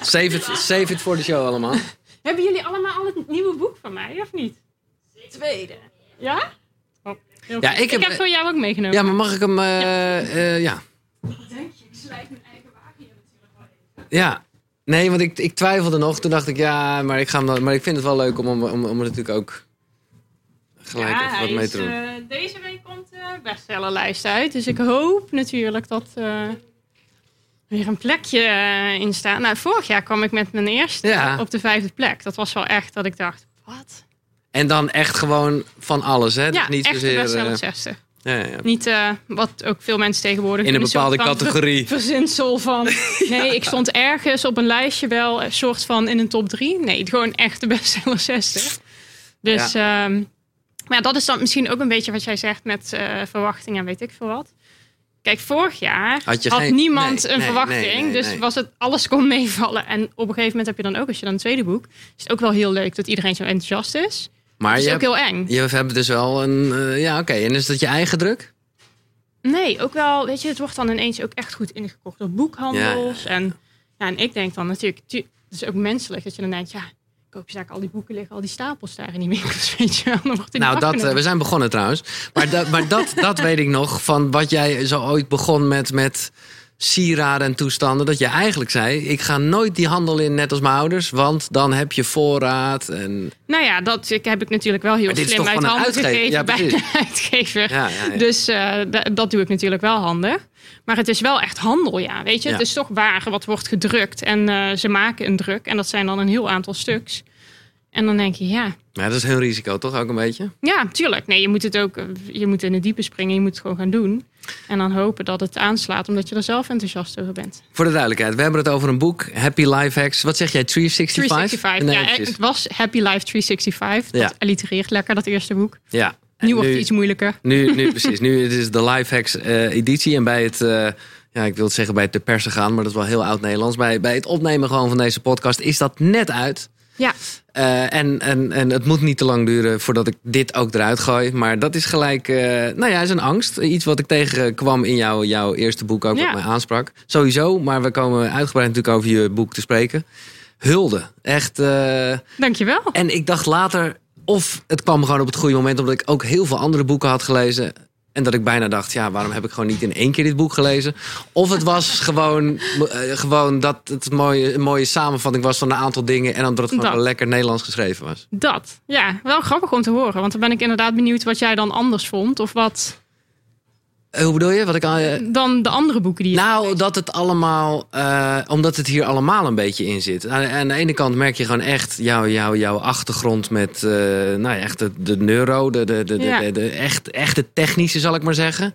Save it, save it voor de show allemaal. Hebben jullie allemaal al het nieuwe boek van mij, of niet? Tweede. Ja? Oh, Ja, ik heb- heb voor jou ook meegenomen. Ja, maar mag ik hem... eh, eh, ja. Denk je, ik slijt mijn eigen wagen hier natuurlijk wel even. Ja. Nee, want ik, ik twijfelde nog. Toen dacht ik, ja, maar ik, ga hem dan, maar ik vind het wel leuk om, om, om, om er natuurlijk ook gelijk Ja, even wat mee te doen. eh, deze week komt de bestsellerlijst uit. Dus ik hoop natuurlijk dat eh weer een plekje eh, in staat. Nou, vorig jaar kwam ik met mijn eerste Ja. op de vijfde plek. Dat was wel echt dat ik dacht, wat? En dan echt gewoon van alles, hè? Ja, Dus niet echt de zozeer, eh, 60. ja, ja. Niet eh, wat ook veel mensen tegenwoordig In een bepaalde categorie. Verzinsel van. Nee, ik stond ergens op een lijstje wel een soort van in een top 3. Nee, gewoon echt de bestseller 60. Dus, ehm, maar dat is dan misschien ook een beetje wat jij zegt met eh verwachtingen en weet ik veel wat. Kijk, vorig jaar Had geen- niemand nee, een nee, verwachting. nee, dus was het, alles kon meevallen. En op een gegeven moment heb je dan ook, als je dan een tweede boek, is het ook wel heel leuk dat iedereen zo enthousiast is. Maar Dat je is ook hebt, heel eng. je hebt dus wel een... eh, ja, oké. En is dat je eigen druk? Nee, ook wel, weet je, het wordt dan ineens ook echt goed ingekocht door boekhandels. Ja, En, ja, en ik denk dan natuurlijk, tu- het is ook menselijk dat je dan denkt, ja, koop je daar al die boeken liggen, al die stapels daar in die winkels, weet je wel. Nou, dat, eh, we zijn begonnen trouwens. Maar, dat, maar dat, dat weet ik nog van wat jij zo ooit begon met, met sieraden en toestanden. Dat je eigenlijk zei, ik ga nooit die handel in net als mijn ouders. Want dan heb je voorraad. En, Nou ja, dat ik, heb ik natuurlijk wel heel slim uit handen uitgever? gegeven Ja, bij de uitgever. ja, ja, ja. Dus eh, da- dat doe ik natuurlijk wel handig. Maar het is wel echt handel, ja. Weet je, Ja. het is toch waar wat wordt gedrukt. En eh, ze maken een druk. En dat zijn dan een heel aantal stuks. En dan denk je, ja, Maar dat is hun risico toch ook een beetje? Ja, tuurlijk. Nee, je moet het ook. Je moet in het diepe springen. Je moet het gewoon gaan doen. En dan hopen dat het aanslaat, omdat je er zelf enthousiast over bent. Voor de duidelijkheid, we hebben het over een boek. Happy Life Hacks. Wat zeg jij, 365? 365. Nee, ja, het was Happy Life 365. Dat Ja. allitereert lekker, dat eerste boek. Ja. En Nu wordt het iets moeilijker. Nu, nu precies. Nu het is de Life Hacks eh, editie. En bij het, eh, ja, ik wil het zeggen bij het te persen gaan, maar dat is wel heel oud Nederlands. Bij, bij het opnemen gewoon van deze podcast is dat net uit. Ja, Eh, en, en, en het moet niet te lang duren voordat ik dit ook eruit gooi. Maar dat is gelijk, eh, nou ja, is een angst. Iets wat ik tegenkwam in jouw, jouw eerste boek ook, Ja. wat mij aansprak. Sowieso, maar we komen uitgebreid natuurlijk over je boek te spreken. Hulde. Echt. eh, dankjewel. en ik dacht later, of het kwam gewoon op het goede moment, omdat ik ook heel veel andere boeken had gelezen. En dat ik bijna dacht, ja, waarom heb ik gewoon niet in één keer dit boek gelezen? Of het was gewoon, eh, gewoon dat het een mooie, een mooie samenvatting was van een aantal dingen. En dan dat het gewoon Dat. wel lekker Nederlands geschreven was. Dat. Ja, wel grappig om te horen. Want dan ben ik inderdaad benieuwd wat jij dan anders vond. Of wat hoe bedoel je? Wat ik al, eh, dan de andere boeken die je nou, dat het allemaal, eh, omdat het hier allemaal een beetje in zit. Aan, aan de ene kant merk je gewoon echt jouw, jouw, jouw achtergrond met, eh, nou ja, echt de, de neuro, de, de, de, de, Ja. de, de echt, echte technische, zal ik maar zeggen.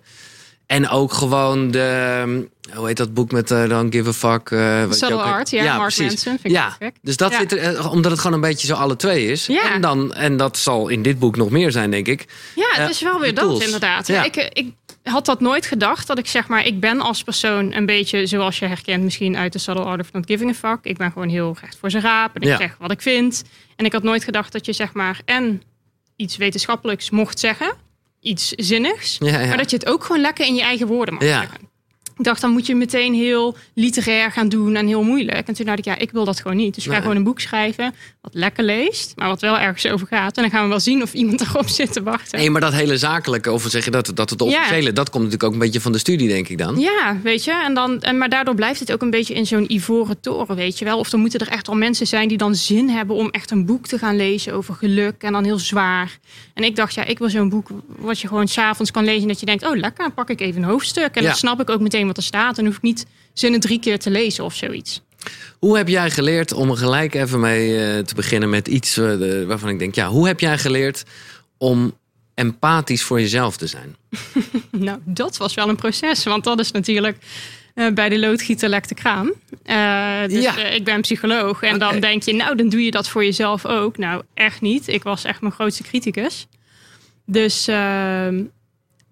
En ook gewoon de, hoe heet dat boek met Don't Give a Fuck? eh, Subtle ook- Art, ja, Mark precies. Manson. Vind Ja, dus dat Ja. zit er, eh, omdat het gewoon een beetje zo alle twee is. Ja. En, dan, en dat zal in dit boek nog meer zijn, denk ik. Ja, het Eh, is wel weer de dat inderdaad. Ja. Ik, ik had dat nooit gedacht. Dat ik zeg maar, ik ben als persoon een beetje zoals je herkent misschien uit de Subtle Art of Not Giving a Fuck. Ik ben gewoon heel recht voor zijn raap en ik Ja. zeg wat ik vind. En ik had nooit gedacht dat je zeg maar en iets wetenschappelijks mocht zeggen. Iets zinnigs. Ja, ja. Maar dat je het ook gewoon lekker in je eigen woorden mag Ja. zeggen. Ik dacht, dan moet je meteen heel literair gaan doen en heel moeilijk. En toen dacht ik, ja, ik wil dat gewoon niet. Dus ik ga Nee. gewoon een boek schrijven wat lekker leest, maar wat wel ergens over gaat. En dan gaan we wel zien of iemand erop zit te wachten. Nee, maar dat hele zakelijke, of zeg je dat, dat het Ja. officiële, dat komt natuurlijk ook een beetje van de studie, denk ik dan. Ja, weet je. En dan, en, maar daardoor blijft het ook een beetje in zo'n ivoren toren, weet je wel. Of er moeten er echt al mensen zijn die dan zin hebben om echt een boek te gaan lezen over geluk. En dan heel zwaar. En ik dacht, ja, ik wil zo'n boek wat je gewoon s'avonds kan lezen. Dat je denkt, oh lekker, dan pak ik even een hoofdstuk. En Ja. dan snap ik ook meteen wat er staat. En hoef ik niet zinnen drie keer te lezen of zoiets. Hoe heb jij geleerd om er gelijk even mee eh, te beginnen met iets eh, waarvan ik denk, ja, hoe heb jij geleerd om empathisch voor jezelf te zijn? Nou, dat was wel een proces. Want dat is natuurlijk eh, bij de loodgieter lekt de kraan. Dus Ja. ik ben psycholoog. En dan denk je, nou, dan doe je dat voor jezelf ook. Nou, echt niet. Ik was echt mijn grootste criticus. Dus ehm,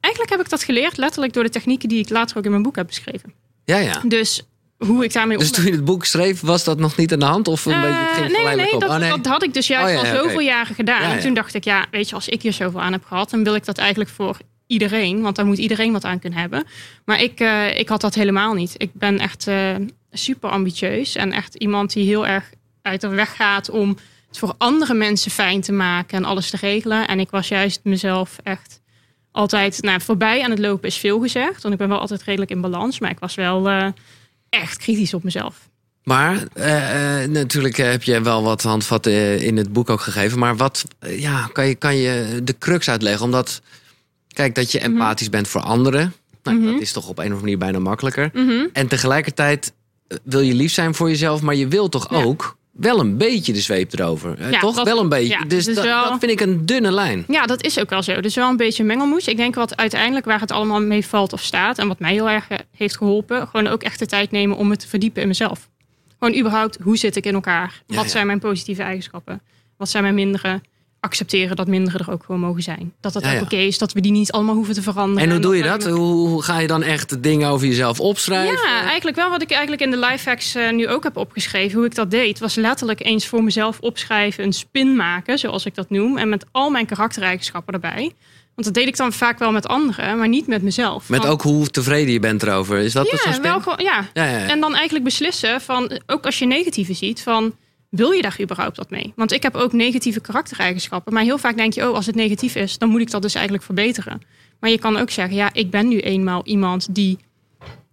eigenlijk heb ik dat geleerd letterlijk door de technieken die ik later ook in mijn boek heb beschreven. Ja, ja. Dus hoe ik daarmee Dus toen je het boek schreef, was dat nog niet aan de hand? Of een Eh, beetje, het ging nee, nee, op? dat, Oh, nee. dat had ik dus juist Oh, ja, al zoveel jaren gedaan. Ja, ja. En toen dacht ik, ja, weet je, als ik hier zoveel aan heb gehad, dan wil ik dat eigenlijk voor iedereen. Want daar moet iedereen wat aan kunnen hebben. Maar ik, eh, ik had dat helemaal niet. Ik ben echt eh, super ambitieus. En echt iemand die heel erg uit de weg gaat om het voor andere mensen fijn te maken en alles te regelen. En ik was juist mezelf echt altijd nou, voorbij aan het lopen is veel gezegd. Want ik ben wel altijd redelijk in balans. Maar ik was wel eh, echt kritisch op mezelf. Maar eh, eh, natuurlijk heb je wel wat handvatten in het boek ook gegeven. Maar wat ja, kan, je, kan je de crux uitleggen? Omdat, kijk, dat je Mhm. empathisch bent voor anderen. Nou, Mhm. Dat is toch op een of andere manier bijna makkelijker. Mhm. En tegelijkertijd wil je lief zijn voor jezelf, maar je wil toch Ja. ook wel een beetje de zweep erover. Ja, toch dat- wel een beetje. ja, dus dus dat, wel- dat vind ik een dunne lijn. Ja, dat is ook wel zo. Dus wel een beetje een mengelmoes. Ik denk wat uiteindelijk waar het allemaal mee valt of staat... en wat mij heel erg eh, heeft geholpen... gewoon ook echt de tijd nemen om me te verdiepen in mezelf. Gewoon überhaupt, hoe zit ik in elkaar? Ja, wat zijn mijn positieve eigenschappen? Wat zijn mijn mindere? Accepteren dat mindere er ook gewoon mogen zijn. Dat Ja, ook ja. oké is, dat we die niet allemaal hoeven te veranderen. En hoe doe je dat? Hoe, ga je dan echt dingen over jezelf opschrijven? Ja, eigenlijk wel wat ik eigenlijk in de lifehacks eh nu ook heb opgeschreven. Hoe ik dat deed, was letterlijk eens voor mezelf opschrijven. Een spin maken, zoals ik dat noem. En met al mijn karaktereigenschappen erbij. Want dat deed ik dan vaak wel met anderen, maar niet met mezelf. Met ook hoe tevreden je bent erover. Is dat zo'n ja, spin? gewoon, ja. Ja, ja, ja. En dan eigenlijk beslissen van, ook als je negatieve ziet, van wil je daar überhaupt wat mee? Want ik heb ook negatieve karaktereigenschappen. Maar heel vaak denk je, oh, als het negatief is, dan moet ik dat dus eigenlijk verbeteren. Maar je kan ook zeggen, ja, ik ben nu eenmaal iemand die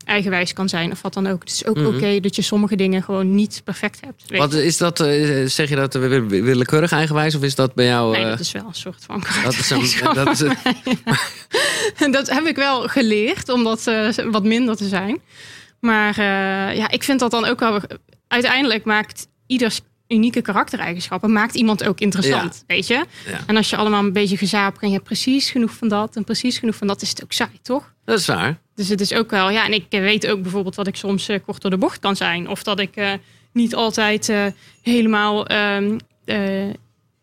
eigenwijs kan zijn of wat dan ook. Het is ook Mhm. oké dat je sommige dingen gewoon niet perfect hebt. Weet Wat is dat? eh, zeg je dat wi- willekeurig eigenwijs of is dat bij jou? Nee, eh, dat is wel een soort van dat is een, dat is een- dat heb ik wel geleerd om dat eh, wat minder te zijn. Maar eh, ja, ik vind dat dan ook wel. Uiteindelijk maakt ieders unieke karaktereigenschappen maakt iemand ook interessant, weet je? Ja. En als je allemaal een beetje gezapig en je hebt precies genoeg van dat en precies genoeg van dat, is het ook saai, toch? dat is waar. Dus het is ook wel, ja, en ik weet ook bijvoorbeeld dat ik soms eh, kort door de bocht kan zijn. Of dat ik eh, niet altijd eh, helemaal, ehm, eh,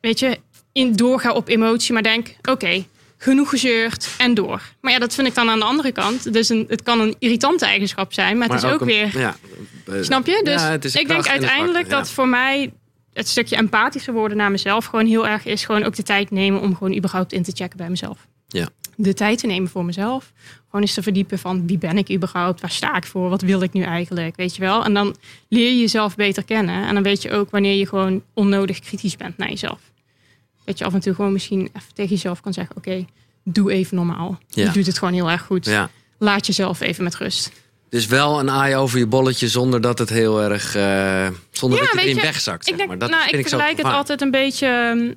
weet je, in doorga op emotie, maar denk, oké, genoeg gezeurd en door. Maar ja, dat vind ik dan aan de andere kant. Dus een, het kan een irritante eigenschap zijn, maar het is ook een- weer, Ja, eh, snap je? Dus ja, ik denk uiteindelijk dat voor mij het stukje empathischer worden naar mezelf gewoon heel erg is. Gewoon ook de tijd nemen om gewoon überhaupt in te checken bij mezelf. Ja. De tijd te nemen voor mezelf. Gewoon eens te verdiepen van wie ben ik überhaupt? Waar sta ik voor? Wat wil ik nu eigenlijk? Weet je wel? En dan leer je jezelf beter kennen. En dan weet je ook wanneer je gewoon onnodig kritisch bent naar jezelf. Dat je af en toe gewoon misschien even tegen jezelf kan zeggen: Oké, doe even normaal. Ja. Je doet het gewoon heel erg goed. Ja. Laat jezelf even met rust. Dus wel een aai over je bolletje zonder dat het heel erg. eh, zonder Ja, dat je weet erin je, wegzakt. zeg Ik, denk, maar. Dat nou, vind ik ik vergelijk het altijd een beetje.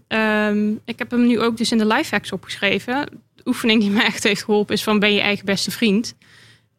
ehm, ik heb hem nu ook dus in de lifehacks opgeschreven. De oefening die mij echt heeft geholpen is van ben je eigen beste vriend.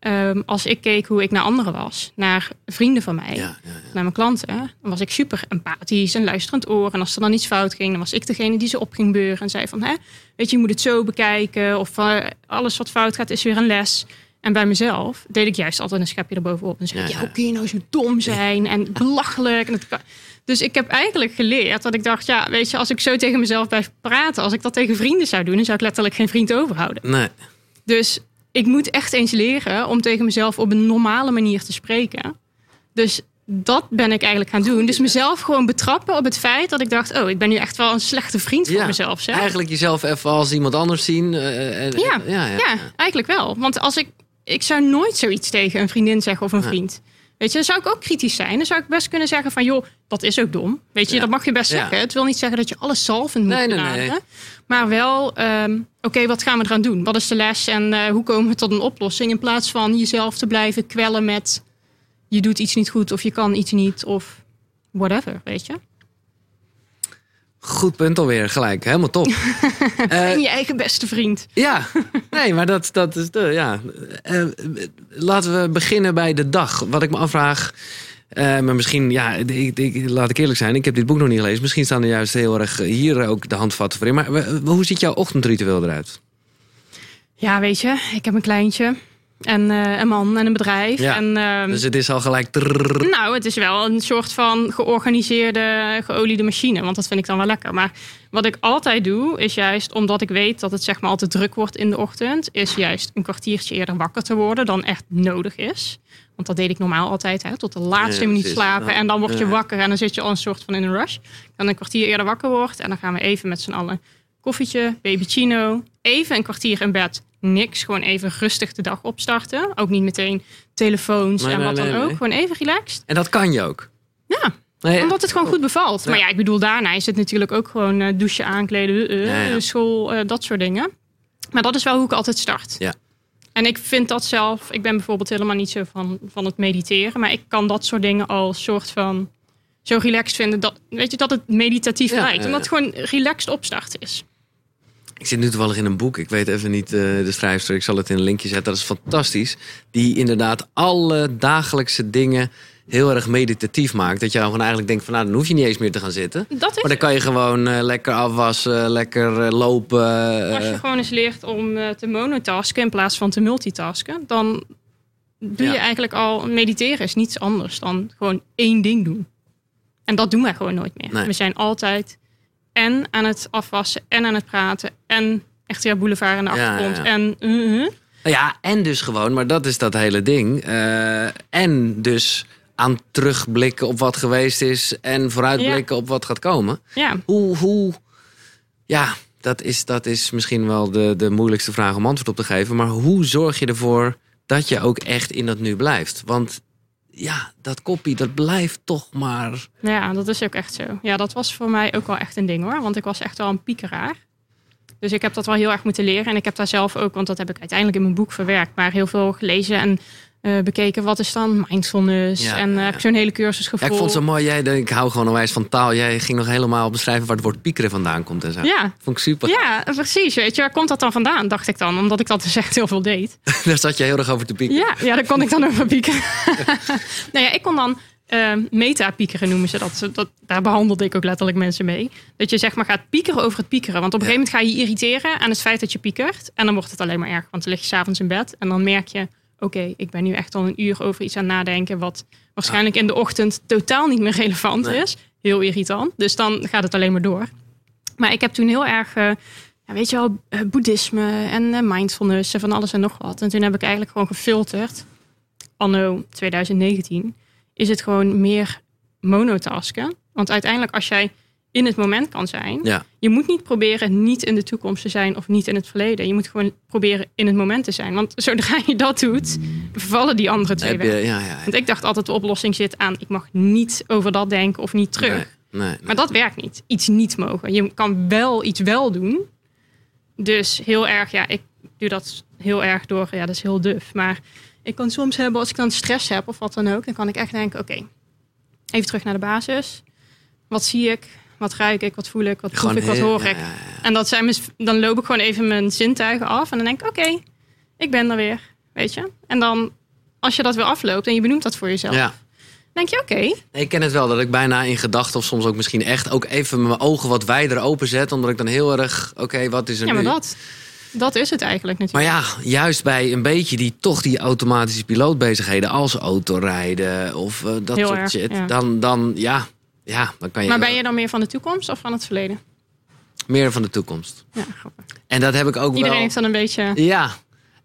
Ehm, als ik keek hoe ik naar anderen was, naar vrienden van mij, Ja, ja, ja. naar mijn klanten, dan was ik super empathisch en luisterend oor. En als er dan iets fout ging, dan was ik degene die ze op ging beuren en zei van, hè, weet je, je moet het zo bekijken. Of eh, alles wat fout gaat is weer een les. En bij mezelf deed ik juist altijd een schepje erbovenop. En zei Ja, hoe kun je nou zo dom zijn en belachelijk. En kan- Dus ik heb eigenlijk geleerd dat ik dacht, ja, weet je, als ik zo tegen mezelf blijf praten, als ik dat tegen vrienden zou doen, dan zou ik letterlijk geen vriend overhouden. Nee. Dus ik moet echt eens leren om tegen mezelf op een normale manier te spreken. Dus dat ben ik eigenlijk gaan doen. Dus mezelf gewoon betrappen op het feit dat ik dacht, oh, ik ben nu echt wel een slechte vriend voor Ja, mezelf. Zeg. Eigenlijk jezelf even als iemand anders zien. eh, en- Ja, ja, ja. Ja, eigenlijk wel. Want als ik, ik zou nooit zoiets tegen een vriendin zeggen of een vriend. Weet je, dan zou ik ook kritisch zijn. Dan zou ik best kunnen zeggen van, joh, dat is ook dom. Weet je, Ja. dat mag je best Ja. zeggen. Het wil niet zeggen dat je alles zalvend moet Nee, nee, nee. Maar wel, ehm, oké, wat gaan we eraan doen? Wat is de les en eh, hoe komen we tot een oplossing? In plaats van jezelf te blijven kwellen met, je doet iets niet goed of je kan iets niet of whatever, weet je. Goed punt alweer, gelijk. Helemaal top. Eh, En je eigen beste vriend. ja, nee, maar dat, dat is de. Ja. Eh, laten we beginnen bij de dag. Wat ik me afvraag. eh, maar misschien, ja, ik, ik, laat ik eerlijk zijn. Ik heb dit boek nog niet gelezen. Misschien staan er juist heel erg hier ook de handvatten voor in. Maar eh, hoe ziet jouw ochtendritueel eruit? Ja, weet je, ik heb een kleintje en eh, een man en een bedrijf. Ja, En, ehm, Dus het is al gelijk. Nou, het is wel een soort van georganiseerde, geoliede machine. Want dat vind ik dan wel lekker. Maar wat ik altijd doe, is juist omdat ik weet dat het zeg maar altijd druk wordt in de ochtend. Is juist een kwartiertje eerder wakker te worden dan echt nodig is. Want dat deed ik normaal altijd, hè, tot de laatste Ja, minuut slapen. En dan word je Ja. wakker en dan zit je al een soort van in een rush. Dan een kwartier eerder wakker wordt en dan gaan we even met z'n allen koffietje, babychino, even een kwartier in bed. Niks, gewoon even rustig de dag opstarten. Ook niet meteen telefoons Nee, en nee, wat dan nee, ook. Gewoon even relaxed. En dat kan je ook. Ja, omdat het gewoon goed bevalt. Ja. Maar ja, ik bedoel, daarna is het natuurlijk ook gewoon eh, douchen, aankleden, eh, Ja, school, eh, dat soort dingen. Maar dat is wel hoe ik altijd start. Ja. En ik vind dat zelf, ik ben bijvoorbeeld helemaal niet zo van, van het mediteren, maar ik kan dat soort dingen al soort van zo relaxed vinden dat, weet je, dat het meditatief lijkt. Omdat het gewoon relaxed opstarten is. Ik zit nu toevallig in een boek. Ik weet even niet eh, de schrijfster. Ik zal het in een linkje zetten. Dat is fantastisch. Die inderdaad alle dagelijkse dingen heel erg meditatief maakt. Dat je dan gewoon eigenlijk denkt van... nou, dan hoef je niet eens meer te gaan zitten. Dat is Maar dan kan je gewoon eh, lekker afwassen, lekker eh, lopen. Als je gewoon eens leert om te monotasken in plaats van te multitasken, dan doe Ja. je eigenlijk al. Mediteren is niets anders dan gewoon één ding doen. En dat doen wij gewoon nooit meer. Nee. We zijn altijd en aan het afwassen en aan het praten en echt ja, boulevard in de achtergrond. ja, ja. En. Nou ja, en dus gewoon, maar dat is dat hele ding. eh, en dus aan terugblikken op wat geweest is... en vooruitblikken op wat gaat komen. ja, Hoe, hoe ja, dat is, dat is misschien wel de, de moeilijkste vraag om antwoord op te geven. Maar hoe zorg je ervoor dat je ook echt in dat nu blijft? Want ja, dat koppie, dat blijft toch maar... ja, dat is ook echt zo. Ja, dat was voor mij ook wel echt een ding hoor. Want ik was echt wel een piekeraar. Dus ik heb dat wel heel erg moeten leren. En ik heb daar zelf ook, want dat heb ik uiteindelijk in mijn boek verwerkt, maar heel veel gelezen en eh, bekeken. Wat is dan mindfulness? Ja, en eh, ja, heb ik zo'n hele cursus Ja, gevolgd. ik vond het zo mooi. Jij, ik hou gewoon onwijs van taal. Jij ging nog helemaal beschrijven waar het woord piekeren vandaan komt en zo. Ja, Vond ik super. ja, precies. Weet je, waar komt dat dan vandaan? Dacht ik dan, omdat ik dat dus echt heel veel deed. Daar zat je heel erg over te piekeren. Ja, ja daar kon ik dan over piekeren. nou ja, ik kon dan eh, meta-piekeren noemen ze dat. dat. Daar behandelde ik ook letterlijk mensen mee. Dat je zeg maar gaat piekeren over het piekeren. Want op een Ja. gegeven moment ga je je irriteren aan het feit dat je piekert. En dan wordt het alleen maar erg, want dan lig je s'avonds in bed. En dan merk je, oké, ik ben nu echt al een uur over iets aan nadenken... wat waarschijnlijk in de ochtend totaal niet meer relevant Nee. is. Heel irritant. Dus dan gaat het alleen maar door. Maar ik heb toen heel erg... eh, weet je wel, eh, boeddhisme en eh, mindfulness en van alles en nog wat. En toen heb ik eigenlijk gewoon gefilterd. Anno 2019 is het gewoon meer monotasken. Want uiteindelijk als jij in het moment kan zijn... Ja. je moet niet proberen niet in de toekomst te zijn of niet in het verleden. Je moet gewoon proberen in het moment te zijn. Want zodra je dat doet, vervallen die andere twee weg. ja, ja, ja. Want ik dacht altijd de oplossing zit aan... ik mag niet over dat denken of niet terug. Nee, nee, nee. Maar dat werkt niet. Iets niet mogen. Je kan wel iets wel doen. Dus heel erg, ja, ik doe dat heel erg door. Ja, dat is heel duf. Maar ik kan soms hebben, als ik dan stress heb of wat dan ook, dan kan ik echt denken: oké, even terug naar de basis. Wat zie ik? Wat ruik ik? Wat voel ik? Wat proef ik? Wat hoor ik? En dat zijn dan loop ik gewoon even mijn zintuigen af. En dan denk ik: oké, ik ben er weer. Weet je? En dan, als je dat weer afloopt en je benoemt dat voor jezelf, Ja. denk je: oké, Ik ken het wel, dat ik bijna in gedachten of soms ook misschien echt ook even mijn ogen wat wijder openzet. Omdat ik dan heel erg, oké, wat is er ja, maar nu? dat, dat is het eigenlijk natuurlijk. Maar ja, juist bij een beetje die toch die automatische pilootbezigheden als autorijden of eh, dat Heel soort erg, shit. ja. Dan, dan, ja, ja, dan kan je, Maar ben je dan meer van de toekomst of van het verleden? meer van de toekomst. Ja, grappig. En dat heb ik ook Iedereen wel. heeft dan een beetje... Ja.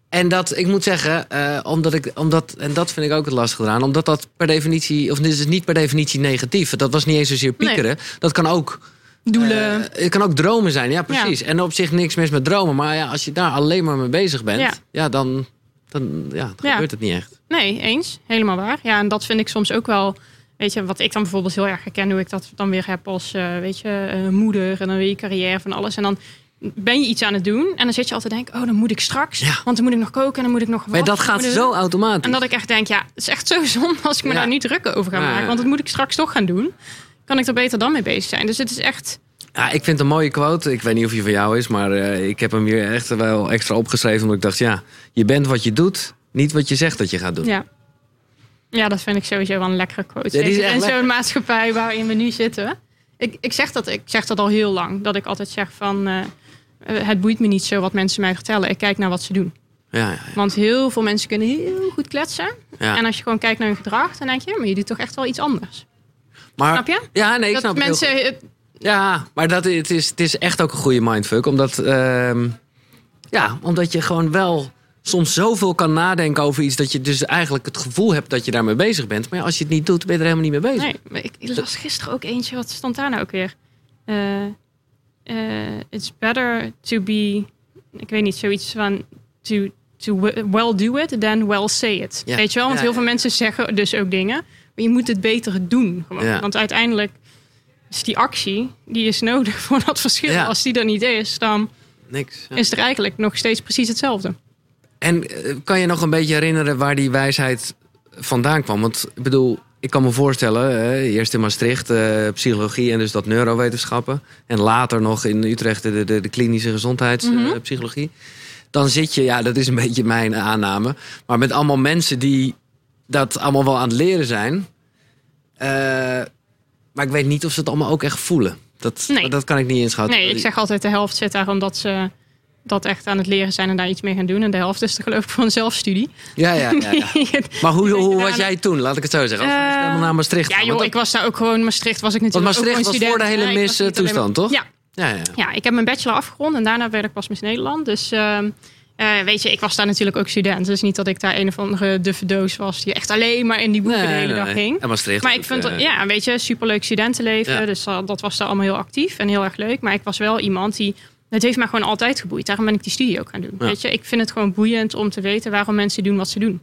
En dat, ik moet zeggen, eh, omdat ik, omdat, en dat vind ik ook het lastige eraan, omdat dat per definitie, of dit is niet per definitie negatief. Dat was niet eens zozeer piekeren. Dat kan ook Doelen. Eh, het kan ook dromen zijn, ja precies. En op zich niks mis met dromen. Maar ja, als je daar alleen maar mee bezig bent, ja, Ja. dan, dan, ja, dan Ja. gebeurt het niet echt. nee, eens. Helemaal waar. Ja, en dat vind ik soms ook wel... Weet je, wat ik dan bijvoorbeeld heel erg herken... hoe ik dat dan weer heb als, eh, weet je, eh, moeder... en dan weer je carrière van alles. En dan ben je iets aan het doen... en dan zit je altijd te denken... oh, dan moet ik straks. Ja. Want dan moet ik nog koken en dan moet ik nog wat. Maar dat gaat zo automatisch. En dat ik echt denk, ja, het is echt zo zonde... als ik me Ja. daar niet druk over ga Ja. maken. Want dat moet ik straks toch gaan doen. Kan ik er beter dan mee bezig zijn. Dus het is echt... Ja, ik vind het een mooie quote. Ik weet niet of die van jou is, maar eh, ik heb hem hier echt wel extra opgeschreven. Omdat ik dacht, ja, je bent wat je doet, niet wat je zegt dat je gaat doen. Ja. Ja, dat vind ik sowieso wel een lekkere quote. Ja, in zo'n maatschappij waarin we nu zitten. Ik, ik, zeg dat, ik zeg dat al heel lang. Dat ik altijd zeg van... eh, eh, het boeit me niet zo wat mensen mij vertellen. Ik kijk naar wat ze doen. Ja, ja, ja. Want heel veel mensen kunnen heel goed kletsen. Ja. En als je gewoon kijkt naar hun gedrag... dan denk je, maar je doet toch echt wel iets anders. Maar, Snap je? Ja, nee, ik dat snap heel mensen... het- Ja, maar dat, het, is, het is echt ook een goede mindfuck. Omdat, ehm, ja, omdat je gewoon wel soms zoveel kan nadenken over iets... dat je dus eigenlijk het gevoel hebt dat je daarmee bezig bent. Maar ja, als je het niet doet, ben je er helemaal niet mee bezig. Nee, maar ik, las gisteren ook eentje. Wat stond daar nou ook weer? Eh, eh, it's better to be, ik weet niet, zoiets van to, to well do it than well say it. Ja. Weet je wel? Want Ja, heel veel mensen zeggen dus ook dingen, maar je moet het beter doen. Gewoon. Want uiteindelijk is die actie, die is nodig voor dat verschil. Als die er niet is, dan Niks. is er eigenlijk nog steeds precies hetzelfde. En eh, kan je nog een beetje herinneren waar die wijsheid vandaan kwam? Want ik bedoel, ik kan me voorstellen, eh, eerst in Maastricht eh, psychologie en dus dat neurowetenschappen. En later nog in Utrecht de, de, de klinische gezondheidspsychologie. Dan zit je, ja, dat is een beetje mijn aanname. Maar met allemaal mensen die dat allemaal wel aan het leren zijn. Eh, maar ik weet niet of ze het allemaal ook echt voelen. Dat, Nee. dat kan ik niet inschatten. Nee, ik zeg altijd de helft zit daar omdat ze dat echt aan het leren zijn en daar iets mee gaan doen. En de helft is er geloof ik voor een zelfstudie. Ja, ja, ja. ja. Maar hoe, hoe was jij toen? Laat ik het zo zeggen. Eh, helemaal naar Maastricht Ja, joh, Want ik was daar ook gewoon Maastricht was ik Want natuurlijk Maastricht ook was voor de hele alleen mis-toestand, toch? Ja, Ja, ja. ja, ik heb mijn bachelor afgerond en daarna werd ik pas Miss Nederland. Dus ehm, eh, weet je, ik was daar natuurlijk ook student. Dus niet dat ik daar een of andere duffe doos was die echt alleen maar in die boeken de hele dag ging. En Maastricht. Maar ik vind eh, ja, weet je, superleuk studentenleven. Ja. Dus dat was daar allemaal heel actief en heel erg leuk. Maar ik was wel iemand die, het heeft mij gewoon altijd geboeid. Daarom ben ik die studie ook gaan doen. Ja. Weet je, ik vind het gewoon boeiend om te weten waarom mensen doen wat ze doen.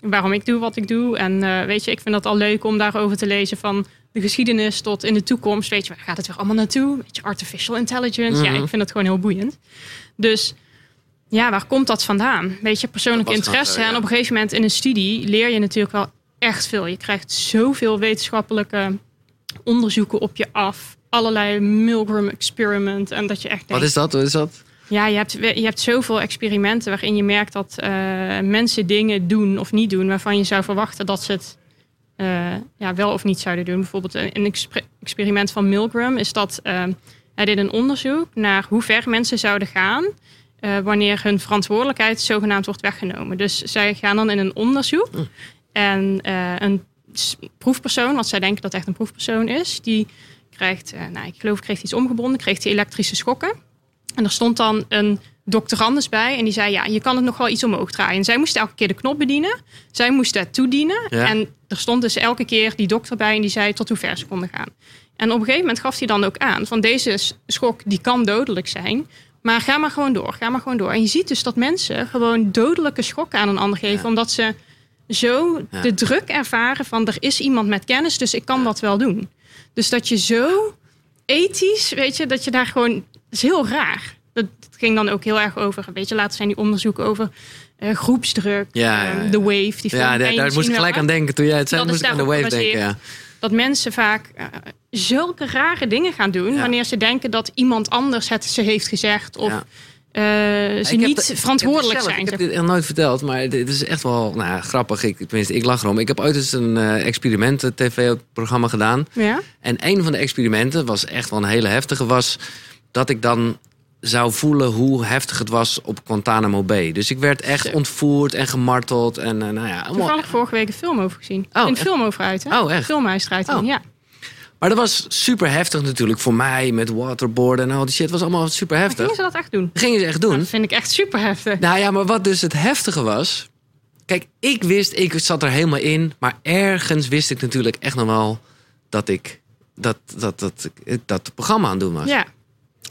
En Waarom ik doe wat ik doe. En eh, weet je, ik vind het al leuk om daarover te lezen van de geschiedenis tot in de toekomst. Weet je, waar gaat het weer allemaal naartoe? Weet je, artificial intelligence. Ja, Mhm. ik vind het gewoon heel boeiend. Dus ja, waar komt dat vandaan? Weet je, persoonlijk Dat interesse. ja. En op een gegeven moment in een studie leer je natuurlijk wel echt veel. Je krijgt zoveel wetenschappelijke onderzoeken op je af. Allerlei Milgram experiment. En dat je echt Wat is dat? Wat is dat? ja, je hebt, je hebt zoveel experimenten waarin je merkt dat eh, mensen dingen doen of niet doen waarvan je zou verwachten dat ze het eh, ja, wel of niet zouden doen. Bijvoorbeeld een, een exper- experiment van Milgram is dat eh, hij deed een onderzoek naar hoe ver mensen zouden gaan wanneer hun verantwoordelijkheid zogenaamd wordt weggenomen. Dus zij gaan dan in een onderzoek en eh, een proefpersoon, want zij denken dat het echt een proefpersoon is, die krijgt, eh, nou, ik geloof, kreeg iets omgebonden, kreeg die elektrische schokken. En er stond dan een doctorandus bij en die zei: Ja, je kan het nog wel iets omhoog draaien. En zij moest elke keer de knop bedienen. Zij moest het toedienen. Ja. En er stond dus elke keer die dokter bij en die zei tot hoe ver ze konden gaan. En op een gegeven moment gaf hij dan ook aan: van deze schok die kan dodelijk zijn. Maar ga maar gewoon door, ga maar gewoon door. En je ziet dus dat mensen gewoon dodelijke schokken aan een ander geven, Ja. omdat ze zo Ja. de druk ervaren van er is iemand met kennis, dus ik kan dat wel doen. Dus dat je zo ethisch, weet je, dat je daar gewoon, dat is heel raar. Dat, dat ging dan ook heel erg over, weet je, later zijn die onderzoeken over eh, groepsdruk, Ja, ja, eh, ja. The Wave, die. Ja, daar, daar moest ik gelijk aan denken. Toen jij het zei, moest ik aan de daarop wave denken. Ja. Dat mensen vaak eh, zulke rare dingen gaan doen wanneer ze denken dat iemand anders het ze heeft gezegd of ze Ik heb niet de- verantwoordelijk zijn. Ik heb dit nog nooit verteld, maar dit is echt wel nou, grappig. Ik, tenminste, ik lach erom. Ik heb ooit eens een eh, experiment, een tv-programma gedaan. Ja? En een van de experimenten was echt wel een hele heftige. Was dat ik dan zou voelen hoe heftig het was op Guantanamo Bay. Dus ik werd echt ontvoerd en gemarteld. En eh, nou ja, Toevallig vorige week een film over gezien. Oh, een film over uit, hè? Oh, echt? Filmhuis eruit, Oh. ja. Maar dat was super heftig natuurlijk voor mij met waterboarden en al die shit. was allemaal super Maar heftig. gingen ze dat echt doen? Dat gingen ze echt doen. Dat vind ik echt super heftig. Nou ja, maar wat dus het heftige was. Kijk, ik wist, ik zat er helemaal in. Maar ergens wist ik natuurlijk echt nog wel dat ik dat, dat, dat, dat, dat het programma aan het doen was. Ja,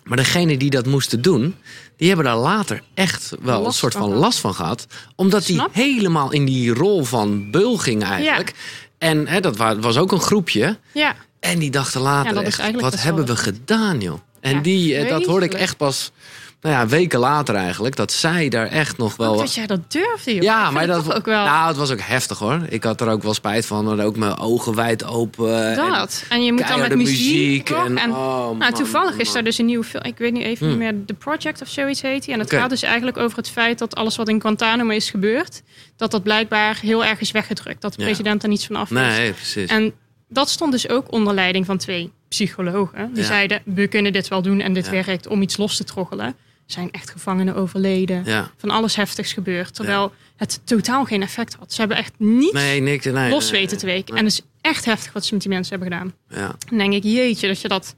Maar degene die dat moesten doen, die hebben daar later echt wel Last een soort van last van gehad. Omdat die helemaal in die rol van beul ging eigenlijk. En hè, dat wa- was ook een groepje. ja. En die dachten later echt, wat hebben we gedaan joh. En die, eh, dat hoorde ik echt pas nou ja, weken later eigenlijk. Dat zij daar echt nog wel... Ook dat jij dat durfde, joh. Ja, maar dat ook wel... Nou, het was ook heftig hoor. Ik had er ook wel spijt van. Maar ook mijn ogen wijd open. en dat. En je moet dan met muziek? En, En, oh, nou, man, toevallig is daar dus een nieuwe film. Ik weet niet even Hmm. niet meer. The Project of zoiets heet hij. En het gaat dus eigenlijk over het feit dat alles wat in Guantanamo is gebeurd... dat dat blijkbaar heel erg is weggedrukt. Dat de Ja. president er niets van af. Nee, precies. En dat stond dus ook onder leiding van twee psychologen. Die Ja. zeiden, we kunnen dit wel doen en dit Ja. werkt om iets los te troggelen. Zijn echt gevangenen overleden. Ja. Van alles heftigs gebeurd. Terwijl het totaal geen effect had. Ze hebben echt niets Nee, niks. Nee, los nee, weten te weken. En het is echt heftig wat ze met die mensen hebben gedaan. Ja. Dan denk ik, jeetje, dat je dat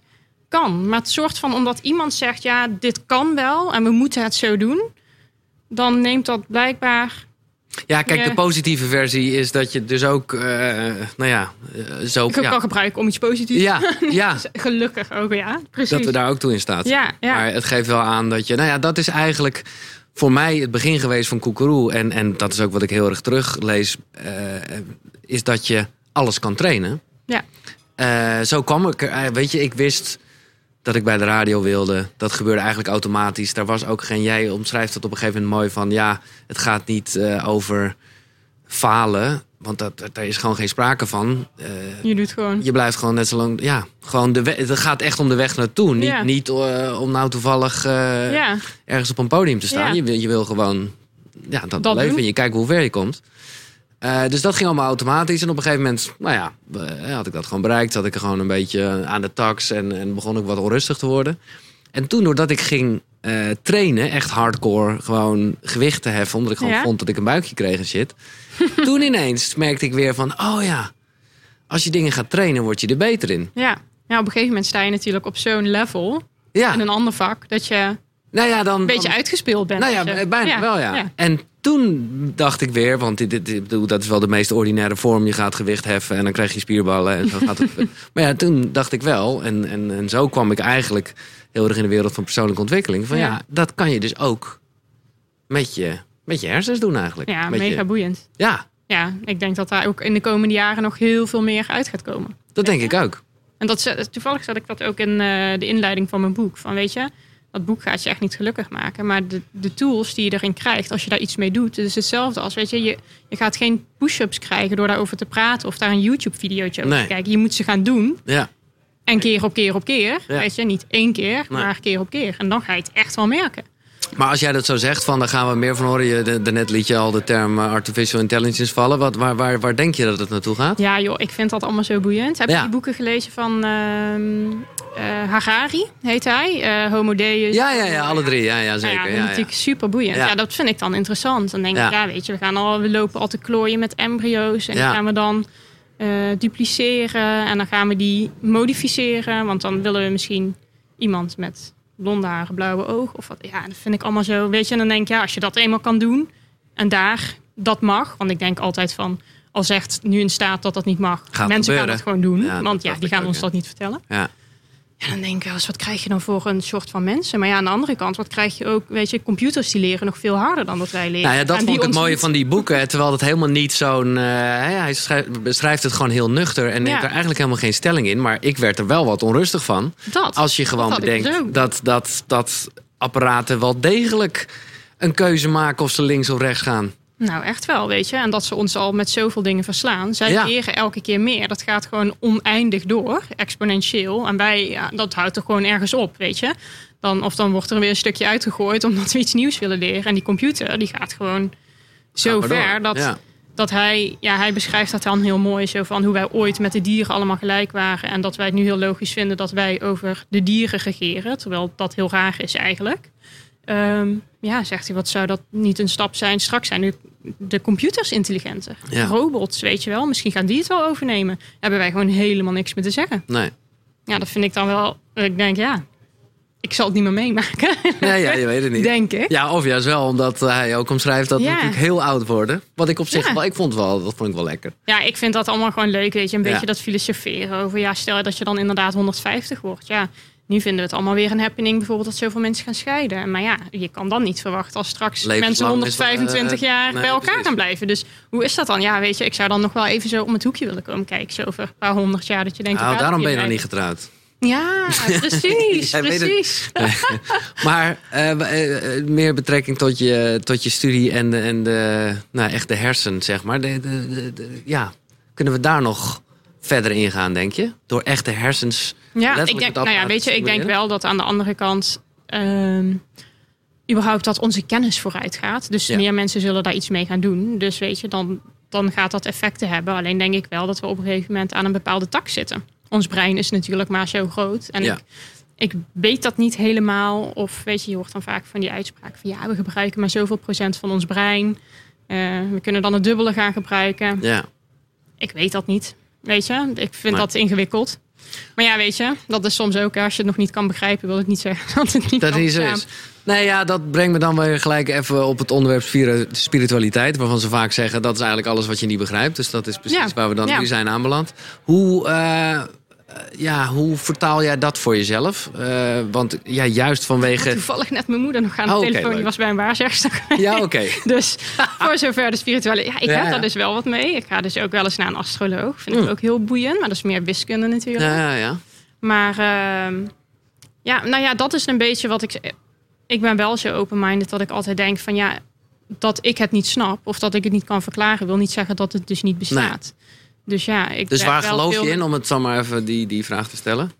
kan. Maar het soort van, omdat iemand zegt, ja, dit kan wel en we moeten het zo doen. Dan neemt dat blijkbaar Ja, kijk, Ja. de positieve versie is dat je dus ook, eh, nou ja, eh, zo. Ja, kan gebruiken om iets positiefs ja, ja, Gelukkig ook, ja. Precies. dat we daar ook toe in staat. Ja, ja. Maar het geeft wel aan dat je, nou ja, dat is eigenlijk voor mij het begin geweest van Koekeroe. En, en dat is ook wat ik heel erg teruglees, eh, is dat je alles kan trainen. Ja. Zo kwam ik er, weet je, ik wist dat ik bij de radio wilde. Dat gebeurde eigenlijk automatisch. Daar was ook geen, jij omschrijft het op een gegeven moment mooi van, ja, het gaat niet eh, over falen. Want dat, daar is gewoon geen sprake van. Eh, Je doet gewoon. je blijft gewoon net zo lang. Ja, gewoon de weg, het gaat echt om de weg naartoe. Niet, Ja. niet eh, om nou toevallig ja, ergens op een podium te staan. Ja. Je, wil, je wil gewoon ja, dat, Dat doen. en je kijkt hoe ver je komt. Eh, dus dat ging allemaal automatisch. En op een gegeven moment, nou ja, eh, had ik dat gewoon bereikt. Zat ik er gewoon een beetje aan de tax en, en begon ik wat onrustig te worden. En toen, doordat ik ging eh, trainen, echt hardcore, gewoon gewicht te heffen, omdat ik gewoon Ja. vond dat ik een buikje kreeg en shit. toen ineens merkte ik weer van, oh ja, als je dingen gaat trainen, word je er beter in. ja. ja, op een gegeven moment sta je natuurlijk op zo'n level Ja, in een ander vak dat je nou ja, dan, een beetje dan- uitgespeeld bent. Nou ja, je- bijna wel ja. En toen dacht ik weer, want dit, dit, dat is wel de meest ordinaire vorm. Je gaat gewicht heffen en dan krijg je spierballen. En zo gaat het. maar ja, toen dacht ik wel, en, en, en zo kwam ik eigenlijk heel erg in de wereld van persoonlijke ontwikkeling. Van ja, Ja. dat kan je dus ook met je, met je hersens doen eigenlijk. Ja, Met je- mega boeiend. ja, Ja, ik denk dat daar ook in de komende jaren nog heel veel meer uit gaat komen. dat denk ik ook. En dat, toevallig zat ik dat ook in eh, de inleiding van mijn boek. Van weet je, dat boek gaat je echt niet gelukkig maken. Maar de, de tools die je erin krijgt, als je daar iets mee doet, het is hetzelfde als, weet je, je, je gaat geen push-ups krijgen door daarover te praten of daar een YouTube-videootje over Nee. te kijken. Je moet ze gaan doen. Ja, En keer op keer op keer. Ja. Weet je, niet één keer, Nee. maar keer op keer. En dan ga je het echt wel merken. Maar als jij dat zo zegt, van, daar gaan we meer van horen. Je, de, daarnet liet je al de term eh, artificial intelligence vallen. Wat, waar, waar, waar denk je dat het naartoe gaat? Ja, joh, ik vind dat allemaal zo boeiend. Heb Ja. je die boeken gelezen van ehm eh, Harari, heet hij? Eh Homo Deus. Ja, ja, ja, alle drie. Ja, ja zeker. ja, dat is Ja, ja. natuurlijk super boeiend. Ja. Dat vind ik dan interessant. Dan denk ik, ja, weet je, we, gaan al, we lopen al te klooien met embryo's. En die gaan we dan dupliceren. En dan gaan we die modificeren. Want dan willen we misschien iemand met blonde haren, blauwe ogen. Of wat. Ja, dat vind ik allemaal zo. Weet je, en dan denk ik, ja, als je dat eenmaal kan doen. En daar dat mag. Want ik denk altijd van, al zegt nu een staat dat dat niet mag. Gaat mensen gebeuren. gaan dat gewoon doen. Ja, want ja, die gaan ook, ons ja. dat niet vertellen. Ja. Ja, dan denk ik, als, wat krijg je dan voor een soort van mensen? Maar ja, aan de andere kant, wat krijg je ook? Weet je, computers die leren nog veel harder dan dat wij leren. Nou ja, dat Gaan vond ik het mooie van die boeken. Terwijl het helemaal niet zo'n... eh, hij schrijft, beschrijft het gewoon heel nuchter en neemt er eigenlijk helemaal geen stelling in. Maar ik werd er wel wat onrustig van. Dat. Als je gewoon dus bedenkt dat, dat, dat apparaten wel degelijk een keuze maken of ze links of rechts gaan. Nou, echt wel, weet je. En dat ze ons al met zoveel dingen verslaan. Zij Ja. leren elke keer meer. Dat gaat gewoon oneindig door, exponentieel. En wij, ja, dat houdt er gewoon ergens op, weet je. Dan, of dan wordt er weer een stukje uitgegooid omdat we iets nieuws willen leren. En die computer, die gaat gewoon zo ver dat... Ja. dat hij, ja, hij beschrijft dat dan heel mooi. Zo van hoe wij ooit met de dieren allemaal gelijk waren. En dat wij het nu heel logisch vinden dat wij over de dieren regeren. Terwijl dat heel raar is eigenlijk. Ehm, ja, zegt hij, wat zou dat niet een stap zijn? Straks zijn de, de computers intelligenter. Ja. Robots, weet je wel. Misschien gaan die het wel overnemen. Hebben wij gewoon helemaal niks meer te zeggen. Nee. Ja, dat vind ik dan wel... Ik denk, ja, ik zal het niet meer meemaken. Nee, ja, je weet het niet. denk ik. Ja, of juist wel, omdat hij ook omschrijft dat we Ja. natuurlijk heel oud worden. Wat ik op zich Ja. wel, ik vond wel, dat vond ik wel lekker. Ja, ik vind dat allemaal gewoon leuk, weet je. Een beetje dat filosoferen over, ja, stel dat je dan inderdaad 150 wordt. Ja, nu vinden we het allemaal weer een happening, bijvoorbeeld dat zoveel mensen gaan scheiden. Maar ja, je kan dan niet verwachten als straks Levenslang mensen is 125 dat, eh, jaar nee, bij elkaar precies. gaan blijven. Dus hoe is dat dan? Ja, weet je, ik zou dan nog wel even zo om het hoekje willen komen kijken. Zo over een paar honderd jaar dat je denkt... Nou, daarom ben je nog niet getrouwd. Ja, precies, precies. Maar eh, eh, meer betrekking tot je, tot je studie en de, en de, nou, echt de hersen, zeg maar. De, de- de- ja, kunnen we daar nog verder ingaan, denk je? Door echt de hersens Ja, ik denk, nou ja, weet je, ik denk wel dat aan de andere kant ehm, überhaupt dat onze kennis vooruit gaat. Dus Ja. meer mensen zullen daar iets mee gaan doen. Dus weet je, dan, dan gaat dat effecten hebben. Alleen denk ik wel dat we op een gegeven moment aan een bepaalde tak zitten. Ons brein is natuurlijk maar zo groot. En Ja. ik, ik weet dat niet helemaal. Of weet je, je hoort dan vaak van die uitspraak van ja, we gebruiken maar zoveel procent van ons brein. Eh, we kunnen dan het dubbele gaan gebruiken. Ja, Ik weet dat niet. Weet je, ik vind dat ingewikkeld. Maar ja, weet je, dat is soms ook, als je het nog niet kan begrijpen, wil ik niet zeggen dat het niet Dat kan niet zo bestaan. is. Nee, ja, dat brengt me dan weer gelijk even op het onderwerp spiri- spiritualiteit. Waarvan ze vaak zeggen dat is eigenlijk alles wat je niet begrijpt. Dus dat is precies Ja, waar we dan ja. nu zijn aanbeland. Hoe, eh, ja, hoe vertaal jij dat voor jezelf? Eh, want ja, juist vanwege. Toevallig net mijn moeder nog aan de Oh, telefoon, die was bij een waarzegster. Ja, oké. Dus voor zover de spirituele... Ja, ik Ja, heb ja. daar dus wel wat mee. Ik ga dus ook wel eens naar een astroloog. Vind Mm. ik ook heel boeiend, maar dat is meer wiskunde natuurlijk. Ja, ja, ja. Maar ehm, ja, nou ja, dat is een beetje wat ik... Ik ben wel zo open-minded dat ik altijd denk van ja... Dat ik het niet snap of dat ik het niet kan verklaren... wil niet zeggen dat het dus niet bestaat. Dus ja, ik Dus waar geloof veel- je in, om het zo maar even die, die vraag te stellen?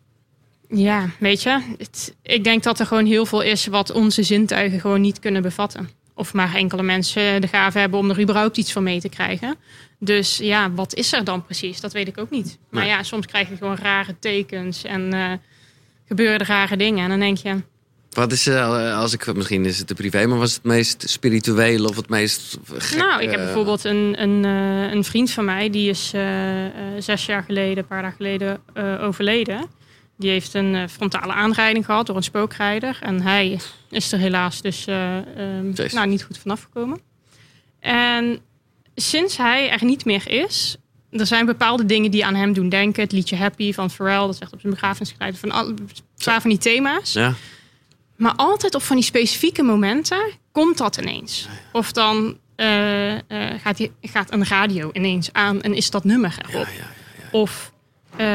Ja, weet je, het- ik denk dat er gewoon heel veel is wat onze zintuigen gewoon niet kunnen bevatten. Of maar enkele mensen de gave hebben om er überhaupt iets van mee te krijgen. Dus ja, wat is er dan precies? Dat weet ik ook niet. Maar ja, soms krijg je gewoon rare tekens en eh, gebeuren er rare dingen. En dan denk je, Wat is, eh, als ik, misschien is het te privé, maar was het meest spirituele of het meest gek, nou, ik heb eh, bijvoorbeeld een, een, eh, een vriend van mij, die is zes jaar geleden, een paar dagen geleden overleden. Die heeft een frontale aanrijding gehad door een spookrijder. En hij is er helaas dus Jezus. nou, niet goed vanaf gekomen. En sinds hij er niet meer is, er zijn bepaalde dingen die aan hem doen denken. Het liedje Happy van Pharrell, dat echt op zijn begrafenis. Van al, een paar van die thema's. Ja, Maar altijd op van die specifieke momenten komt dat ineens. Of dan eh, eh, gaat, die, gaat een radio ineens aan en is dat nummer erop. ja. Of eh,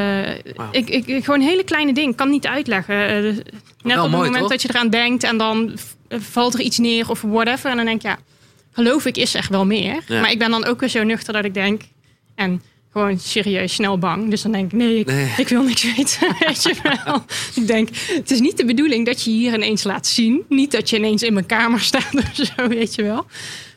Wauw. ik, ik, gewoon hele kleine dingen, kan niet uitleggen. Dus net op het moment toch? dat je eraan denkt en dan valt er iets neer of whatever. En dan denk je, ja, geloof ik is er wel meer. Ja. Maar ik ben dan ook weer zo nuchter dat ik denk, en gewoon serieus snel bang. Dus dan denk ik, nee, ik, Nee. ik wil niks weten. Weet je wel. Ik denk, het is niet de bedoeling dat je hier ineens laat zien. Niet dat je ineens in mijn kamer staat of zo, weet je wel.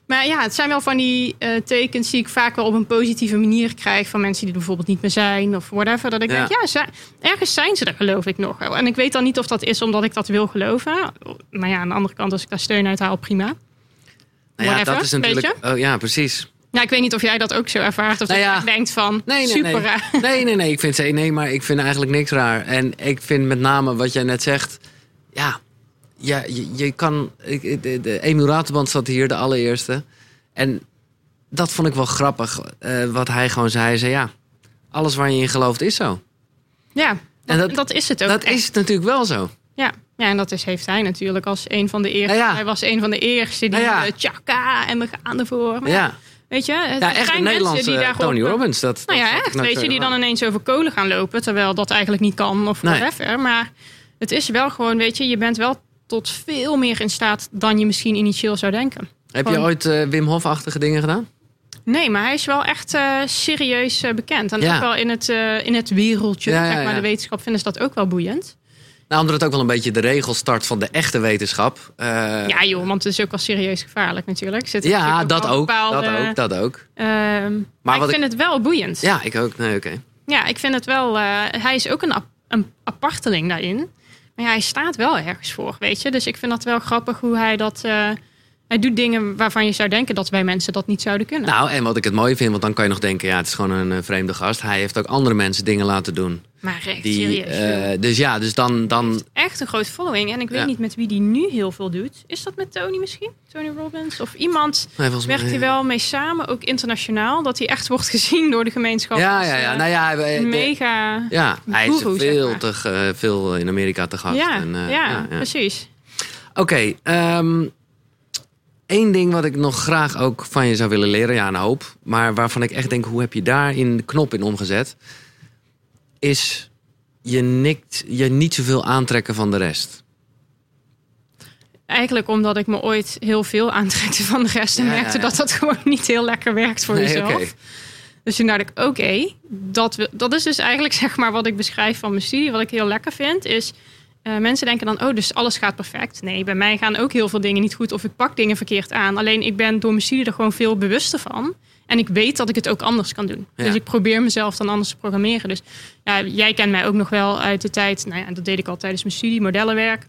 Maar ja, het zijn wel van die eh, tekens die ik vaak wel op een positieve manier krijg van mensen die er bijvoorbeeld niet meer zijn of whatever. Dat ik Ja. denk, ja, ze- ergens zijn ze er geloof ik nog. En ik weet dan niet of dat is omdat ik dat wil geloven. Maar ja, aan de andere kant, als ik daar steun uit haal, prima. Nou ja, Whatever, dat is natuurlijk. Oh, ja, precies. Ja, ik weet niet of jij dat ook zo ervaart. Of Nou dat je denkt van, Nee, nee, super nee. raar. Nee, nee, nee. Ik vind, ze- nee, maar ik vind eigenlijk niks raar. En ik vind met name wat jij net zegt. Ja, ja je, je kan. ik- De, de Emiel Raterband zat hier, de allereerste. En dat vond ik wel grappig. eh, wat hij gewoon zei. Hij zei ja, alles waar je in gelooft is zo. Ja, En dat, dat- dat is het ook. Dat echt. is natuurlijk wel zo. Ja. ja, en dat is, heeft hij natuurlijk als een van de eerste. Nou ja. Hij was een van de eerste die Nou ja. eh, tjaka en we gaan ervoor. Maar Ja, Weet je, het ja echt zijn een Nederlandse mensen die daarop, Tony Robbins. Dat, Nou ja, echt. Weet je, die dan ineens over kolen gaan lopen, terwijl dat eigenlijk niet kan of Nee. whatever. Maar het is wel gewoon, weet je, je bent wel tot veel meer in staat dan je misschien initieel zou denken. Heb je gewoon- ooit eh, Wim Hof-achtige dingen gedaan? Nee, maar hij is wel echt eh, serieus eh, bekend. En Ja. ook wel in het, eh, in het wereldje, Ja, zeg maar, de wetenschap vinden ze dat ook wel boeiend. Nou, omdat het ook wel een beetje de regel start van de echte wetenschap. Eh, ja joh, want het is ook wel serieus gevaarlijk natuurlijk. Zit ja, natuurlijk dat ook, bepaalde, dat ook. Dat ook. ehm, maar, wat ik ik- vind het wel boeiend. Ja, ik ook. Nee, oké. Ja, ik vind het wel. eh, hij is ook een, ap- een aparteling daarin. Maar ja, hij staat wel ergens voor, weet je. Dus ik vind dat wel grappig hoe hij dat. Hij doet dingen waarvan je zou denken dat wij mensen dat niet zouden kunnen. Nou, en wat ik het mooi vind, want dan kan je nog denken, ja, het is gewoon een eh, vreemde gast. Hij heeft ook andere mensen dingen laten doen. maar echt Die, serieus. eh, dus ja, dus dan, dan echt een groot following. En ik weet Ja. niet met wie die nu heel veel doet. Is dat met Tony misschien? Tony Robbins? Of iemand nee, mij- werkt hij wel mee samen, ook internationaal. Dat hij echt wordt gezien door de gemeenschap. Ja, als, ja, ja. eh, Nou ja, de- mega. ja hij is zeg veel, maar. te, veel in Amerika te gast. Ja, En, ja, precies. Oké, ehm, één ding wat ik nog graag ook van je zou willen leren, ja, een hoop, maar waarvan ik echt denk, hoe heb je daar in de knop in omgezet, is je, nikt, je niet zoveel aantrekken van de rest. Eigenlijk omdat ik me ooit heel veel aantrekte van de rest. En Ja, merkte ja. dat dat gewoon niet heel lekker werkt voor Nee, jezelf. Dus toen dacht ik, oké, dat, dat is dus eigenlijk zeg maar wat ik beschrijf van mijn studie. Wat ik heel lekker vind, is... eh, mensen denken dan, oh, dus alles gaat perfect. Nee, bij mij gaan ook heel veel dingen niet goed. Of ik pak dingen verkeerd aan. Alleen ik ben door mijn studie er gewoon veel bewuster van. En ik weet dat ik het ook anders kan doen. Ja. Dus ik probeer mezelf dan anders te programmeren. Dus ja, jij kent mij ook nog wel uit de tijd... Nou ja, dat deed ik al tijdens mijn studie, modellenwerk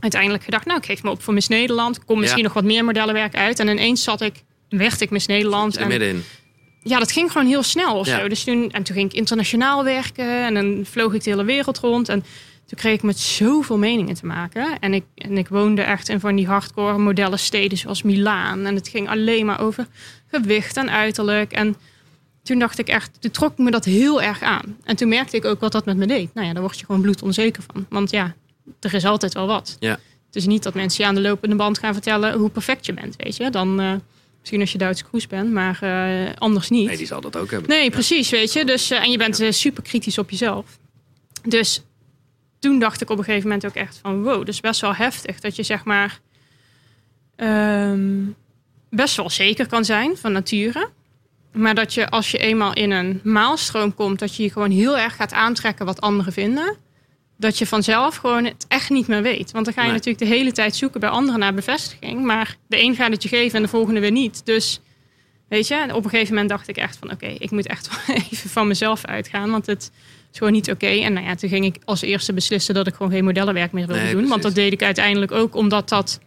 uiteindelijk gedacht, nou, ik geef me op voor Miss Nederland. Kom misschien Ja. nog wat meer modellenwerk uit. En ineens zat ik, werd ik Miss Nederland. Er En middenin. ja, dat ging gewoon heel snel of Ja. zo. Dus toen, en toen ging ik internationaal werken en dan vloog ik de hele wereld rond. En toen kreeg ik met zoveel meningen te maken. En ik, en ik woonde echt in van die hardcore modellen steden zoals Milaan. En het ging alleen maar over gewicht en uiterlijk. En toen dacht ik echt, toen trok me dat heel erg aan. En toen merkte ik ook wat dat met me deed. Nou ja, daar word je gewoon bloedonzeker van. Want ja, er is altijd wel wat. Ja. Het is niet dat mensen je aan de lopende band gaan vertellen hoe perfect je bent, weet je. Dan eh, misschien als je Duitse kroes bent, maar eh, anders niet. Nee, die zal dat ook hebben. Nee, precies, weet je. Dus, eh, en je bent super kritisch op jezelf. Dus toen dacht ik op een gegeven moment ook echt van... wow, dat is best wel heftig. Dat je zeg maar ehm, best wel zeker kan zijn van nature. Maar dat je als je eenmaal in een maalstroom komt... dat je je gewoon heel erg gaat aantrekken wat anderen vinden... dat je vanzelf gewoon het echt niet meer weet. Want dan ga je Nee. natuurlijk de hele tijd zoeken bij anderen naar bevestiging. Maar de een gaat het je geven en de volgende weer niet. Dus Weet je, en op een gegeven moment dacht ik echt van... oké, ik moet echt wel even van mezelf uitgaan, want het is gewoon niet oké. En nou ja, toen ging ik als eerste beslissen dat ik gewoon geen modellenwerk meer wilde Nee, doen. Want dat deed ik uiteindelijk ook omdat dat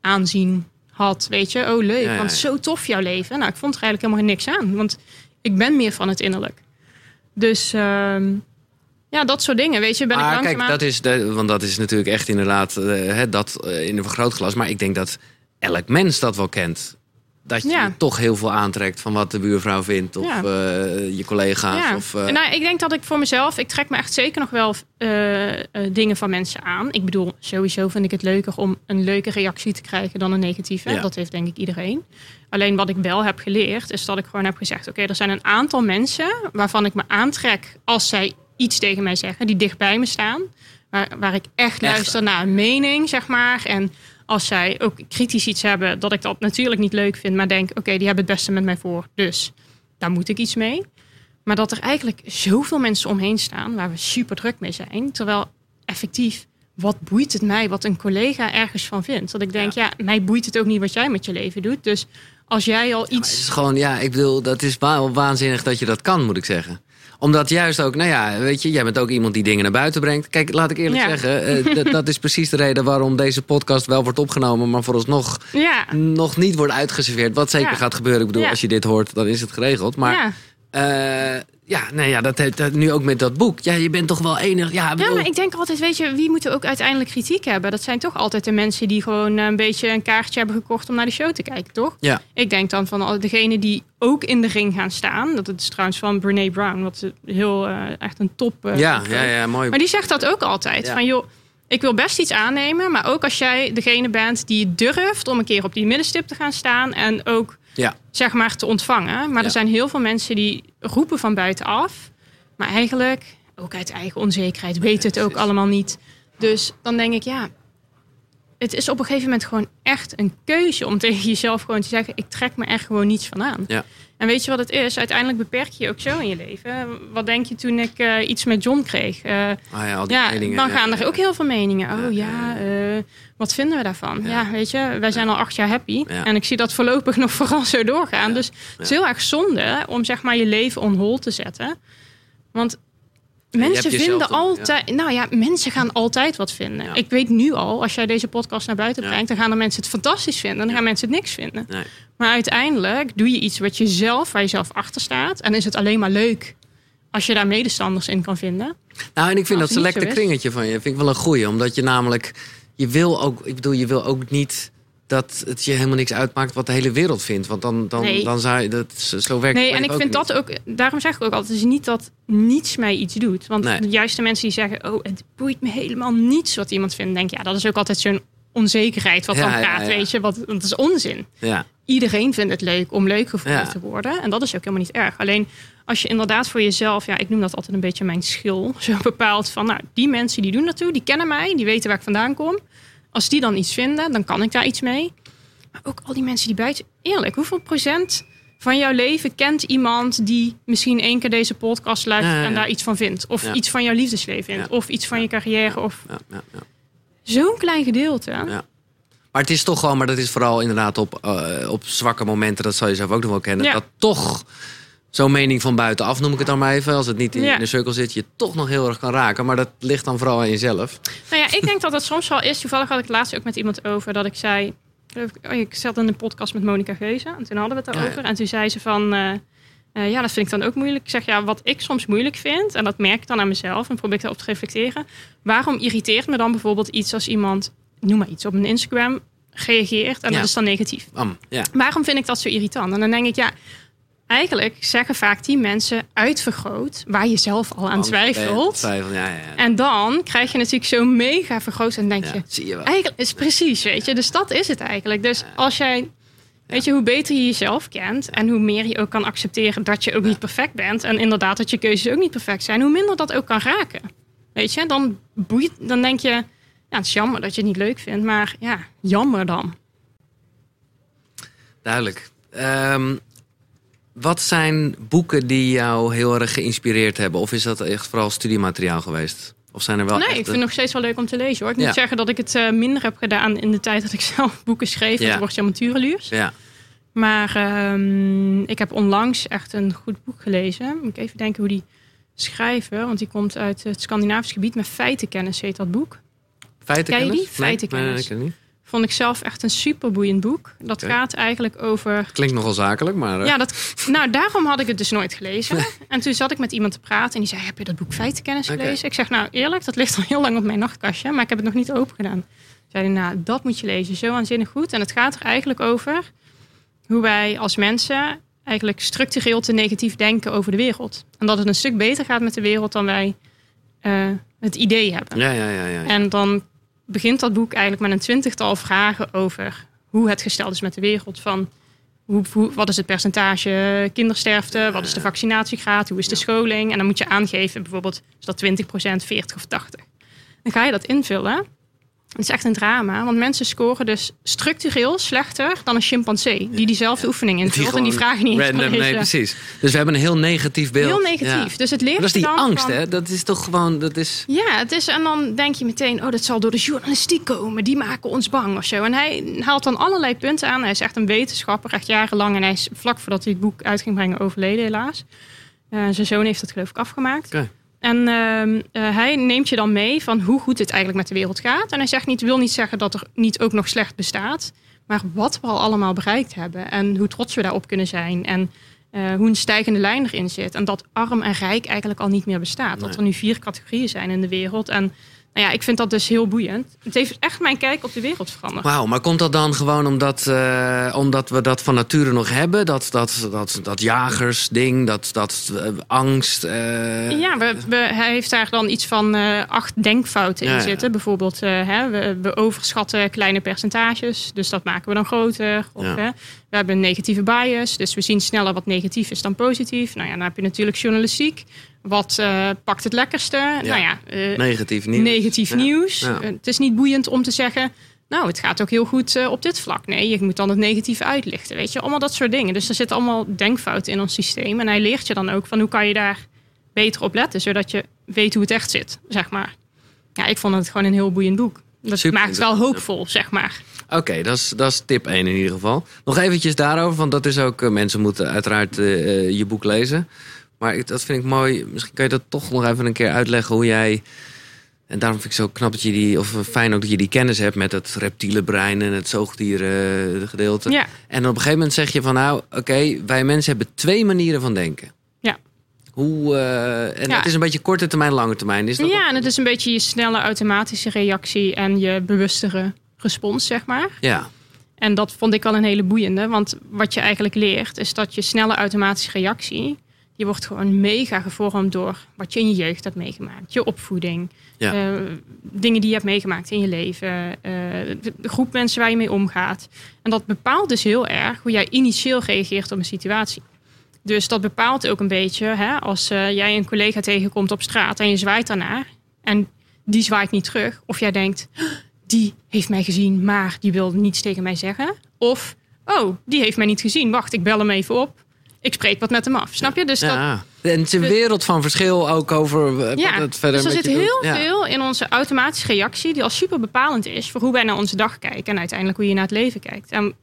aanzien had. Weet je, oh leuk, Ja, want zo tof jouw leven. Nou, ik vond er eigenlijk helemaal niks aan, want ik ben meer van het innerlijk. Dus ehm, ja, dat soort dingen, weet je, ben ik maar kijk, langzaamaan... dat is de, want dat is natuurlijk echt inderdaad eh, dat eh, in een vergrootglas. Maar ik denk dat elk mens dat wel kent. Dat je Ja. toch heel veel aantrekt van wat de buurvrouw vindt. Of Ja. eh, je collega's. Ja. Of, eh, Nou, ik denk dat ik voor mezelf, ik trek me echt zeker nog wel eh, dingen van mensen aan. Ik bedoel, sowieso vind ik het leuker om een leuke reactie te krijgen dan een negatieve. Dat heeft denk ik iedereen. Alleen wat ik wel heb geleerd, is dat ik gewoon heb gezegd: oké, er zijn een aantal mensen waarvan ik me aantrek als zij iets tegen mij zeggen, die dicht bij me staan. Waar, waar ik echt, luister naar een mening, zeg maar. En als zij ook kritisch iets hebben, dat ik dat natuurlijk niet leuk vind, maar denk: oké, die hebben het beste met mij voor. Dus daar moet ik iets mee. Maar dat er eigenlijk zoveel mensen omheen staan waar we super druk mee zijn. Terwijl effectief, wat boeit het mij wat een collega ergens van vindt? Dat ik denk, ja, mij boeit het ook niet wat jij met je leven doet. Dus als jij al het iets. is gewoon, ja, ik bedoel, dat is wa- waanzinnig dat je dat kan, moet ik zeggen. Omdat juist ook, nou ja, weet je, jij bent ook iemand die dingen naar buiten brengt. Kijk, laat ik eerlijk Ja. zeggen, eh, dat- is precies de reden waarom deze podcast wel wordt opgenomen, maar vooralsnog nog niet wordt uitgeserveerd. Wat zeker gaat gebeuren. Ik bedoel, als je dit hoort, dan is het geregeld. Maar ja. ja, nou ja, dat, heeft- dat nu ook met dat boek. Ja, je bent toch wel enig. Ja, ja, bedoel- maar ik denk altijd, weet je, wie moet er ook uiteindelijk kritiek hebben? Dat zijn toch altijd de mensen die gewoon eh, een beetje een kaartje hebben gekocht om naar de show te kijken, toch? ja. Ik denk dan van al degenen die ook in de ring gaan staan. Dat is trouwens van Brene Brown, wat heel eh, echt een top. eh, Ja, ja, ja, mooi. Maar die zegt dat ook altijd. Ja. Van joh, ik wil best iets aannemen. Maar ook als jij degene bent die durft om een keer op die middenstip te gaan staan. En ook Ja. zeg maar te ontvangen. Maar Ja. er zijn heel veel mensen die roepen van buitenaf. Maar eigenlijk, ook uit eigen onzekerheid, weten het ook allemaal niet. Dus dan denk ik, ja, het is op een gegeven moment gewoon echt een keuze om tegen jezelf gewoon te zeggen: ik trek me echt gewoon niets van aan. Ja. En weet je wat het is? Uiteindelijk beperk je je ook zo in je leven. Wat denk je toen ik eh, iets met John kreeg? Eh, Ah, ja, al die ja, meningen, dan gaan ja, er ook heel veel meningen. Oh Ja, eh, wat vinden we daarvan? Ja. Weet je, wij zijn al acht jaar happy. En ik zie dat voorlopig nog vooral zo doorgaan. Dus het is heel erg zonde om zeg maar je leven on hold te zetten. Want mensen vinden altijd... Nou ja, mensen gaan altijd wat vinden. Ja. Ik weet nu al, als jij deze podcast naar buiten Ja. brengt... dan gaan er mensen het fantastisch vinden. En dan gaan mensen het niks vinden. Nee. Maar uiteindelijk doe je iets wat je zelf, waar je zelf achter staat. En is het alleen maar leuk als je daar medestanders in kan vinden. Nou, en ik vind dat selecte kringetje van je vind ik wel een goeie. Omdat je namelijk, je wil ook, ik bedoel, je wil ook niet dat het je helemaal niks uitmaakt wat de hele wereld vindt. Want dan, dan, Nee. dan zou je, dat, zo werkt Nee, en ik vind niet. dat ook, daarom zeg ik ook altijd, het is niet dat niets mij iets doet. Want Nee. juist de mensen die zeggen, oh, het boeit me helemaal niets wat iemand vindt, denk ja, dat is ook altijd zo'n onzekerheid wat Ja, dan praat, ja. weet je, wat, want het is onzin. Ja, Iedereen vindt het leuk om leuk gevonden Ja. te worden en dat is ook helemaal niet erg. Alleen als je inderdaad voor jezelf, ja, ik noem dat altijd een beetje mijn schil, zo bepaalt van, nou, die mensen die doen dat toe, die kennen mij, die weten waar ik vandaan kom. Als die dan iets vinden, dan kan ik daar iets mee. Maar ook al die mensen die buiten, eerlijk, hoeveel procent van jouw leven kent iemand die misschien één keer deze podcast luistert Ja, ja, en daar iets van vindt? Of iets van jouw liefdesleven vindt? Of iets van je carrière? Of ja, ja, ja. zo'n klein gedeelte. Ja. Maar het is toch gewoon, maar dat is vooral inderdaad op, eh, op zwakke momenten, dat zal je zelf ook nog wel kennen. Dat toch zo'n mening van buitenaf, noem ik het dan maar even, als het niet in, Ja. in de cirkel zit, je toch nog heel erg kan raken. Maar dat ligt dan vooral aan jezelf. Nou ja, ik denk dat het soms wel is. Toevallig had ik laatst ook met iemand over dat ik zei. ik, Oh, ik zat in een podcast met Monica Geuze en toen hadden we het daarover. ja. En toen zei ze van. eh, Eh, ja, dat vind ik dan ook moeilijk. Ik zeg ja, wat ik soms moeilijk vind, en dat merk ik dan aan mezelf en probeer ik daarop te reflecteren. Waarom irriteert me dan bijvoorbeeld iets als iemand, noem maar iets, op een Instagram reageert en dat is dan negatief? Waarom vind ik dat zo irritant? En dan denk ik, ja, eigenlijk zeggen vaak die mensen uitvergroot waar je zelf al aan twijfelt. Twijfel, ja, ja, ja. En dan krijg je natuurlijk zo mega vergroot en denk je, zie je wel. Eigenlijk is precies, weet je. Dus dat is het eigenlijk. Dus als jij, weet je, hoe beter je jezelf kent en hoe meer je ook kan accepteren dat je ook niet perfect bent en inderdaad dat je keuzes ook niet perfect zijn, hoe minder dat ook kan raken. Weet je, dan boeit, dan denk je, ja, het is jammer dat je het niet leuk vindt, maar ja, jammer dan. Duidelijk. Ehm, wat zijn boeken die jou heel erg geïnspireerd hebben? Of is dat echt vooral studiemateriaal geweest? Of zijn er wel nee, ik vind het nog steeds wel leuk om te lezen hoor. Ik Ja. moet zeggen dat ik het eh, minder heb gedaan in de tijd dat ik zelf boeken schreef. Ja. Dan word je avonturenluurs. Ja, Maar ehm, ik heb onlangs echt een goed boek gelezen. Moet ik even denken hoe die schrijver, want die komt uit het Scandinavisch gebied met feitenkennis heet dat boek. feitenkennis? Ken je die? Feitenkennis. Nee, nee, het. Vond ik zelf echt een super boeiend boek. Dat gaat eigenlijk over. Klinkt nogal zakelijk, maar... eh, Ja, dat, nou, daarom had ik het dus nooit gelezen. En toen zat ik met iemand te praten en die zei: Heb je dat boek Feitenkennis gelezen? Ik zeg: Nou, eerlijk, dat ligt al heel lang op mijn nachtkastje, maar ik heb het nog niet open gedaan. Zei hij: Nou, dat moet je lezen. Zo waanzinnig goed. En het gaat er eigenlijk over hoe wij als mensen eigenlijk structureel te negatief denken over de wereld. En dat het een stuk beter gaat met de wereld dan wij eh, het idee hebben. ja, ja, ja. ja. En dan begint dat boek eigenlijk met een twintigtal vragen over hoe het gesteld is met de wereld. Van hoe, hoe- wat is het percentage kindersterfte? Wat is de vaccinatiegraad? Hoe is de scholing? En dan moet je aangeven, bijvoorbeeld, is dat 20%, 40 of 80? Dan ga je dat invullen. Het is echt een drama, want mensen scoren dus structureel slechter dan een chimpansee. Die diezelfde oefening invult en die vragen niet Random, nee, precies. Dus we hebben een heel negatief beeld. Heel negatief. Ja. Dus het leert Maar dat is die angst, van- hè? Dat is toch gewoon... Dat is... Ja, het is, en dan denk je meteen, oh, dat zal door de journalistiek komen. Die maken ons bang of zo. En hij haalt dan allerlei punten aan. Hij is echt een wetenschapper, echt jarenlang. En hij is vlak voordat hij het boek uit ging brengen overleden, helaas. Eh, zijn zoon heeft het geloof ik afgemaakt. Oké. En ehm, eh, hij neemt je dan mee van hoe goed het eigenlijk met de wereld gaat. En hij zegt niet, wil niet zeggen dat er niet ook nog slecht bestaat. Maar wat we al allemaal bereikt hebben. En hoe trots we daarop kunnen zijn. En eh, hoe een stijgende lijn erin zit. En dat arm en rijk eigenlijk al niet meer bestaat. Dat er nu vier categorieën zijn in de wereld. En nou ja, ik vind dat dus heel boeiend. Het heeft echt mijn kijk op de wereld veranderd. Wauw, maar komt dat dan gewoon omdat, eh, omdat we dat van nature nog hebben? Dat, dat, dat, dat jagersding, dat, dat eh, angst? eh, Ja, we, we, hij heeft daar dan iets van acht denkfouten Ja, in ja. zitten. Bijvoorbeeld, hè, we, we overschatten kleine percentages, dus dat maken we dan groter. Of, Ja. hè, we hebben een negatieve bias, dus we zien sneller wat negatief is dan positief. Nou ja, dan heb je natuurlijk journalistiek. Wat eh, pakt het lekkerste? Nou ja, eh, Negatief nieuws. negatief Ja. nieuws. Ja. Eh, het is niet boeiend om te zeggen. Nou, het gaat ook heel goed op dit vlak. Nee, je moet dan het negatieve uitlichten. Weet je, allemaal dat soort dingen. Dus er zitten allemaal denkfouten in ons systeem. En hij leert je dan ook van hoe kan je daar beter op letten, zodat je weet hoe het echt zit, zeg maar. Ja, ik vond het gewoon een heel boeiend boek. Dat Super maakt het wel hoopvol, zeg maar. Oké, dat, is, dat is tip 1 in ieder geval. Nog eventjes daarover, want dat is ook... mensen moeten uiteraard je boek lezen. Maar ik, dat vind ik mooi. Misschien kan je dat toch nog even een keer uitleggen hoe jij... En daarom vind ik het zo knap dat je die... Of fijn ook dat je die kennis hebt met het reptiele brein en het zoogdieren gedeelte. Ja, En op een gegeven moment zeg je van nou, oké, wij mensen hebben twee manieren van denken. Ja. Hoe, eh, en Ja. het is een beetje korte termijn, lange termijn. Is dat ja ook- en het is een beetje je snelle automatische reactie en je bewustere respons, zeg maar. Ja, En dat vond ik al een hele boeiende. Want wat je eigenlijk leert, is dat je snelle automatische reactie... die wordt gewoon mega gevormd door wat je in je jeugd hebt meegemaakt. Je opvoeding. Ja. eh, dingen die je hebt meegemaakt in je leven. eh, de, de groep mensen waar je mee omgaat. En dat bepaalt dus heel erg hoe jij initieel reageert op een situatie. Dus dat bepaalt ook een beetje... Hè, als eh, jij een collega tegenkomt op straat en je zwaait daarnaar... en die zwaait niet terug. Of jij denkt, die heeft mij gezien, maar die wil niets tegen mij zeggen. Of, oh, die heeft mij niet gezien. Wacht, ik bel hem even op. Ik spreek wat met hem af. Snap je? Dus dat, ja. En het is een wereld van verschil ook over eh, ja, wat het verder dus er met zit je heel doet. Ja. veel in onze automatische reactie... die al super bepalend is voor hoe wij naar onze dag kijken... en uiteindelijk hoe je naar het leven kijkt. En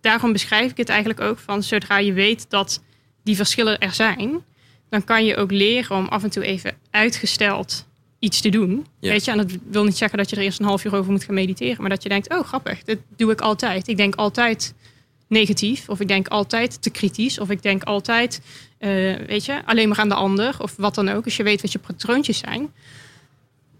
daarom beschrijf ik het eigenlijk ook van... zodra je weet dat die verschillen er zijn... dan kan je ook leren om af en toe even uitgesteld iets te doen. Ja. Weet je, en dat wil niet zeggen dat je er eerst een half uur over moet gaan mediteren... maar dat je denkt, oh grappig, dit doe ik altijd. Ik denk altijd negatief. Of ik denk altijd te kritisch. Of ik denk altijd, eh, weet je, alleen maar aan de ander. Of wat dan ook. Als je weet wat je patroontjes zijn.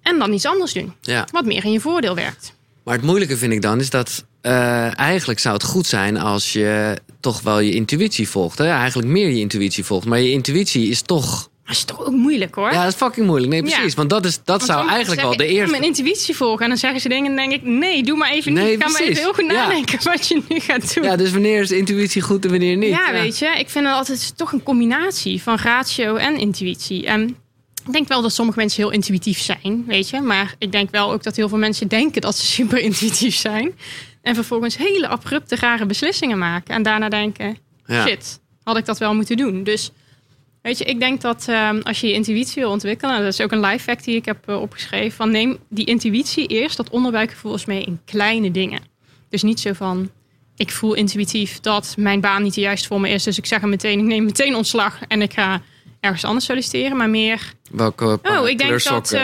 En dan iets anders doen. Ja. Wat meer in je voordeel werkt. Maar het moeilijke vind ik dan is dat eh, eigenlijk zou het goed zijn als je toch wel je intuïtie volgt. Hè? Eigenlijk meer je intuïtie volgt. Maar je intuïtie is toch. Maar is toch ook moeilijk hoor. Ja, dat is fucking moeilijk. Nee, precies. Ja. Want dat, is, dat Want zou eigenlijk wel de ik eerste. mijn intuïtie volgen. En dan zeggen ze dingen en denk ik, nee, doe maar even Nee, niet. Ga maar even heel goed Ja. nadenken wat je nu gaat doen. Ja, dus wanneer is intuïtie goed en wanneer niet? Ja, weet je, ik vind het altijd toch een combinatie van ratio en intuïtie. En ik denk wel dat sommige mensen heel intuïtief zijn, weet je. Maar ik denk wel ook dat heel veel mensen denken dat ze super intuïtief zijn. En vervolgens hele abrupte, rare beslissingen maken. En daarna denken, shit, had ik dat wel moeten doen. Dus weet je, ik denk dat ehm, als je je intuïtie wil ontwikkelen... en dat is ook een life fact die ik heb eh, opgeschreven... van neem die intuïtie eerst, dat onderbuikgevoel eens mee in kleine dingen. Dus niet zo van, ik voel intuïtief dat mijn baan niet de juiste voor me is. Dus ik zeg hem meteen, ik neem meteen ontslag en ik ga ergens anders solliciteren. Maar meer, Welke oh, ik denk dat... eh,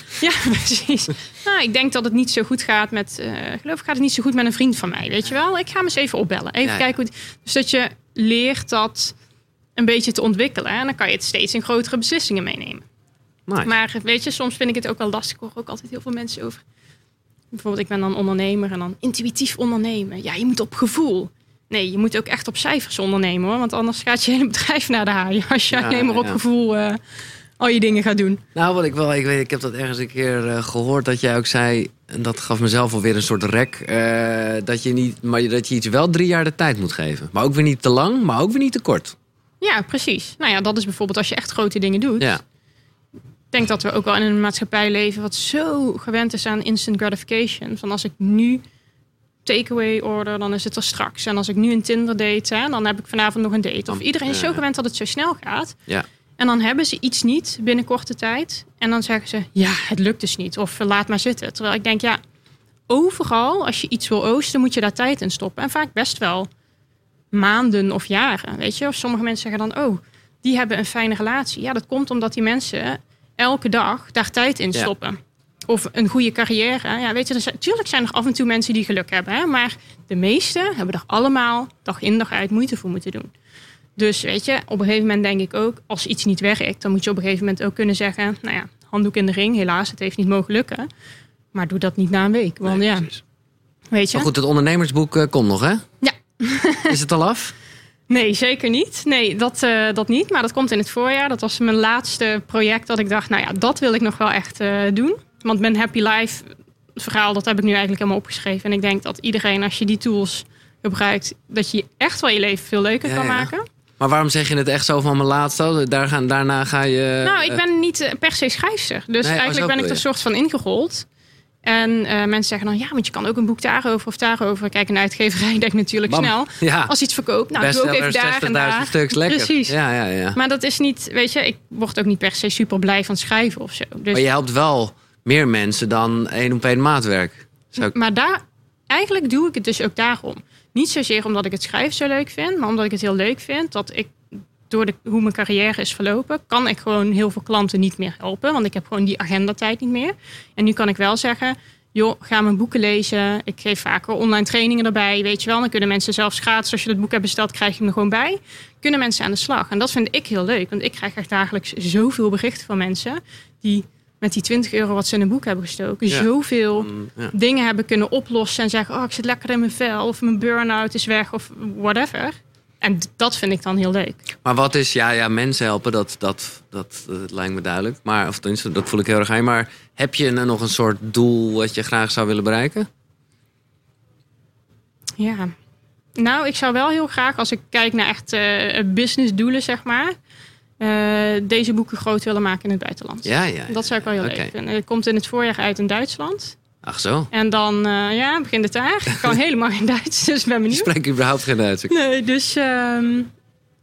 ja, precies. Nou, ik denk dat het niet zo goed gaat met... eh geloof ik gaat het niet zo goed met een vriend van mij, weet je wel? Ik ga hem eens even opbellen. Even Ja, ja. kijken hoe het... Dus dat je leert dat een beetje te ontwikkelen. En dan kan je het steeds in grotere beslissingen meenemen. Nice. Maar weet je, soms vind ik het ook wel lastig. Ik hoor ook altijd heel veel mensen over. Bijvoorbeeld, ik ben dan ondernemer en dan intuïtief ondernemen. Ja, je moet op gevoel. Nee, je moet ook echt op cijfers ondernemen hoor. Want anders gaat je hele bedrijf naar de haai. Als je Ja, alleen maar op ja. gevoel eh, al je dingen gaat doen. Nou, wat ik wel, ik weet, ik heb dat ergens een keer eh, gehoord dat jij ook zei, en dat gaf mezelf alweer een soort rek, eh, dat je niet, maar dat je iets wel drie jaar de tijd moet geven. Maar ook weer niet te lang, maar ook weer niet te kort. Ja, precies. Nou ja, dat is bijvoorbeeld als je echt grote dingen doet. Ja, Ik denk dat we ook wel in een maatschappij leven wat zo gewend is aan instant gratification. Van als ik nu takeaway order, dan is het er straks. En als ik nu een Tinder date, hè, dan heb ik vanavond nog een date. Of iedereen is zo gewend dat het zo snel gaat. ja, En dan hebben ze iets niet binnen korte tijd. En dan zeggen ze, ja, het lukt dus niet. Of eh, laat maar zitten. Terwijl ik denk, ja, overal als je iets wil oosten, moet je daar tijd in stoppen. En vaak best wel maanden of jaren, weet je. Of sommige mensen zeggen dan, oh, die hebben een fijne relatie. Ja, dat komt omdat die mensen elke dag daar tijd in Ja. stoppen. Of een goede carrière. Ja, weet je, er zijn, natuurlijk zijn er af en toe mensen die geluk hebben. Hè? Maar de meesten hebben er allemaal dag in dag uit moeite voor moeten doen. Dus weet je, op een gegeven moment denk ik ook, als iets niet werkt, dan moet je op een gegeven moment ook kunnen zeggen, nou ja, handdoek in de ring, helaas, het heeft niet mogen lukken. Maar doe dat niet na een week. Want Nee, ja, weet je. Maar goed, het ondernemersboek eh, komt nog, hè? Ja. Is het al af? Nee, zeker niet. Nee, dat, eh, dat niet. Maar dat komt in het voorjaar. Dat was mijn laatste project dat ik dacht, nou ja, dat wil ik nog wel echt eh, doen. Want mijn Happy Life verhaal, dat heb ik nu eigenlijk helemaal opgeschreven. En ik denk dat iedereen, als je die tools gebruikt, dat je echt wel je leven veel leuker Ja, kan ja. maken. Maar waarom zeg je het echt zo van mijn laatste? Daar gaan, daarna ga je... nou, ik eh, ben niet per se schrijfster. Dus Nee, eigenlijk ben ik er je. soort van ingerold. En eh, mensen zeggen dan, ja, want je kan ook een boek daarover of daarover. Kijk, een uitgeverij denkt natuurlijk Bam. snel. Ja, Als iets verkoopt, nou, doe ook even daar en 60.000 daar. stuks, lekker. Precies. Ja, ja, ja. Maar dat is niet, weet je, ik word ook niet per se super blij van schrijven of zo. Dus, Maar je helpt wel meer mensen dan één op één maatwerk. Ik- maar daar, eigenlijk doe ik het dus ook daarom. Niet zozeer omdat ik het schrijven zo leuk vind, maar omdat ik het heel leuk vind dat ik door de, hoe mijn carrière is verlopen, kan ik gewoon heel veel klanten niet meer helpen. Want ik heb gewoon die agendatijd niet meer. En nu kan ik wel zeggen, joh, ga mijn boeken lezen. Ik geef vaker online trainingen erbij, weet je wel. Dan kunnen mensen zelfs gratis, als je het boek hebt besteld, krijg je hem er gewoon bij. Kunnen mensen aan de slag. En dat vind ik heel leuk, want ik krijg echt dagelijks zoveel berichten van mensen die met die 20 euro wat ze in een boek hebben gestoken, Ja. zoveel Mm, ja. dingen hebben kunnen oplossen en zeggen: Oh, ik zit lekker in mijn vel, of mijn burn-out is weg, of whatever. En dat vind ik dan heel leuk. Maar wat is, ja, ja, mensen helpen, dat, dat, dat, dat lijkt me duidelijk. Maar, of tenminste, dat voel ik heel erg aan. Maar heb je nou nog een soort doel wat je graag zou willen bereiken? Ja. Nou, ik zou wel heel graag, als ik kijk naar echt eh businessdoelen, zeg maar, eh, deze boeken groot willen maken in het buitenland. Ja, ja. Dat zou ik wel heel leuk vinden. Het komt in het voorjaar uit in Duitsland. Ach zo. En dan, eh, ja, begint het daar. Ik kan helemaal geen Duits, dus ik ben benieuwd. spreekt überhaupt geen Duits. Nee, dus ehm,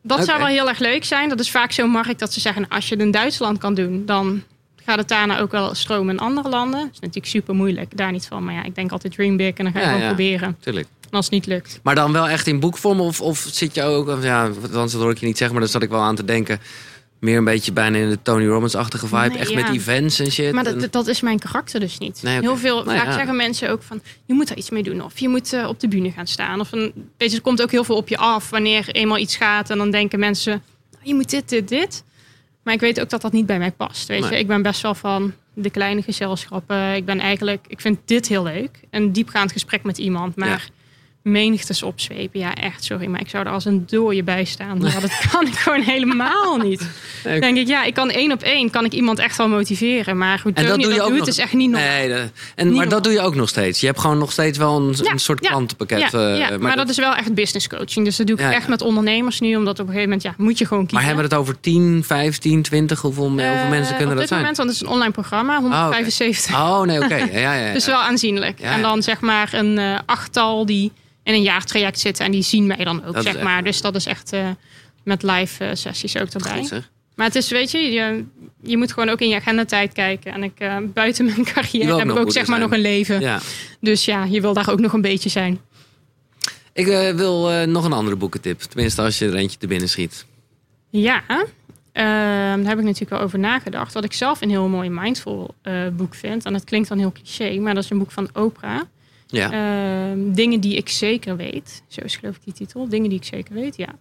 dat zou wel heel erg leuk zijn. Dat is vaak zo'n markt dat ze zeggen, als je het in Duitsland kan doen, dan gaat het daarna ook wel stromen in andere landen. Dat is natuurlijk super moeilijk, daar niet van. Maar ja, ik denk altijd dream big en dan ga je Ja, ja. proberen. Tuurlijk. En als het niet lukt. Maar dan wel echt in boekvorm? Of, of zit je ook, ja, dat hoor ik je niet zeggen, maar daar zat ik wel aan te denken. Meer een beetje bijna in de Tony Robbins-achtige vibe. Nee, echt ja. met events en shit. Maar dat, dat is mijn karakter dus niet. Nee. Heel veel, Nou vaak ja. zeggen mensen ook van... je moet daar iets mee doen. Of je moet eh, op de bühne gaan staan. Of een, weet je, er komt ook heel veel op je af wanneer eenmaal iets gaat. En dan denken mensen, "Nou, je moet dit, dit, dit. Maar ik weet ook dat dat niet bij mij past. Weet Nee. je? Ik ben best wel van de kleine gezelschappen. Ik ben eigenlijk, ik vind dit heel leuk. Een diepgaand gesprek met iemand. Maar menigtes opzwepen, ja echt, sorry. Maar ik zou er als een dooie bij staan. Ja, dat kan ik gewoon helemaal niet. Denk ik, ja, ik kan één op één kan ik iemand echt wel motiveren. Maar goed, En dat doe je dat ook nog- is echt niet nog. Nee, en, maar dat doe je ook nog steeds. Je hebt gewoon nog steeds wel een, Ja, een soort ja, klantenpakket. ja, eh, maar, dat, is wel echt business coaching. Dus dat doe ik echt met ondernemers nu. Omdat op een gegeven moment, ja, moet je gewoon Maar kiezen. hebben we het over 10, 15, 20? Hoeveel, hoeveel Eh, mensen kunnen op dat dit zijn? moment, want het is een online programma, 175. Oh, nee, oké. Ja, ja, ja. Dus wel aanzienlijk. En dan zeg maar een eh, achttal die in een jaartraject zitten. En die zien mij dan ook, Dat zeg maar. Dus dat is echt eh, met live eh, sessies ook erbij. Goed. Maar het is, weet je, je, je moet gewoon ook in je agenda tijd kijken. En ik, eh, buiten mijn carrière heb ik ook zeg maar zijn. nog een leven. Ja. Dus ja, je wil daar ook nog een beetje zijn. Ik wil nog een andere boekentip. Tenminste, als je er eentje te binnen schiet. Ja, ehm, daar heb ik natuurlijk wel over nagedacht. Wat ik zelf een heel mooi mindful boek vind. En dat klinkt dan heel cliché, maar dat is een boek van Oprah. Ja. Ehm, dingen die ik zeker weet. Zo is geloof ik die titel. Dingen die ik zeker weet, ja.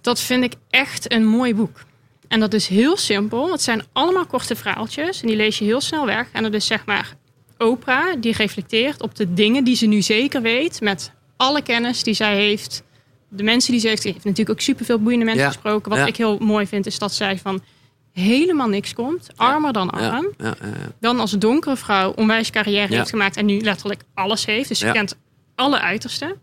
Dat vind ik echt een mooi boek. En dat is heel simpel. Het zijn allemaal korte verhaaltjes. En die lees je heel snel weg. En dat is zeg maar Oprah die reflecteert op de dingen die ze nu zeker weet. Met alle kennis die zij heeft. De mensen die ze heeft. Ze heeft natuurlijk ook superveel boeiende mensen Ja, gesproken. Wat ja. ik heel mooi vind is dat zij van helemaal niks komt. Armer dan arm dan als donkere vrouw onwijs carrière heeft gemaakt en nu letterlijk alles heeft. Dus ze kent alle uitersten.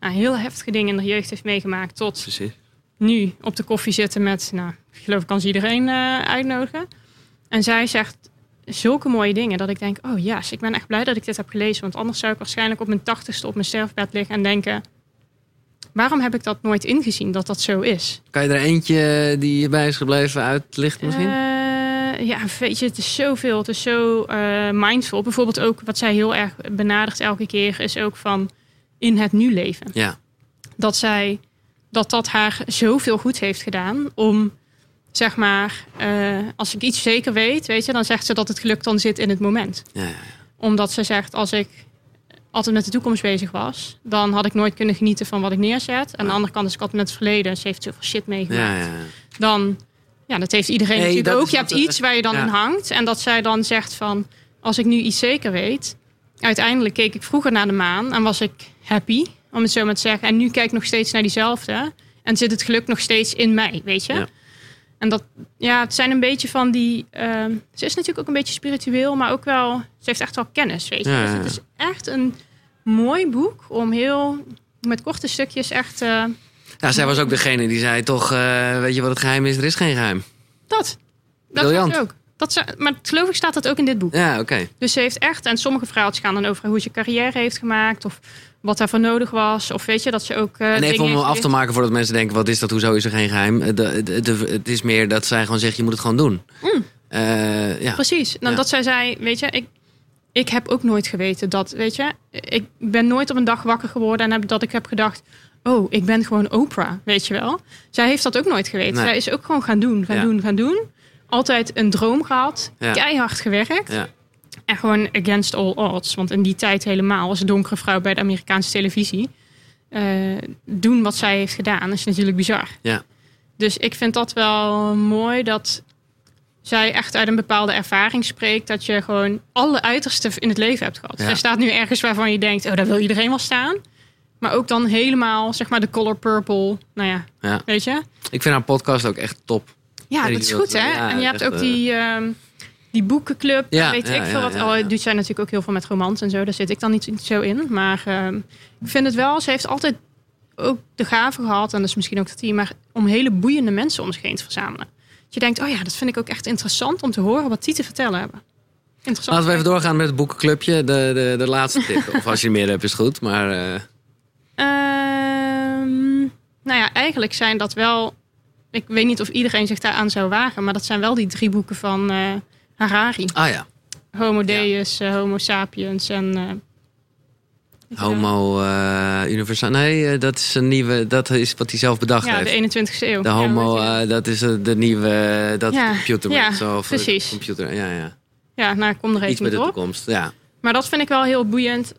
Nou, heel heftige dingen in de jeugd heeft meegemaakt tot Precies. nu op de koffie zitten met, nou, ik geloof ik kan ze iedereen eh, uitnodigen. En zij zegt zulke mooie dingen dat ik denk, oh ja, ik ben echt blij dat ik dit heb gelezen. Want anders zou ik waarschijnlijk op mijn tachtigste op mijn sterfbed liggen en denken, waarom heb ik dat nooit ingezien dat dat zo is? Kan je er eentje die je bij is gebleven uitlichten misschien? Eh, ja, weet je, het is zoveel. Het is zo eh, mindful. Bijvoorbeeld ook wat zij heel erg benadert elke keer... is ook van in het nu leven. ja. Dat zij dat dat haar zoveel goed heeft gedaan om zeg maar eh, als ik iets zeker weet, weet je, dan zegt ze dat het geluk dan zit in het moment. Ja, ja, ja. Omdat ze zegt als ik altijd met de toekomst bezig was, dan had ik nooit kunnen genieten van wat ik neerzet. Aan de andere kant is ik altijd met het verleden. Ze heeft zoveel shit meegemaakt ja, ja. dan, ja, dat heeft iedereen natuurlijk ook. Je hebt eh, iets waar je dan ja. in hangt. En dat zij dan zegt van, als ik nu iets zeker weet. Uiteindelijk keek ik vroeger naar de maan en was ik happy, om het zo maar te zeggen. En nu kijk ik nog steeds naar diezelfde. En zit het geluk nog steeds in mij, weet je? En dat, ja, het zijn een beetje van die... ehm, ze is natuurlijk ook een beetje spiritueel, maar ook wel... Ze heeft echt wel kennis, weet je? Ja, Dus het is echt een mooi boek om heel... Met korte stukjes echt... eh, Ja, zij was ook degene die zei toch, eh, weet je wat het geheim is? Er is geen geheim. Dat. Dat was ook. Dat ze, maar geloof ik staat dat ook in dit boek. Ja, oké. Dus ze heeft echt, en sommige verhaaltjes gaan dan over hoe ze carrière heeft gemaakt. Of wat daarvoor nodig was. Of weet je, dat ze ook. eh, En even om af te maken voordat mensen denken, wat is dat, hoezo is er geen geheim? Eh, de- de- de- het is meer dat zij gewoon zegt, je moet het gewoon doen. Eh, ja. Precies. Nou, Ja. Dat zij zei, weet je, ik, ik heb ook nooit geweten dat, weet je, ik ben nooit op een dag wakker geworden en heb, dat ik heb gedacht, oh, ik ben gewoon Oprah, weet je wel. Zij heeft dat ook nooit geweten. Nee. Zij is ook gewoon gaan doen, gaan Ja. doen, gaan doen. Altijd een droom gehad, Ja. keihard gewerkt. Ja. En gewoon against all odds. Want in die tijd helemaal als donkere vrouw bij de Amerikaanse televisie. eh, doen wat zij heeft gedaan is natuurlijk bizar. Ja. Dus ik vind dat wel mooi dat zij echt uit een bepaalde ervaring spreekt. Dat je gewoon alle uitersten in het leven hebt gehad. Ja. Zij staat nu ergens waarvan je denkt, oh, daar wil iedereen wel staan. Maar ook dan helemaal, zeg maar, de color purple. Nou ja, Ja. weet je? Ik vind haar podcast ook echt top. Ja, dat is goed, hè? ja, en je hebt ook eh, die, ehm, die boekenclub. Ja, weet ik veel wat. Al doet zij natuurlijk ook heel veel met romans en zo. Daar zit ik dan niet zo in. Maar ehm, ik vind het wel, ze heeft altijd ook de gave gehad. En dat is misschien ook dat team, maar om hele boeiende mensen om zich heen te verzamelen. Je denkt, oh ja, dat vind ik ook echt interessant om te horen wat die te vertellen hebben. Interessant. Laten we even doorgaan met het boekenclubje. De, de, de laatste tip. of als je er meer hebt, is goed. Maar eh, Ehm, nou ja, eigenlijk zijn dat wel. Ik weet niet of iedereen zich daaraan zou wagen, maar dat zijn wel die drie boeken van eh, Harari: ah ja. Homo Deus, eh, Homo Sapiens en. Eh, Homo uh, universal. Nee, uh, dat is een nieuwe. Dat is wat hij zelf bedacht ja, heeft. de 21ste eeuw. De homo, ja, uh, dat is de nieuwe. Dat Ja, computer. ja, zo, precies. Computer, ja, ja. Ja, nou, ik kom er Iets met de op. toekomst. Ja. Maar dat vind ik wel heel boeiend.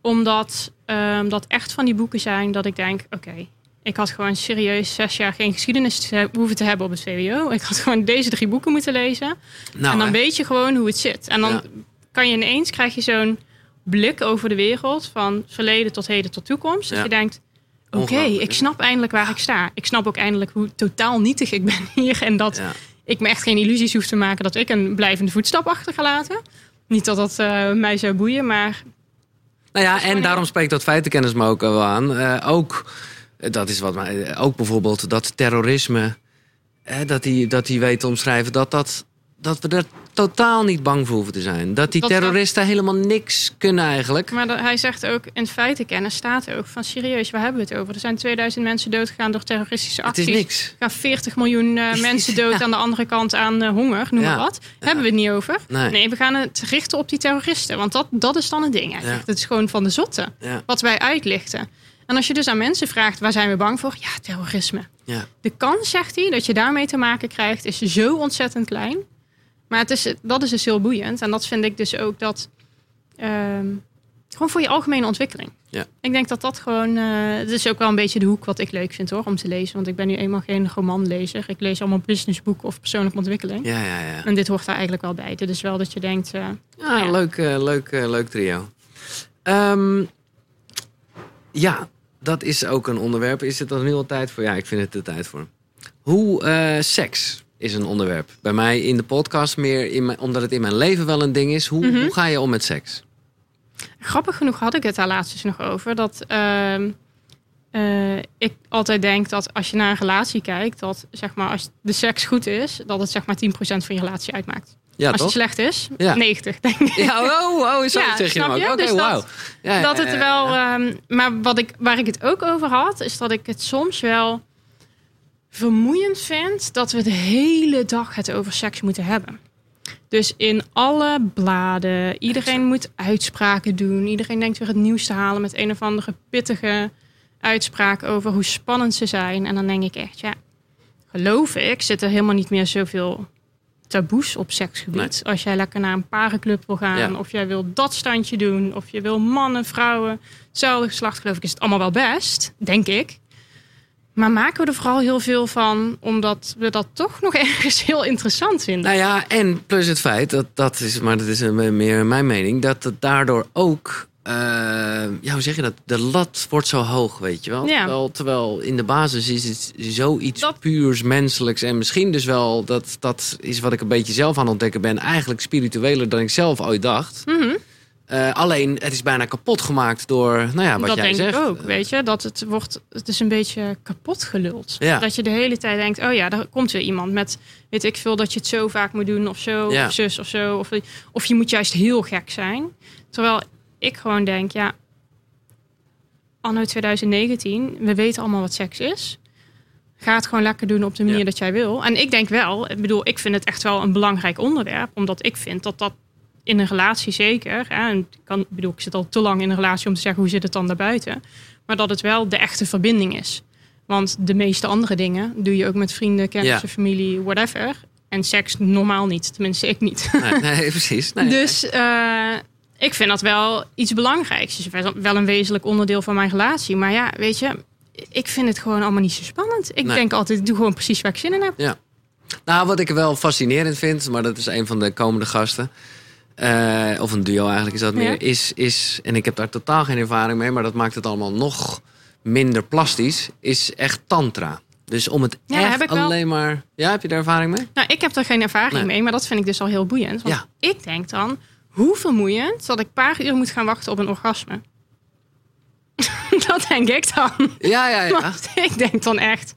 Omdat ehm, dat echt van die boeken zijn dat ik denk... Oké, ik had gewoon serieus zes jaar geen geschiedenis te hoeven te hebben op het VWO. Ik had gewoon deze drie boeken moeten lezen. Nou, en dan hè? weet je gewoon hoe het zit. En dan Ja. kan je ineens, krijg je zo'n blik over de wereld. Van verleden tot heden tot toekomst. Dat Ja. je denkt, oké, ik snap eindelijk waar ik sta. Ik snap ook eindelijk hoe totaal nietig ik ben hier. En dat Ja. ik me echt geen illusies hoef te maken dat ik een blijvende voetstap achter ga laten. Niet dat dat eh, mij zou boeien, maar Nou ja, en daarom spreekt dat feitenkennis me ook wel aan. Eh, ook, eh, dat is wat mij, ook bijvoorbeeld dat terrorisme, dat hij dat die weet te omschrijven, dat, dat, dat we er totaal niet bang voor hoeven te zijn. Dat die Dat terroristen helemaal niks kunnen eigenlijk. Maar dat- hij zegt ook, in feitenkennis staat ook van serieus, waar hebben we het over? Er zijn 2000 mensen doodgegaan door terroristische Het acties. is niks. Er gaan 40 miljoen eh, mensen dood aan de andere kant aan eh, honger, noem Ja. maar wat. Hebben we het niet over? Nee. we gaan het richten op die terroristen, want dat, dat is dan het ding. Zegt, het is gewoon van de zotte, wat wij uitlichten. En als je dus aan mensen vraagt, waar zijn we bang voor? Ja, terrorisme. ja. De kans, zegt hij, dat je daarmee te maken krijgt, is zo ontzettend klein. Maar het is, dat is dus heel boeiend. En dat vind ik dus ook dat. ehm, gewoon voor je algemene ontwikkeling. Ja. Ik denk dat dat gewoon. eh het is ook wel een beetje de hoek wat ik leuk vind hoor, om te lezen. Want ik ben nu eenmaal geen romanlezer. Ik lees allemaal businessboeken of persoonlijke ontwikkeling. Ja, ja, ja. En dit hoort daar eigenlijk wel bij. Is wel dat je denkt. eh, Ja, Ja. leuk, eh, leuk, leuk trio. Ehm, ja, dat is ook een onderwerp. Is het dan nu al tijd voor? Ja, ik vind het de tijd voor. Hoe seks is een onderwerp. Bij mij in de podcast meer, in mijn, omdat het in mijn leven wel een ding is. Hoe, Mhm. hoe ga je om met seks? Grappig genoeg had ik het daar laatst dus nog over. Dat ehm, eh, ik altijd denk dat als je naar een relatie kijkt, dat zeg maar als de seks goed is, dat het zeg maar 10% van je relatie uitmaakt. Ja, als toch? het slecht is, Ja. 90 denk ik. Ja, oh, oh, zo Ja, zeg je hem ook. Dus wauw. Ja, dat het wel. ehm, maar wat ik, waar ik het ook over had, is dat ik het soms wel vermoeiend vind dat we de hele dag het over seks moeten hebben. Dus in alle bladen, iedereen moet uitspraken doen. Iedereen denkt weer het nieuws te halen met een of andere pittige uitspraak over hoe spannend ze zijn. En dan denk ik echt, ja, geloof ik, zit er helemaal niet meer zoveel taboes op seksgebied. Als jij lekker naar een parenclub wil gaan, Ja. of jij wil dat standje doen, of je wil mannen, vrouwen, hetzelfde geslacht, geloof ik, is het allemaal wel best, denk ik. Maar maken we er vooral heel veel van, omdat we dat toch nog ergens heel interessant vinden. Nou ja, en plus het feit, dat, dat is, maar dat is meer mijn mening, dat het daardoor ook, eh, ja, hoe zeg je dat? De lat wordt zo hoog, weet je wel? Ja. Terwijl, terwijl in de basis is het zoiets Dat- puurs menselijks en misschien dus wel, dat, dat is wat ik een beetje zelf aan het ontdekken ben, eigenlijk spiritueler dan ik zelf ooit dacht. Mhm. Eh, alleen, het is bijna kapot gemaakt door, nou ja, wat dat jij denk zegt. ik ook, weet je. Dat het wordt, het is een beetje kapot geluld. Ja. Dat je de hele tijd denkt, oh ja, daar komt weer iemand met, weet ik veel, dat je het zo vaak moet doen of zo, Ja. of zus of zo. Of, of je moet juist heel gek zijn. Terwijl ik gewoon denk, ja, anno 2019, we weten allemaal wat seks is. Ga het gewoon lekker doen op de manier Ja. dat jij wil. En ik denk wel, ik bedoel, ik vind het echt wel een belangrijk onderwerp. Omdat ik vind dat dat in een relatie zeker. Hè, en ik, kan, ik bedoel, ik zit al te lang in een relatie om te zeggen hoe zit het dan daarbuiten. Maar dat het wel de echte verbinding is. Want de meeste andere dingen doe je ook met vrienden, kennissen, Ja. familie, whatever. En seks normaal niet. Tenminste, ik niet. Nee, nee, precies. Nee, dus eh, ik vind dat wel iets belangrijks. Het is wel- een wezenlijk onderdeel van mijn relatie. Maar ja, weet je, ik vind het gewoon allemaal niet zo spannend. Ik Nee. denk altijd, ik doe gewoon precies waar ik zin in heb. Nou, wat ik wel fascinerend vind, maar dat is een van de komende gasten. Eh, of een duo eigenlijk is dat meer. Ja. Is, is, en ik heb daar totaal geen ervaring mee, maar dat maakt het allemaal nog minder plastisch. Is echt Tantra. Dus om het Ja, echt heb ik wel. alleen maar. Ja, heb je daar ervaring mee? Nou, ik heb er geen ervaring Nee. mee, maar dat vind ik dus al heel boeiend. Want Ja. ik denk dan, hoe vermoeiend dat ik een paar uur moet gaan wachten op een orgasme. dat denk ik dan. Ja, ja, ja. Want ik denk dan echt,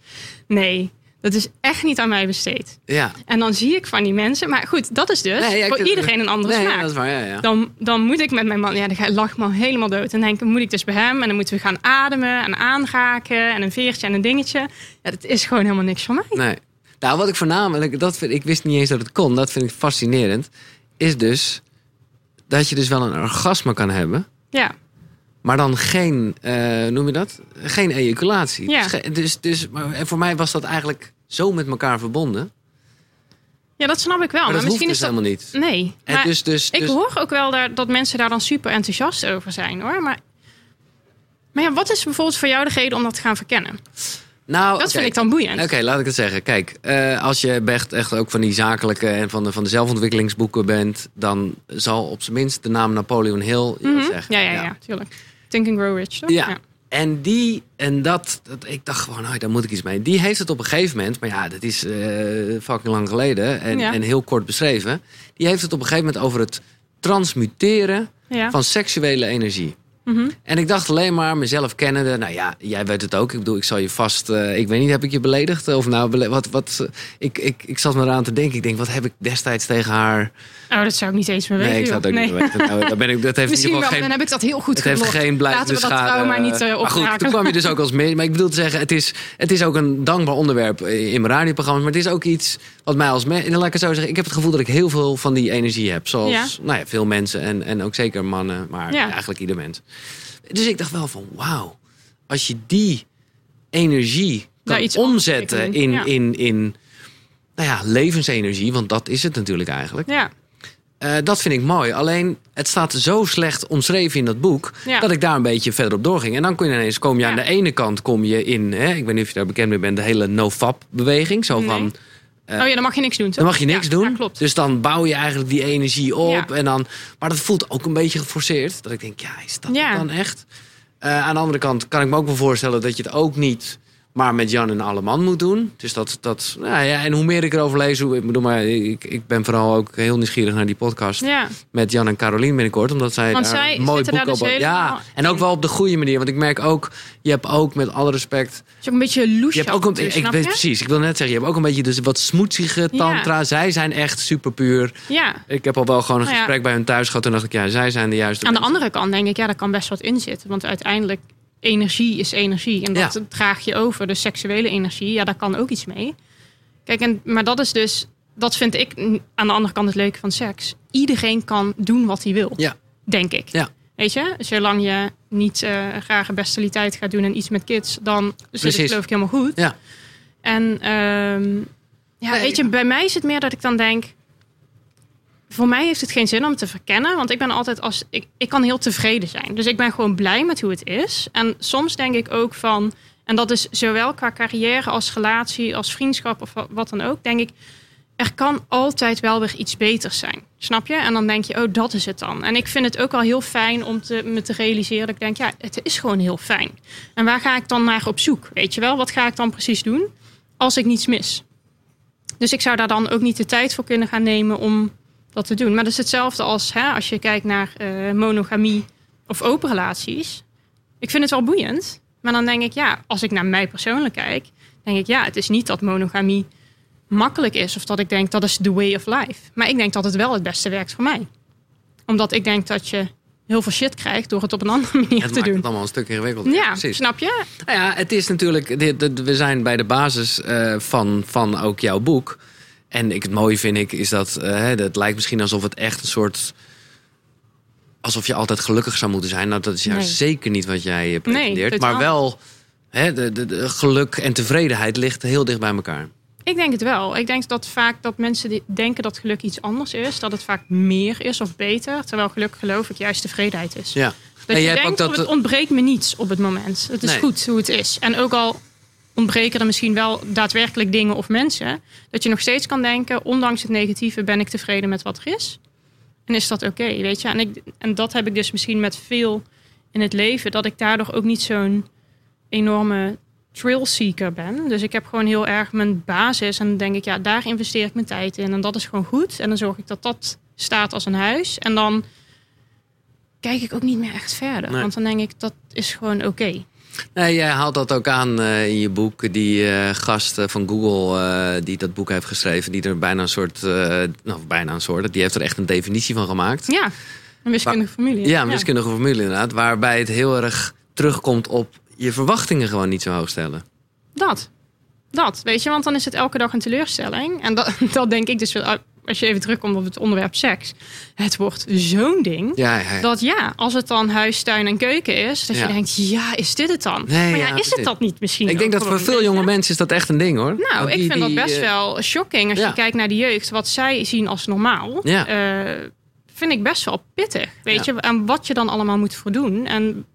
nee, dat is echt niet aan mij besteed. ja. En dan zie ik van die mensen, maar goed, dat is dus Nee, ja, ik- voor iedereen een andere Nee, ja, smaak. dat is waar. Ja, ja. Dan, dan moet ik met mijn man, ja, dan ik me al helemaal dood. En denk ik, moet ik dus bij hem en dan moeten we gaan ademen en aanraken en een veertje en een dingetje. Ja, dat is gewoon helemaal niks voor mij. Nee. Nou, wat ik voornamelijk, dat vind, ik wist niet eens dat het kon, dat vind ik fascinerend, is dus dat je dus wel een orgasme kan hebben, Ja, Maar dan geen, eh, noem je dat? Geen ejaculatie. Ja. Dus, dus, dus maar en voor mij was dat eigenlijk zo met elkaar verbonden. Ja, dat snap ik wel. Maar, Maar, dat hoeft misschien dus is dat... helemaal niet. Nee. En maar dus, dus, ik dus- hoor ook wel daar, dat mensen daar dan super enthousiast over zijn hoor. Maar, maar ja, wat is bijvoorbeeld voor jou de reden om dat te gaan verkennen? nou, Dat vind ik dan boeiend. Oké, laat ik het zeggen. Kijk, eh, als je echt, echt ook van die zakelijke en van de, van de zelfontwikkelingsboeken bent, dan zal op zijn minst de naam Napoleon Hill wat Mhm. zeggen. Ja, ja, ja, tuurlijk. Think and Grow Rich, toch? Ja. En die, en dat, dat, ik dacht gewoon, nou, daar moet ik iets mee. Die heeft het op een gegeven moment, maar ja, dat is eh, fucking lang geleden en, Ja. en heel kort beschreven. Die heeft het op een gegeven moment over het transmuteren Ja. van seksuele energie. Mhm. En ik dacht alleen maar, mezelf kennende, nou ja, jij weet het ook. Ik bedoel, ik zal je vast, eh, ik weet niet, heb ik je beledigd? Of nou, bele- wat, wat, eh, ik, ik, ik zat me eraan te denken. Ik denk, wat heb ik destijds tegen haar? Oh, dat zou ik niet eens meer weten. nee, ik zou het ook niet meer weten. Nou, ben ik, dat heeft in Misschien wel, geen dan heb ik dat heel goed het heeft geen blijvende Laten we dat schade. niet uh, maar goed, toen kwam je dus ook als mee. Maar ik bedoel te zeggen, het is, het is ook een dankbaar onderwerp in mijn radioprogramma's. Maar het is ook iets wat mij als mens... Laat ik het zo zeggen, ik heb het gevoel dat ik heel veel van die energie heb. Zoals Ja. nou ja, veel mensen en, en ook zeker mannen. Maar Ja. eigenlijk ieder mens. Dus ik dacht wel van, wauw. Als je die energie kan iets omzetten in, ja. in, in nou ja, levensenergie. Want dat is het natuurlijk eigenlijk. Ja, Eh, dat vind ik mooi. Alleen het staat zo slecht omschreven in dat boek. Ja. dat ik daar een beetje verder op doorging. En dan kom je ineens, kom je Ja. aan de ene kant kom je in, hè, ik weet niet of je daar bekend mee bent, de hele no-fap-beweging. Zo Nee. van. eh, oh ja, dan mag je niks doen, toch? dan mag je niks Ja, doen. Klopt. Dus dan bouw je eigenlijk die energie op. En dan, maar dat voelt ook een beetje geforceerd. Dat ik denk, ja, is dat dan echt? Eh, aan de andere kant kan ik me ook wel voorstellen dat je het ook niet maar met Jan en alle man moet doen. Dus dat, dat nou ja, en hoe meer ik erover lees, hoe, ik bedoel, maar ik, ik ben vooral ook heel nieuwsgierig naar die podcast Ja, met Jan en Carolien binnenkort. Omdat zij Want daar zij een mooi boek dus op Ja, en ook wel op de goede manier. Want ik merk ook, je hebt ook met alle respect... het is ook een beetje loesje. Je hebt ook een, en ik weet precies, ik wil net zeggen, je hebt ook een beetje dus wat smoetsige tantra. Zij zijn echt super puur. Ja. Ik heb al wel gewoon een Nou gesprek bij hun thuis gehad. Toen dacht ik, ja, zij zijn de juiste Aan de andere kant denk ik, ja, daar kan best wat in zitten. Want uiteindelijk, energie is energie. En dat Ja. draag je over. Dus seksuele energie, ja, daar kan ook iets mee. Kijk, en, maar dat is dus, dat vind ik aan de andere kant het leuke van seks. Iedereen kan doen wat hij wil, Ja. denk ik. Ja. Weet je, zolang je niet eh, graag een bestialiteit gaat doen en iets met kids, dan zit het geloof ik helemaal goed. Ja. En ehm, ja, Nee, weet je, bij mij is het meer dat ik dan denk. Voor mij heeft het geen zin om te verkennen. Want ik ben altijd als. Ik, ik kan heel tevreden zijn. Dus ik ben gewoon blij met hoe het is. En soms denk ik ook van. En dat is zowel qua carrière als relatie, als vriendschap of wa- wat dan ook. Denk ik. Er kan altijd wel weer iets beters zijn. Snap je? En dan denk je, oh, dat is het dan. En ik vind het ook wel heel fijn om te, me te realiseren. Dat ik denk, ja, het is gewoon heel fijn. En waar ga ik dan naar op zoek? Weet je wel? Wat ga ik dan precies doen als ik niets mis? Dus ik zou daar dan ook niet de tijd voor kunnen gaan nemen om dat te doen. Maar dat is hetzelfde als hè, als je kijkt naar eh, monogamie of open relaties. Ik vind het wel boeiend. Maar dan denk ik, ja, als ik naar mij persoonlijk kijk, denk ik, ja, het is niet dat monogamie makkelijk is. Of dat ik denk, dat is the way of life. Maar ik denk dat het wel het beste werkt voor mij. Omdat ik denk dat je heel veel shit krijgt door het op een andere manier Het te maakt doen. het allemaal een stuk ingewikkelder. Ja, precies. snap je? Nou ja, het is natuurlijk. We zijn bij de basis eh, van, van ook jouw boek. En ik, het mooie vind ik is dat. eh, hè, dat lijkt misschien alsof het echt een soort. alsof je altijd gelukkig zou moeten zijn. Nou, dat is juist Nee. zeker niet wat jij eh, pretendeert. maar wel. Hè, de, de, de geluk en tevredenheid ligt heel dicht bij elkaar. Ik denk het wel. Ik denk dat vaak dat mensen die denken dat geluk iets anders is. Dat het vaak meer is of beter. Terwijl geluk geloof ik juist tevredenheid is. Ja. Dat En je denkt, ook oh, dat- het ontbreekt me niets op het moment. Het is Nee. goed hoe het is. En ook al ontbreken er misschien wel daadwerkelijk dingen of mensen. Dat je nog steeds kan denken, ondanks het negatieve ben ik tevreden met wat er is. En is dat oké, weet je. En, ik, en dat heb ik dus misschien met veel in het leven. Dat ik daardoor ook niet zo'n enorme thrill-seeker ben. Dus ik heb gewoon heel erg mijn basis. En dan denk ik, ja, daar investeer ik mijn tijd in. En dat is gewoon goed. En dan zorg ik dat dat staat als een huis. En dan kijk ik ook niet meer echt verder. Nee. Want dan denk ik, dat is gewoon oké. Nee, jij haalt dat ook aan eh, in je boek. Die eh, gast eh, van Google die dat boek heeft geschreven, die er bijna een soort, nou bijna een soort, die heeft er echt een definitie van gemaakt. Ja, een wiskundige formule. Ja, een wiskundige formule inderdaad, waarbij het heel erg terugkomt op je verwachtingen gewoon niet zo hoog stellen. Dat. Dat, weet je, want dan is het elke dag een teleurstelling. En dat, dat denk ik dus, wel, als je even terugkomt op het onderwerp seks. Het wordt zo'n ding. Ja, ja, ja. Dat ja, als het dan huis, tuin en keuken is, dat je denkt, ja, is dit het dan? Nee, maar ja, is het dat niet misschien? Ik denk dat voor veel jonge mensen is dat echt een ding hoor. Nou, ik die- vind dat best eh, wel shocking als je kijkt naar de jeugd. Wat zij zien als normaal. Ja. eh, vind ik best wel pittig. Weet je, aan wat je dan allemaal moet voldoen. En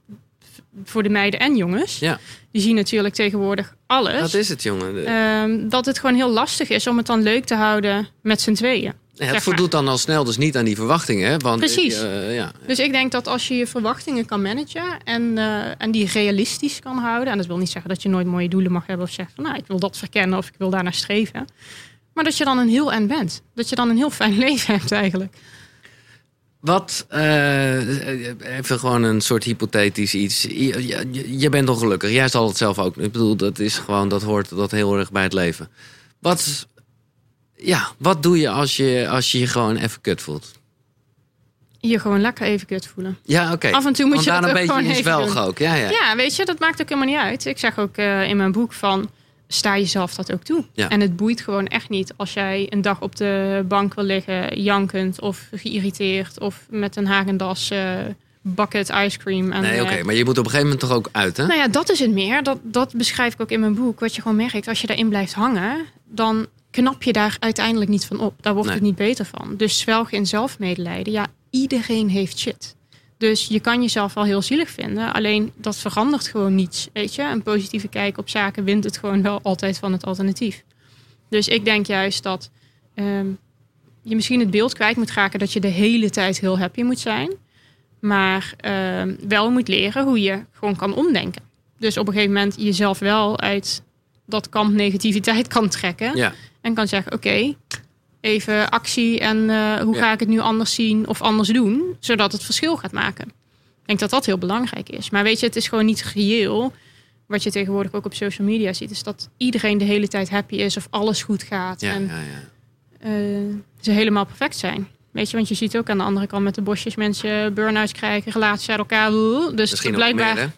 voor de meiden en jongens. Ja. Die zien natuurlijk tegenwoordig alles. Dat is het, jongen. Ehm, dat het gewoon heel lastig is om het dan leuk te houden met z'n tweeën. het voldoet dan al snel dus niet aan die verwachtingen. hè, Want, Precies. eh, ja. Dus ik denk dat als je je verwachtingen kan managen en, eh, en die realistisch kan houden. En dat wil niet zeggen dat je nooit mooie doelen mag hebben of zegt van nou ik wil dat verkennen of ik wil daarnaar streven. Maar dat je dan een heel end bent. Dat je dan een heel fijn leven hebt eigenlijk. Wat, eh, even gewoon een soort hypothetisch iets. Je, je- je bent ongelukkig. Jij zal het zelf ook. Ik bedoel, dat is gewoon, dat hoort dat heel erg bij het leven. Wat, ja, wat doe je als je als je, je gewoon even kut voelt? Je gewoon lekker even kut voelen. Ja, oké. Af en toe moet Want je daar een beetje gewoon in zwelgen ook. Ja, ja. Ja, weet je, dat maakt ook helemaal niet uit. Ik zeg ook eh, in mijn boek van sta jezelf dat ook toe. Ja. En het boeit gewoon echt niet als jij een dag op de bank wil liggen, jankend of geïrriteerd of met een Hagendas bucket ice cream. En, Nee, oké. eh, maar je moet op een gegeven moment toch ook uit, hè? Nou ja, dat is het meer. Dat, dat beschrijf ik ook in mijn boek. Wat je gewoon merkt, als je daarin blijft hangen, dan knap je daar uiteindelijk niet van op. Daar wordt Nee. het niet beter van. Dus zwelgen in zelfmedelijden. Ja, iedereen heeft shit. Dus je kan jezelf wel heel zielig vinden. Alleen dat verandert gewoon niets. Weet je, een positieve kijk op zaken wint het gewoon wel altijd van het alternatief. Dus ik denk juist dat ehm, je misschien het beeld kwijt moet raken dat je de hele tijd heel happy moet zijn. Maar ehm, wel moet leren hoe je gewoon kan omdenken. Dus op een gegeven moment jezelf wel uit dat kamp negativiteit kan trekken. Ja. En kan zeggen, oké, even actie en eh, hoe Ja. ga ik het nu anders zien of anders doen. Zodat het verschil gaat maken. Ik denk dat dat heel belangrijk is. Maar weet je, het is gewoon niet reëel. Wat je tegenwoordig ook op social media ziet, is dat iedereen de hele tijd happy is of alles goed gaat. Ja, en ja, ja. eh, ze helemaal perfect zijn. Weet je, want je ziet ook aan de andere kant met de bosjes mensen burn-outs krijgen, relaties uit elkaar. Dus Misschien nog blijkbaar meer,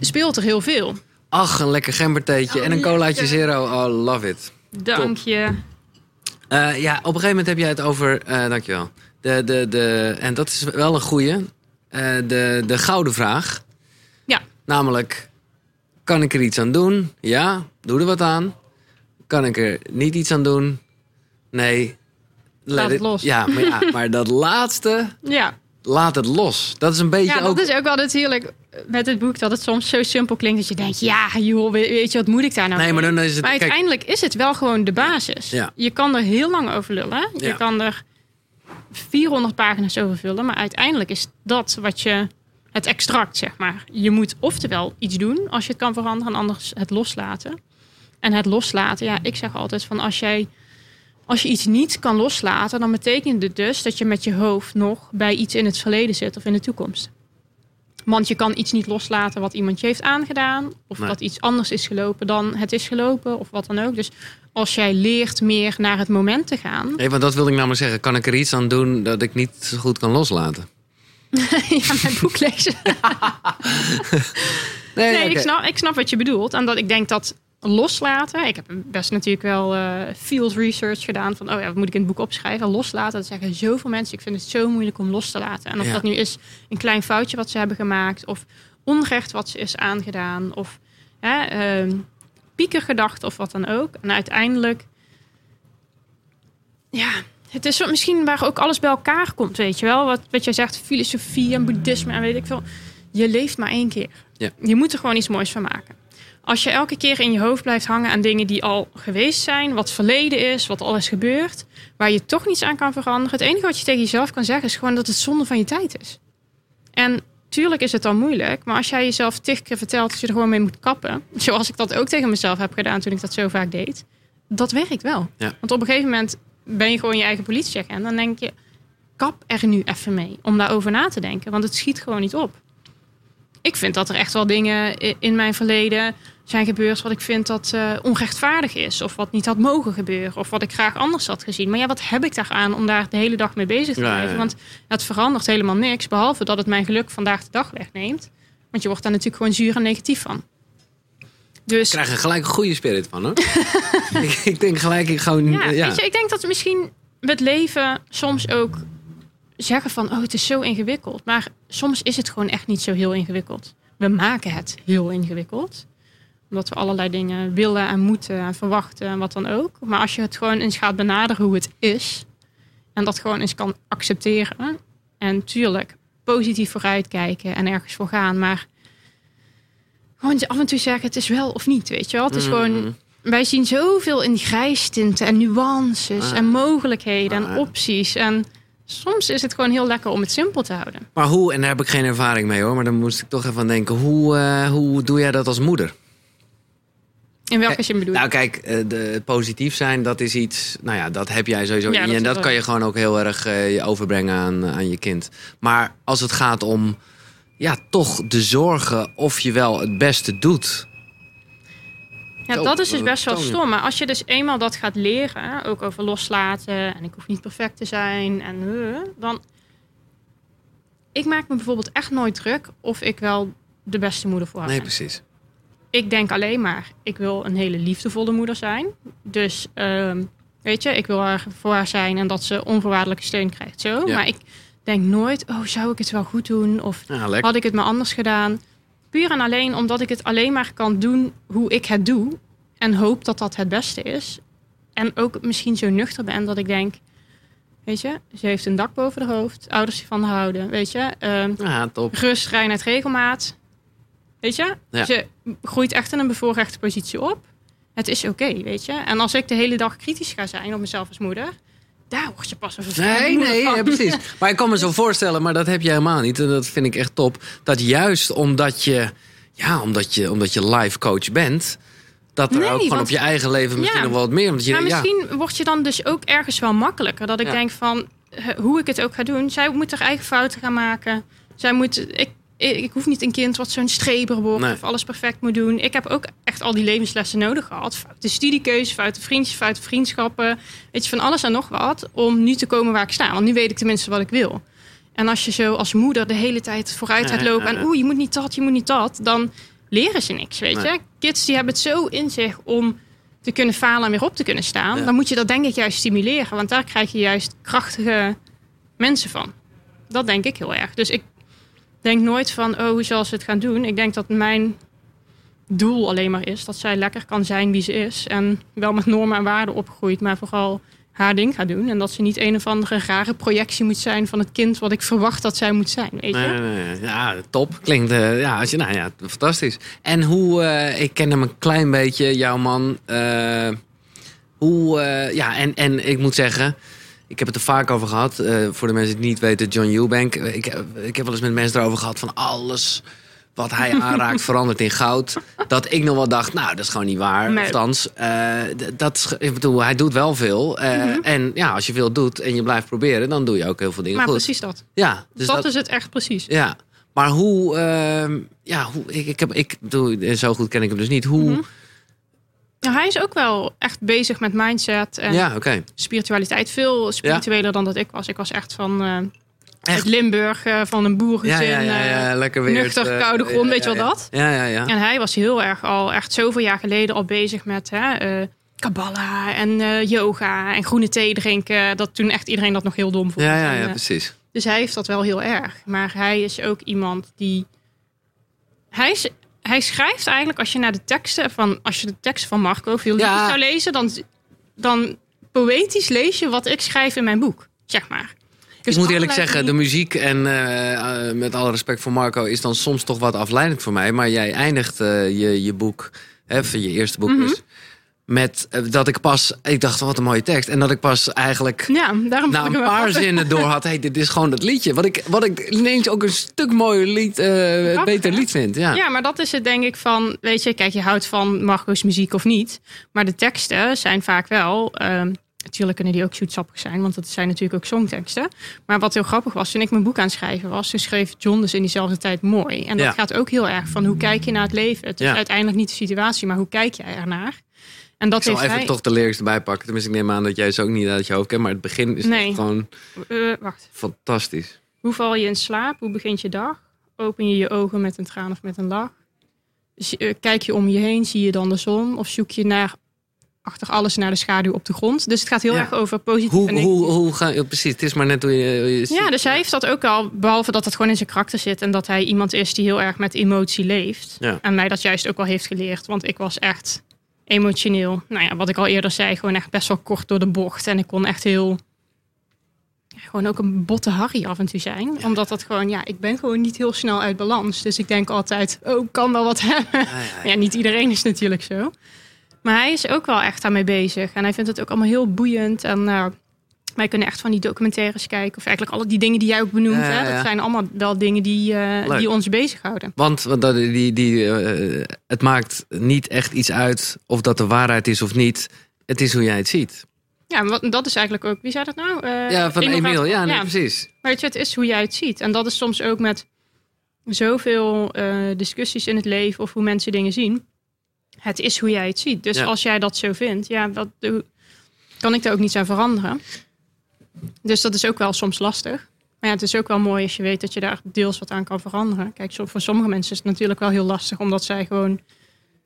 speelt er heel veel. Ach, een lekker gembertheetje Oh, en een colaatje zero. Oh, love it. Dank je. Eh, ja, op een gegeven moment heb jij het over... eh, dankjewel. De, de, de, en dat is wel een goeie. eh, de, de gouden vraag. Ja. Namelijk, kan ik er iets aan doen? Ja, doe er wat aan. Kan ik er niet iets aan doen? Nee. Laat het los. Ja, maar, ja, maar dat laatste, Ja, laat het los. Dat is een beetje ja ook... dat is ook wel natuurlijk met het boek dat het soms zo simpel klinkt dat je denkt, ja joh, we- weet je wat moet ik daar nou Nee, maar dan is het... Maar kijk, uiteindelijk is het wel gewoon de basis. Ja. Je kan er heel lang over lullen. Je kan er 400 pagina's over vullen. Maar uiteindelijk is dat wat je... Het extract, zeg maar. Je moet oftewel iets doen als je het kan veranderen... en anders het loslaten. En het loslaten, ja, ik zeg altijd van als jij... Als je iets niet kan loslaten, dan betekent het dus dat je met je hoofd nog bij iets in het verleden zit of in de toekomst. Want je kan iets niet loslaten wat iemand je heeft aangedaan. Of Nee. dat iets anders is gelopen dan het is gelopen. Of wat dan ook. Dus als jij leert meer naar het moment te gaan. Nee, want dat wilde ik namelijk zeggen. Kan ik er iets aan doen dat ik niet zo goed kan loslaten? ja, mijn boek lezen. Nee, ik, snap, ik snap wat je bedoelt. En dat ik denk dat loslaten. Ik heb best natuurlijk wel eh, field research gedaan. Van, oh ja, wat moet ik in het boek opschrijven? Loslaten, dat zeggen zoveel mensen. Ik vind het zo moeilijk om los te laten. En of Ja. dat nu is een klein foutje wat ze hebben gemaakt. Of onrecht wat ze is aangedaan. Of hè, ehm, piekergedachten of wat dan ook. En uiteindelijk... Ja, het is misschien waar ook alles bij elkaar komt, weet je wel. Wat, wat jij zegt, filosofie en boeddhisme en weet ik veel. Je leeft maar één keer. Ja. Je moet er gewoon iets moois van maken. Als je elke keer in je hoofd blijft hangen aan dingen die al geweest zijn, wat verleden is, wat al is gebeurd, waar je toch niets aan kan veranderen. Het enige wat je tegen jezelf kan zeggen is gewoon dat het zonde van je tijd is. En tuurlijk is het dan moeilijk, maar als jij jezelf tig keer vertelt dat je er gewoon mee moet kappen, zoals ik dat ook tegen mezelf heb gedaan toen ik dat zo vaak deed, dat werkt wel. Ja. Want op een gegeven moment ben je gewoon je eigen politieagent en dan denk je, kap er nu even mee om daarover na te denken, want het schiet gewoon niet op. Ik vind dat er echt wel dingen in mijn verleden zijn gebeurd wat ik vind dat eh, onrechtvaardig is. Of wat niet had mogen gebeuren. Of wat ik graag anders had gezien. Maar ja, wat heb ik daaraan om daar de hele dag mee bezig te ja, blijven? ja. Want het verandert helemaal niks. Behalve dat het mijn geluk vandaag de dag wegneemt. Want je wordt daar natuurlijk gewoon zuur en negatief van. Dus Ik krijg er gelijk een goede spirit van, hoor. ik, ik denk gelijk, ik gewoon... ja, Ja, Weet je, ik denk dat misschien het leven soms ook zeggen van, oh, het is zo ingewikkeld. Maar soms is het gewoon echt niet zo heel ingewikkeld. We maken het heel ingewikkeld. Omdat we allerlei dingen willen en moeten en verwachten en wat dan ook. Maar als je het gewoon eens gaat benaderen hoe het is. En dat gewoon eens kan accepteren. En tuurlijk, positief vooruitkijken en ergens voor gaan. Maar gewoon af en toe zeggen, het is wel of niet, weet je wel. Het is gewoon Mhm. wij zien zoveel in grijstinten en nuances Ah. en mogelijkheden Ah. en opties. En soms is het gewoon heel lekker om het simpel te houden. Maar hoe, en daar heb ik geen ervaring mee hoor, maar dan moest ik toch even aan denken. Hoe, eh, hoe doe jij dat als moeder? In welke zin bedoel je? Nou kijk, eh, de, positief zijn, dat is iets, nou ja, dat heb jij sowieso Ja, in je. dat En dat kan je gewoon ook heel erg eh, overbrengen aan, aan je kind. Maar als het gaat om, ja, toch de zorgen of je wel het beste doet. Ja, zo, dat is dus best wel stom. Maar als je dus eenmaal dat gaat leren, ook over loslaten en ik hoef niet perfect te zijn en eh, dan. Ik maak me bijvoorbeeld echt nooit druk of ik wel de beste moeder voor haar Nee, ben. precies. ik denk alleen maar, ik wil een hele liefdevolle moeder zijn. Dus ehm, weet je, ik wil er voor haar zijn en dat ze onvoorwaardelijke steun krijgt. Zo. Ja. Maar ik denk nooit, oh, zou ik het wel goed doen? Of Ja, had ik het maar anders gedaan? Puur en alleen omdat ik het alleen maar kan doen hoe ik het doe. En hoop dat dat het beste is. En ook misschien zo nuchter ben dat ik denk... Weet je, ze heeft een dak boven haar hoofd. Ouders die van haar houden, weet je. Ehm, Ja, top. rust, reinheid, regelmaat. Weet je? Ja. Ze groeit echt in een bevoorrechte positie op. Het is oké, weet je? En als ik de hele dag kritisch ga zijn op mezelf als moeder... daar word je pas een Nee, nee, ja, precies. Maar ik kan me zo voorstellen, maar dat heb je helemaal niet. En dat vind ik echt top. Dat juist omdat je, ja, omdat je, omdat je life coach bent, dat er Nee, ook gewoon want- op je eigen leven misschien Ja. nog wel wat meer. Omdat je, maar ja, misschien word je dan dus ook ergens wel makkelijker. Dat ik Ja. denk van, hoe ik het ook ga doen... zij moet haar eigen fouten gaan maken. Zij moet... Ik, ik, ik hoef niet een kind wat zo'n streber wordt... Nee. of alles perfect moet doen. Ik heb ook echt al die levenslessen nodig gehad. Foute studiekeuze, foute vriendjes, foute vriendschappen. Weet je, van alles en nog wat... om nu te komen waar ik sta. Want nu weet ik tenminste wat ik wil. En als je zo als moeder de hele tijd vooruit gaat lopen... en oeh, je moet niet dat, je moet niet dat... dan leren ze niks, weet Nee. je. Kids die hebben het zo in zich om te kunnen falen en weer op te kunnen staan... Ja. dan moet je dat denk ik juist stimuleren. Want daar krijg je juist krachtige mensen van. Dat denk ik heel erg. Dus ik denk nooit van, oh, hoe zal ze het gaan doen? Ik denk dat mijn doel alleen maar is dat zij lekker kan zijn wie ze is. En wel met normen en waarden opgroeit, maar vooral haar ding gaat doen. En dat ze niet een of andere rare projectie moet zijn van het kind wat ik verwacht dat zij moet zijn. Weet je? Nee. Ja, top. Klinkt, eh, ja, als je, nou ja, fantastisch. En hoe, eh, ik ken hem een klein beetje, jouw man. eh, hoe, ja, en, en ik moet zeggen, ik heb het er vaak over gehad. eh, voor de mensen die het niet weten, John Eubank. Ik, ik heb wel eens met mensen erover gehad van alles wat hij aanraakt verandert in goud. Dat ik nog wel dacht, nou, dat is gewoon niet waar. Nee. Althans, eh, dat is, ik bedoel, hij doet wel veel. Eh, En ja, als je veel doet en je blijft proberen, dan doe je ook heel veel dingen maar goed. precies dat. Ja, dus dat, is het echt precies. ja, maar hoe, ehm, ja, hoe ik, ik heb, ik bedoel, zo goed ken ik hem dus niet. Hoe, Mhm. Nou, hij is ook wel echt bezig met mindset en ja, spiritualiteit. Veel spiritueler dan dat ik was. Ik was echt van Echt? uit Limburg, eh, van een Ja, boerengezin. ja, ja, ja, eh, lekker weer. nuchter, koude grond, ja, weet je ja, wel dat? Ja, ja, ja. En hij was heel erg al, echt zoveel jaar geleden al bezig met hè, Kabbalah en yoga en groene thee drinken. Dat toen echt iedereen dat nog heel dom vond. Ja, ja, ja, precies. dus hij heeft dat wel heel erg. Maar hij is ook iemand die. Hij, is, hij schrijft eigenlijk als je naar de teksten van. Als je de teksten van Marco veel Ja. zou lezen, dan, dan poëtisch lees je wat ik schrijf in mijn boek. Zeg maar. Dus ik moet eerlijk zeggen, de muziek en eh, eh, met alle respect voor Marco is dan soms toch wat afleidend voor mij. Maar jij eindigt eh, je, je boek, hè, je eerste boek dus, met eh, dat ik pas, ik dacht wat een mooie tekst. En dat ik pas eigenlijk Ja, daarom na een paar zinnen door had, hey, dit is gewoon dat liedje. Wat ik, wat ik ineens ook een stuk mooier lied, Grappig, beter lied vind. Ja. Ja, maar dat is het denk ik van, weet je, kijk, je houdt van Marco's muziek of niet. Maar de teksten zijn vaak wel, ehm, natuurlijk kunnen die ook zoetsappig zijn, want dat zijn natuurlijk ook songteksten. Maar wat heel grappig was, toen ik mijn boek aan het schrijven was, toen schreef John dus in diezelfde tijd mooi. En dat Ja. gaat ook heel erg van, hoe kijk je naar het leven? Het is Ja. uiteindelijk niet de situatie, maar hoe kijk jij ernaar? En dat Ik zal heeft even hij... toch de lyrics erbij pakken. Tenminste, ik neem aan dat jij ze ook niet uit je hoofd kent. Maar het begin is Nee. gewoon Eh, wacht. fantastisch. Hoe val je in slaap? Hoe begint je dag? Open je je ogen met een traan of met een lach? Eh, Kijk je om je heen, zie je dan de zon? Of zoek je naar achter alles naar de schaduw op de grond. Dus het gaat heel Ja. erg over positief Hoe, en hoe, hoe ga je... Precies, het is maar net hoe je... hoe je Ja, dus hij heeft dat ook al, behalve dat het gewoon in zijn karakter zit en dat hij iemand is die heel erg met emotie leeft. Ja. En mij dat juist ook wel heeft geleerd, want ik was echt emotioneel. Nou ja, wat ik al eerder zei, gewoon echt best wel kort door de bocht. En ik kon echt heel, gewoon ook een botte Harry af en toe zijn. Omdat dat gewoon, ja, ik ben gewoon niet heel snel uit balans. Dus ik denk altijd, oh, kan wel wat hebben. Ja, ja, ja. Ja, niet iedereen is natuurlijk zo. Maar hij is ook wel echt daarmee bezig. En hij vindt het ook allemaal heel boeiend. En eh, wij kunnen echt van die documentaires kijken. Of eigenlijk alle die dingen die jij ook benoemt. Ja, Hè? Dat zijn allemaal wel dingen die, eh, die ons bezighouden. Want, want dat, die, die, eh, het maakt niet echt iets uit of dat de waarheid is of niet. Het is hoe jij het ziet. Ja, wat, dat is eigenlijk ook... Wie zei dat nou? Eh, Ja, van Emiel. Raad- Ja, precies. Maar weet je, het is hoe jij het ziet. En dat is soms ook met zoveel eh, discussies in het leven... of hoe mensen dingen zien. Het is hoe jij het ziet. Dus Ja. als jij dat zo vindt, ja, dat kan ik daar ook niets aan veranderen. Dus dat is ook wel soms lastig. Maar ja, het is ook wel mooi als je weet dat je daar deels wat aan kan veranderen. Kijk, voor sommige mensen is het natuurlijk wel heel lastig... omdat zij gewoon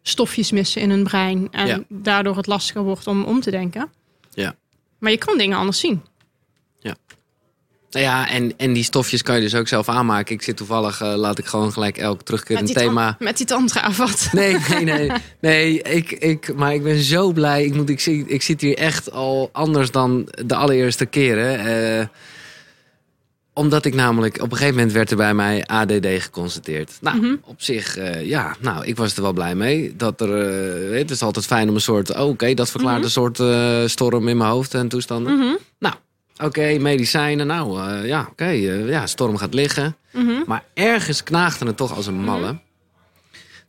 stofjes missen in hun brein... en Ja. daardoor het lastiger wordt om om te denken. Ja. Maar je kan dingen anders zien. Nou ja, en, en die stofjes kan je dus ook zelf aanmaken. Ik zit toevallig, eh, laat ik gewoon gelijk elk terugkerend thema... met die tantra of wat? Nee, nee, nee. nee ik, ik, maar ik ben zo blij. Ik, moet, ik, zie, ik zit hier echt al anders dan de allereerste keren. Eh, omdat ik namelijk... Op een gegeven moment werd er bij mij ADD geconstateerd. Nou, Mhm. op zich, eh, ja. Nou, ik was er wel blij mee. Dat er, het is altijd fijn om een soort... oh, Oké, dat verklaart Mhm. een soort eh, storm in mijn hoofd en toestanden. Mhm, Nou, oké, medicijnen. Nou, eh, ja, oké. eh, ja, storm gaat liggen. mhm. Maar ergens knaagde het toch als een malle.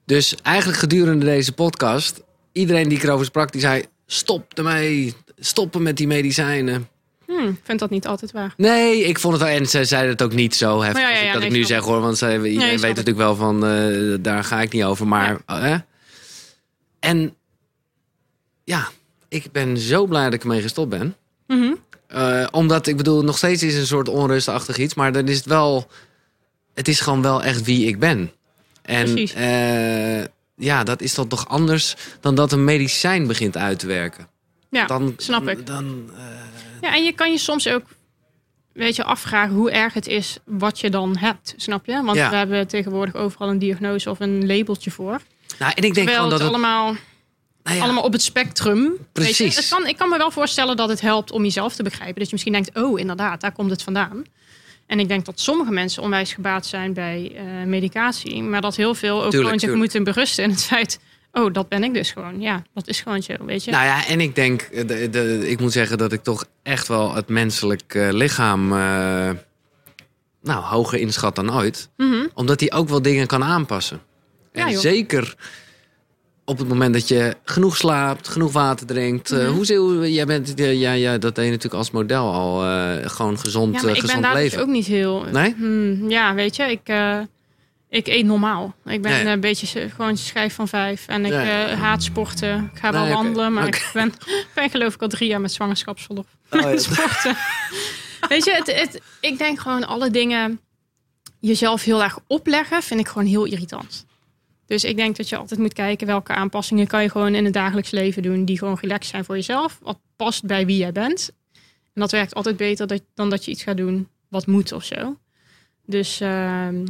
Dus eigenlijk gedurende deze podcast... iedereen die ik erover sprak, die zei... stop ermee, stoppen met die medicijnen. Hm, ik vind dat niet altijd waar. Nee, ik vond het... En ze zeiden het ook niet zo heftig ja, als ik dat nee, ik nu zeg hoor. Want ze, iedereen weet natuurlijk wel van... eh, daar ga ik niet over, maar... hè? En ja, ik ben zo blij dat ik ermee gestopt ben. Mhm. Eh, omdat, ik bedoel, nog steeds is een soort onrustachtig iets. Maar dan is het wel... Het is gewoon wel echt wie ik ben. En eh, ja, dat is dan toch anders dan dat een medicijn begint uit te werken. Ja, dan, snap ik. Dan, eh, ja, en je kan je soms ook weet je, afvragen hoe erg het is wat je dan hebt. Snap je? Want Ja. we hebben tegenwoordig overal een diagnose of een labeltje voor. nou, en ik denk Terwijl gewoon dat het... allemaal, nou ja, allemaal op het spectrum. Weet je? Precies. Het kan, ik kan me wel voorstellen dat het helpt om jezelf te begrijpen. Dat je misschien denkt, oh inderdaad, daar komt het vandaan. En ik denk dat sommige mensen onwijs gebaat zijn bij eh, medicatie. Maar dat heel veel ook Tuurlijk, gewoon zich tuurlijk. moeten berusten in het feit... oh, dat ben ik dus gewoon. Ja, dat is gewoon zo, weet je. Nou ja, en ik denk, eh, de, de, ik moet zeggen dat ik toch echt wel het menselijk eh, lichaam nou, hoger inschat dan ooit. Mhm. Omdat hij ook wel dingen kan aanpassen. En zeker op het moment dat je genoeg slaapt, genoeg water drinkt. hoe zul jij bent, eh, ja, ja, dat deed je natuurlijk als model al eh, gewoon gezond, Ja, maar ik ben gezond daar leven. dus ook niet heel... Nee? Hmm, ja, weet je, ik, ik eet normaal. Ik ben Ja, ja. een beetje gewoon schijf van vijf. En ik Ja, ja. haat sporten. Ik ga wel Nee, wandelen, maar ik ben, ben geloof ik al drie jaar met zwangerschapsverlof. Oh, ja. sporten. weet je, het, het, ik denk gewoon alle dingen jezelf heel erg opleggen, vind ik gewoon heel irritant. Dus ik denk dat je altijd moet kijken welke aanpassingen kan je gewoon in het dagelijks leven doen. Die gewoon relaxed zijn voor jezelf. Wat past bij wie jij bent. En dat werkt altijd beter dat, dan dat je iets gaat doen wat moet of zo. Dus ehm,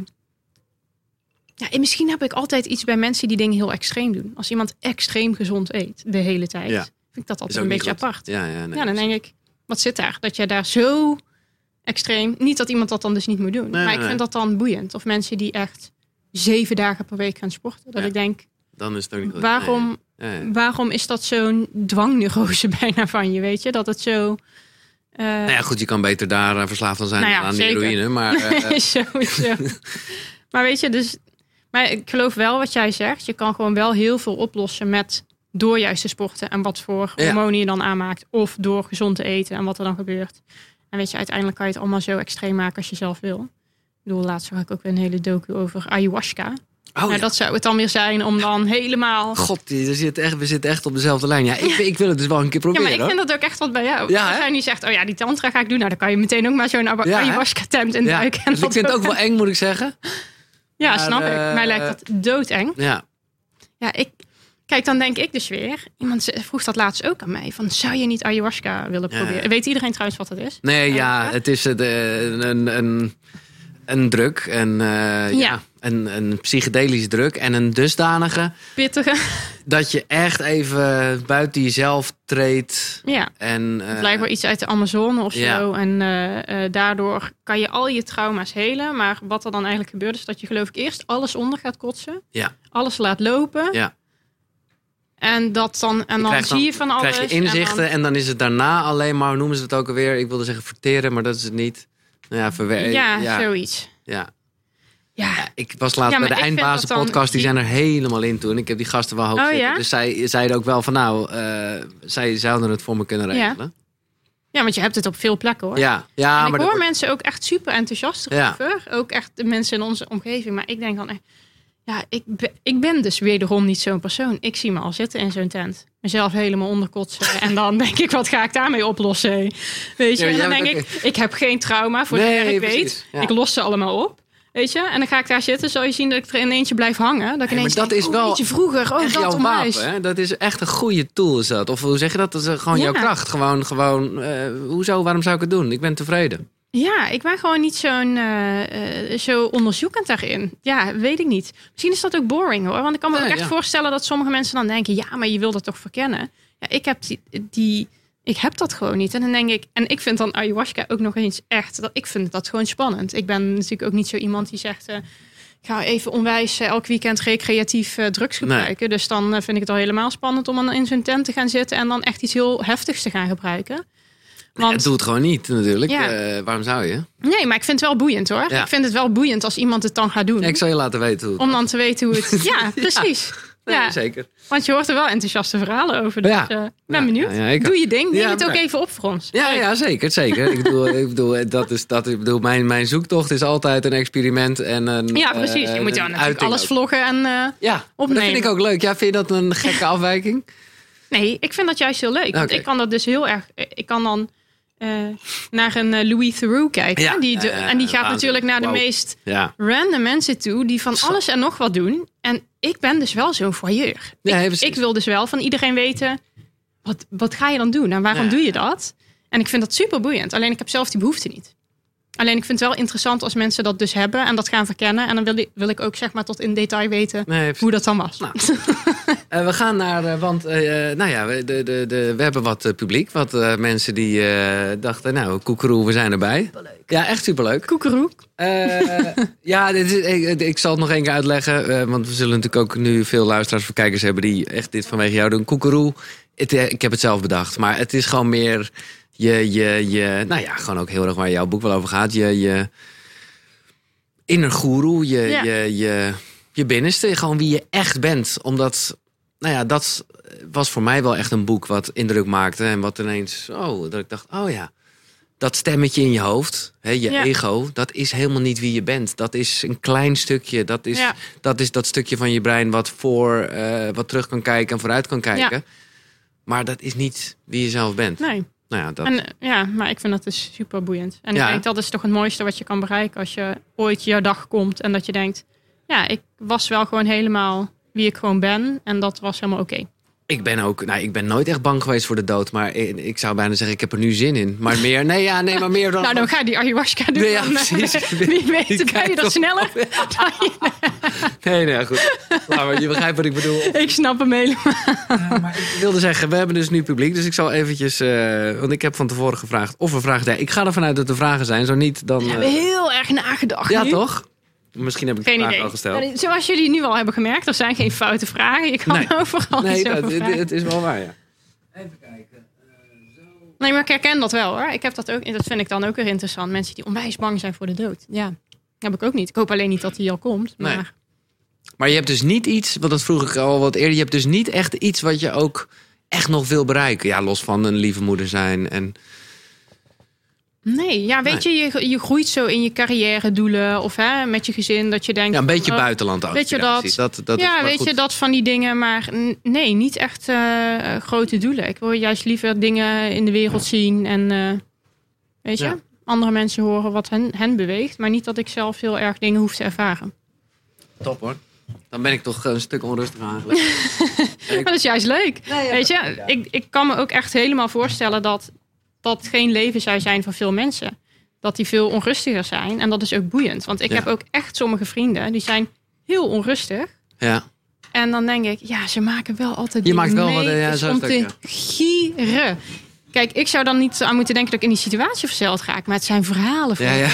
ja, en misschien heb ik altijd iets bij mensen die dingen heel extreem doen. Als iemand extreem gezond eet de hele tijd, Ja. vind ik dat altijd een beetje goed. apart. Ja, ja, nee, ja, dan denk ik, wat zit daar? Dat jij daar zo extreem... Niet dat iemand dat dan dus niet moet doen. Nee, maar ik nee, vind dat dan boeiend. Of mensen die echt zeven dagen per week gaan sporten. Dat Ja. ik denk, Dan is het ook niet waarom, Nee, ja, ja. waarom is dat zo'n dwangneurose bijna van je, weet je? Dat het zo... eh, Nou ja, goed, je kan beter daar eh, verslaafd aan zijn Nou dan aan zeker. de heroïne. Maar eh, Sowieso. maar weet je, dus... Maar ik geloof wel wat jij zegt. Je kan gewoon wel heel veel oplossen met... door juist te sporten en wat voor hormonen je dan aanmaakt. Of door gezond te eten en wat er dan gebeurt. En weet je, uiteindelijk kan je het allemaal zo extreem maken als je zelf wil. Ik bedoel, laatst zag ik ook weer een hele docu over ayahuasca. oh, nou, ja. dat zou het dan weer zijn om dan helemaal... God, je zit echt, we zitten echt op dezelfde lijn. Ja, ik, ik wil het dus wel een keer Ja, proberen. maar ik vind dat ook echt wat bij jou. Ja, Als jij nu zegt, oh ja, die tantra ga ik doen. Nou, dan kan je meteen ook maar zo'n Ja, ayahuasca-tent in ja. duiken. en Dus ik vind het ook wel eng, moet ik zeggen. Ja, Maar, snap ik. eh, Mij lijkt dat doodeng. Ja, Ja, ik, Kijk, dan denk ik dus weer. Iemand vroeg dat laatst ook aan mij. Van, zou je niet ayahuasca willen Ja. proberen? Weet iedereen trouwens wat dat is? Nee, ja, het is het, eh, een, een, een druk. En, eh, ja. Ja. een, een psychedelische druk. En een dusdanige Pittige. dat je echt even buiten jezelf treedt. ja. En, eh, Het lijkt wel iets uit de Amazone of Ja. zo. En eh, eh, daardoor kan je al je trauma's helen. Maar wat er dan eigenlijk gebeurt, is dat je geloof ik eerst alles onder gaat kotsen. Ja. Alles laat lopen. Ja. En, dat dan, en dan zie je van alles. krijg je en inzichten dan- en dan, is het daarna alleen maar, noemen ze het ook alweer? Ik wilde zeggen verteren, maar dat is het niet. Nou ja, verwerken. ja, ja, zoiets. ja. Ja. Ja, ik was laatst Ja, bij de Eindbazen dan- podcast. Die zijn er helemaal in toen. Ik heb die gasten wel hoog Oh, zitten. ja? Dus zij zeiden ook wel van nou, eh, zij zouden het voor me kunnen Ja. regelen. ja, want je hebt het op veel plekken hoor. Ja, ja, en ik maar hoor dat- mensen ook echt super enthousiast Ja. over. Ook echt de mensen in onze omgeving. Maar ik denk dan echt... Ja, ik ben, ik ben dus wederom niet zo'n persoon. Ik zie me al zitten in zo'n tent. Mezelf helemaal onderkotsen. en dan denk ik, wat ga ik daarmee oplossen? Weet je? Ja, en dan denk ik, ik heb geen trauma voor Nee, zover ik precies. weet. Ja. Ik los ze allemaal op. Weet je? En dan ga ik daar zitten. Zal je zien dat ik er in eentje blijf hangen. Dat ik maar ineens dat denk, is oh, wel je, vroeger. Oh, dat wapen. Hè? Dat is echt een goede tool is dat. Of hoe zeg je dat? Dat is gewoon jouw kracht. Gewoon, gewoon eh, hoezo, waarom zou ik het doen? Ik ben tevreden. Ja, ik ben gewoon niet zo'n eh, eh, zo onderzoekend daarin. Ja, weet ik niet. Misschien is dat ook boring hoor. Want ik kan me Nee, ook echt ja. voorstellen dat sommige mensen dan denken: ja, maar je wil dat toch verkennen? Ja, ik heb die, die. Ik heb dat gewoon niet. En dan denk ik, en ik vind dan ayahuasca ook nog eens echt. Dat, ik vind dat gewoon spannend. Ik ben natuurlijk ook niet zo iemand die zegt. eh, ik ga even onwijs elk weekend recreatief drugs Nee. gebruiken. Dus dan vind ik het al helemaal spannend om dan in zo'n tent te gaan zitten en dan echt iets heel heftigs te gaan gebruiken. Want Het doet het gewoon niet natuurlijk. Ja. Eh, waarom zou je? Nee, maar ik vind het wel boeiend hoor. Ja. Ik vind het wel boeiend als iemand het dan gaat doen. Ik zal je laten weten hoe. het Om dan te weten hoe het... Ja, precies. Nee, Ja, zeker. want je hoort er wel enthousiaste verhalen over. Dus Ja. eh, ik ben benieuwd. ja, ja, ik- Doe je ding. Neem het ook even op voor ons. Ja, ja, zeker, zeker. ik bedoel, ik bedoel, eh, dat is, dat, ik bedoel mijn, mijn zoektocht is altijd een experiment en een. Ja, precies. Je moet ja, natuurlijk alles ook. vloggen en... Ja, dat opnemen. vind ik ook leuk. Ja, vind je dat een gekke afwijking? Nee, ik vind dat juist heel leuk. Want ik kan dat dus heel erg... Ik kan dan eh, naar een eh, Louis Theroux kijken. Ja. Die de- ja, en die gaat natuurlijk naar de meest Ja. random mensen toe... die van alles en nog wat doen. En ik ben dus wel zo'n voyeur. Ja, ik, wil dus wel van iedereen weten... wat, wat ga je dan doen en waarom doe je dat? En ik vind dat super boeiend. Alleen ik heb zelf die behoefte niet. Alleen ik vind het wel interessant als mensen dat dus hebben... en dat gaan verkennen. En dan wil ik, wil ik ook zeg maar tot in detail weten... Nee, hoe dat dan was. Nou, Eh, we gaan naar, eh, want eh, nou ja, we, de, de, de, we hebben wat publiek. Wat eh, mensen die eh, dachten, nou, koekeroe, we zijn erbij. Ja, echt superleuk. Koekeroe. Eh, ja, dit is, ik, ik zal het nog één keer uitleggen. eh, want we zullen natuurlijk ook nu veel luisteraars of kijkers hebben... die echt dit vanwege jou doen. Koekeroe, ik heb het zelf bedacht. Maar het is gewoon meer je, je, je... Nou ja, gewoon ook heel erg waar jouw boek wel over gaat. Je, je inner guru, je, Ja. je, je, je binnenste. Gewoon wie je echt bent. Omdat, nou ja, dat was voor mij wel echt een boek wat indruk maakte. En wat ineens, oh, dat ik dacht, oh ja dat stemmetje in je hoofd, hè, je Ja. ego, dat is helemaal niet wie je bent. Dat is een klein stukje. Dat is, Ja. dat, is dat stukje van je brein wat voor, eh, wat terug kan kijken en vooruit kan kijken. Maar dat is niet wie je zelf bent. Nee. Nou ja, dat, En, eh, ja, maar ik vind dat dus super boeiend. En Ja. ik denk dat is toch het mooiste wat je kan bereiken als je ooit jouw dag komt en dat je denkt, ja, ik was wel gewoon helemaal wie ik gewoon ben en dat was helemaal oké. Ik ben ook, nou, ik ben nooit echt bang geweest voor de dood. Maar ik, ik zou bijna zeggen, ik heb er nu zin in. Maar meer, nee, ja, nee, maar meer dan. Nou, dan ga je die ayahuasca doen. Nee, ja, dan, precies. Wie Die weet, ben je dat sneller? Nee, nee, goed. Laat maar, je begrijpt wat ik bedoel. ik snap hem helemaal. Ja, maar ik wilde zeggen, we hebben dus nu publiek. Dus ik zal eventjes, eh, want ik heb van tevoren gevraagd of er vragen. Ik ga ervan uit dat er vragen zijn. Zo niet, dan. We eh, hebben heel erg nagedacht ja, nu. toch? Misschien heb ik de Geen vraag idee. al gesteld. Zoals jullie nu al hebben gemerkt, er zijn geen foute vragen. Je kan Nee. overal Nee, iets dat, over het, is wel waar, ja. Even kijken. Nee, maar ik herken dat wel hoor. Ik heb dat ook. Dat vind ik dan ook weer interessant. Mensen die onwijs bang zijn voor de dood. Ja, heb ik ook niet. Ik hoop alleen niet dat die al komt. Maar Nee. Maar je hebt dus niet iets, want dat vroeg ik al wat eerder. Je hebt dus niet echt iets wat je ook echt nog wil bereiken. Ja, los van een lieve moeder zijn. En, nee, ja, weet je, je, je groeit zo in je carrière doelen of hè, met je gezin dat je denkt. ja, een beetje oh, buitenland ook. weet je ja, dat? dat, dat is ja, weet goed. je dat van die dingen, maar nee, niet echt eh, grote doelen. Ik wil juist liever dingen in de wereld zien en eh, weet je, Ja. andere mensen horen wat hen, hen beweegt, maar niet dat ik zelf heel erg dingen hoef te ervaren. Top hoor. Dan ben ik toch een stuk onrustiger eigenlijk. Dat is juist leuk. Nee, ja, Weet je, ja. ik, ik kan me ook echt helemaal voorstellen dat dat geen leven zou zijn van veel mensen. Dat die veel onrustiger zijn. En dat is ook boeiend. Want ik Ja. heb ook echt sommige vrienden die zijn heel onrustig. Ja. En dan denk ik, ja, ze maken wel altijd Je maakt wel wat, ja, zo om te gieren. Kijk, ik zou dan niet aan moeten denken dat ik in die situatie verzeld raak. Maar het zijn verhalen van Ja.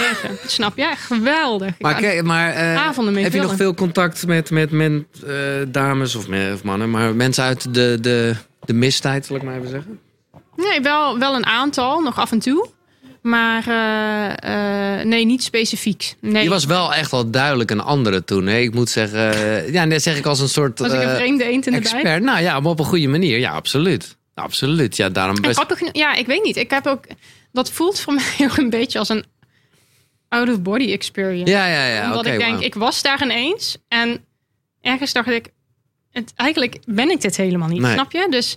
Snap je? Geweldig. Maar, kijk, maar avonden mee heb je nog veel contact met, met, met eh, dames of, of mannen, maar mensen uit de, de, de mistijd, zal ik maar even zeggen? Nee, wel, wel een aantal, nog af en toe. Maar eh, eh, nee, niet specifiek. Nee. Je was wel echt wel duidelijk een andere toen. Hè? Ik moet zeggen, eh, ja, net zeg ik als een soort Was ik een vreemde eend in de bij? expert. Nou ja, maar op een goede manier. Ja, absoluut. Absoluut. Ja, daarom best. grappig ja, ik weet niet. Ik heb ook, dat voelt voor mij ook een beetje als een out-of-body experience. Ja, ja, ja. Omdat ik denk, ik was daar ineens. En ergens dacht ik, het, eigenlijk ben ik dit helemaal niet. Nee. Snap je? Dus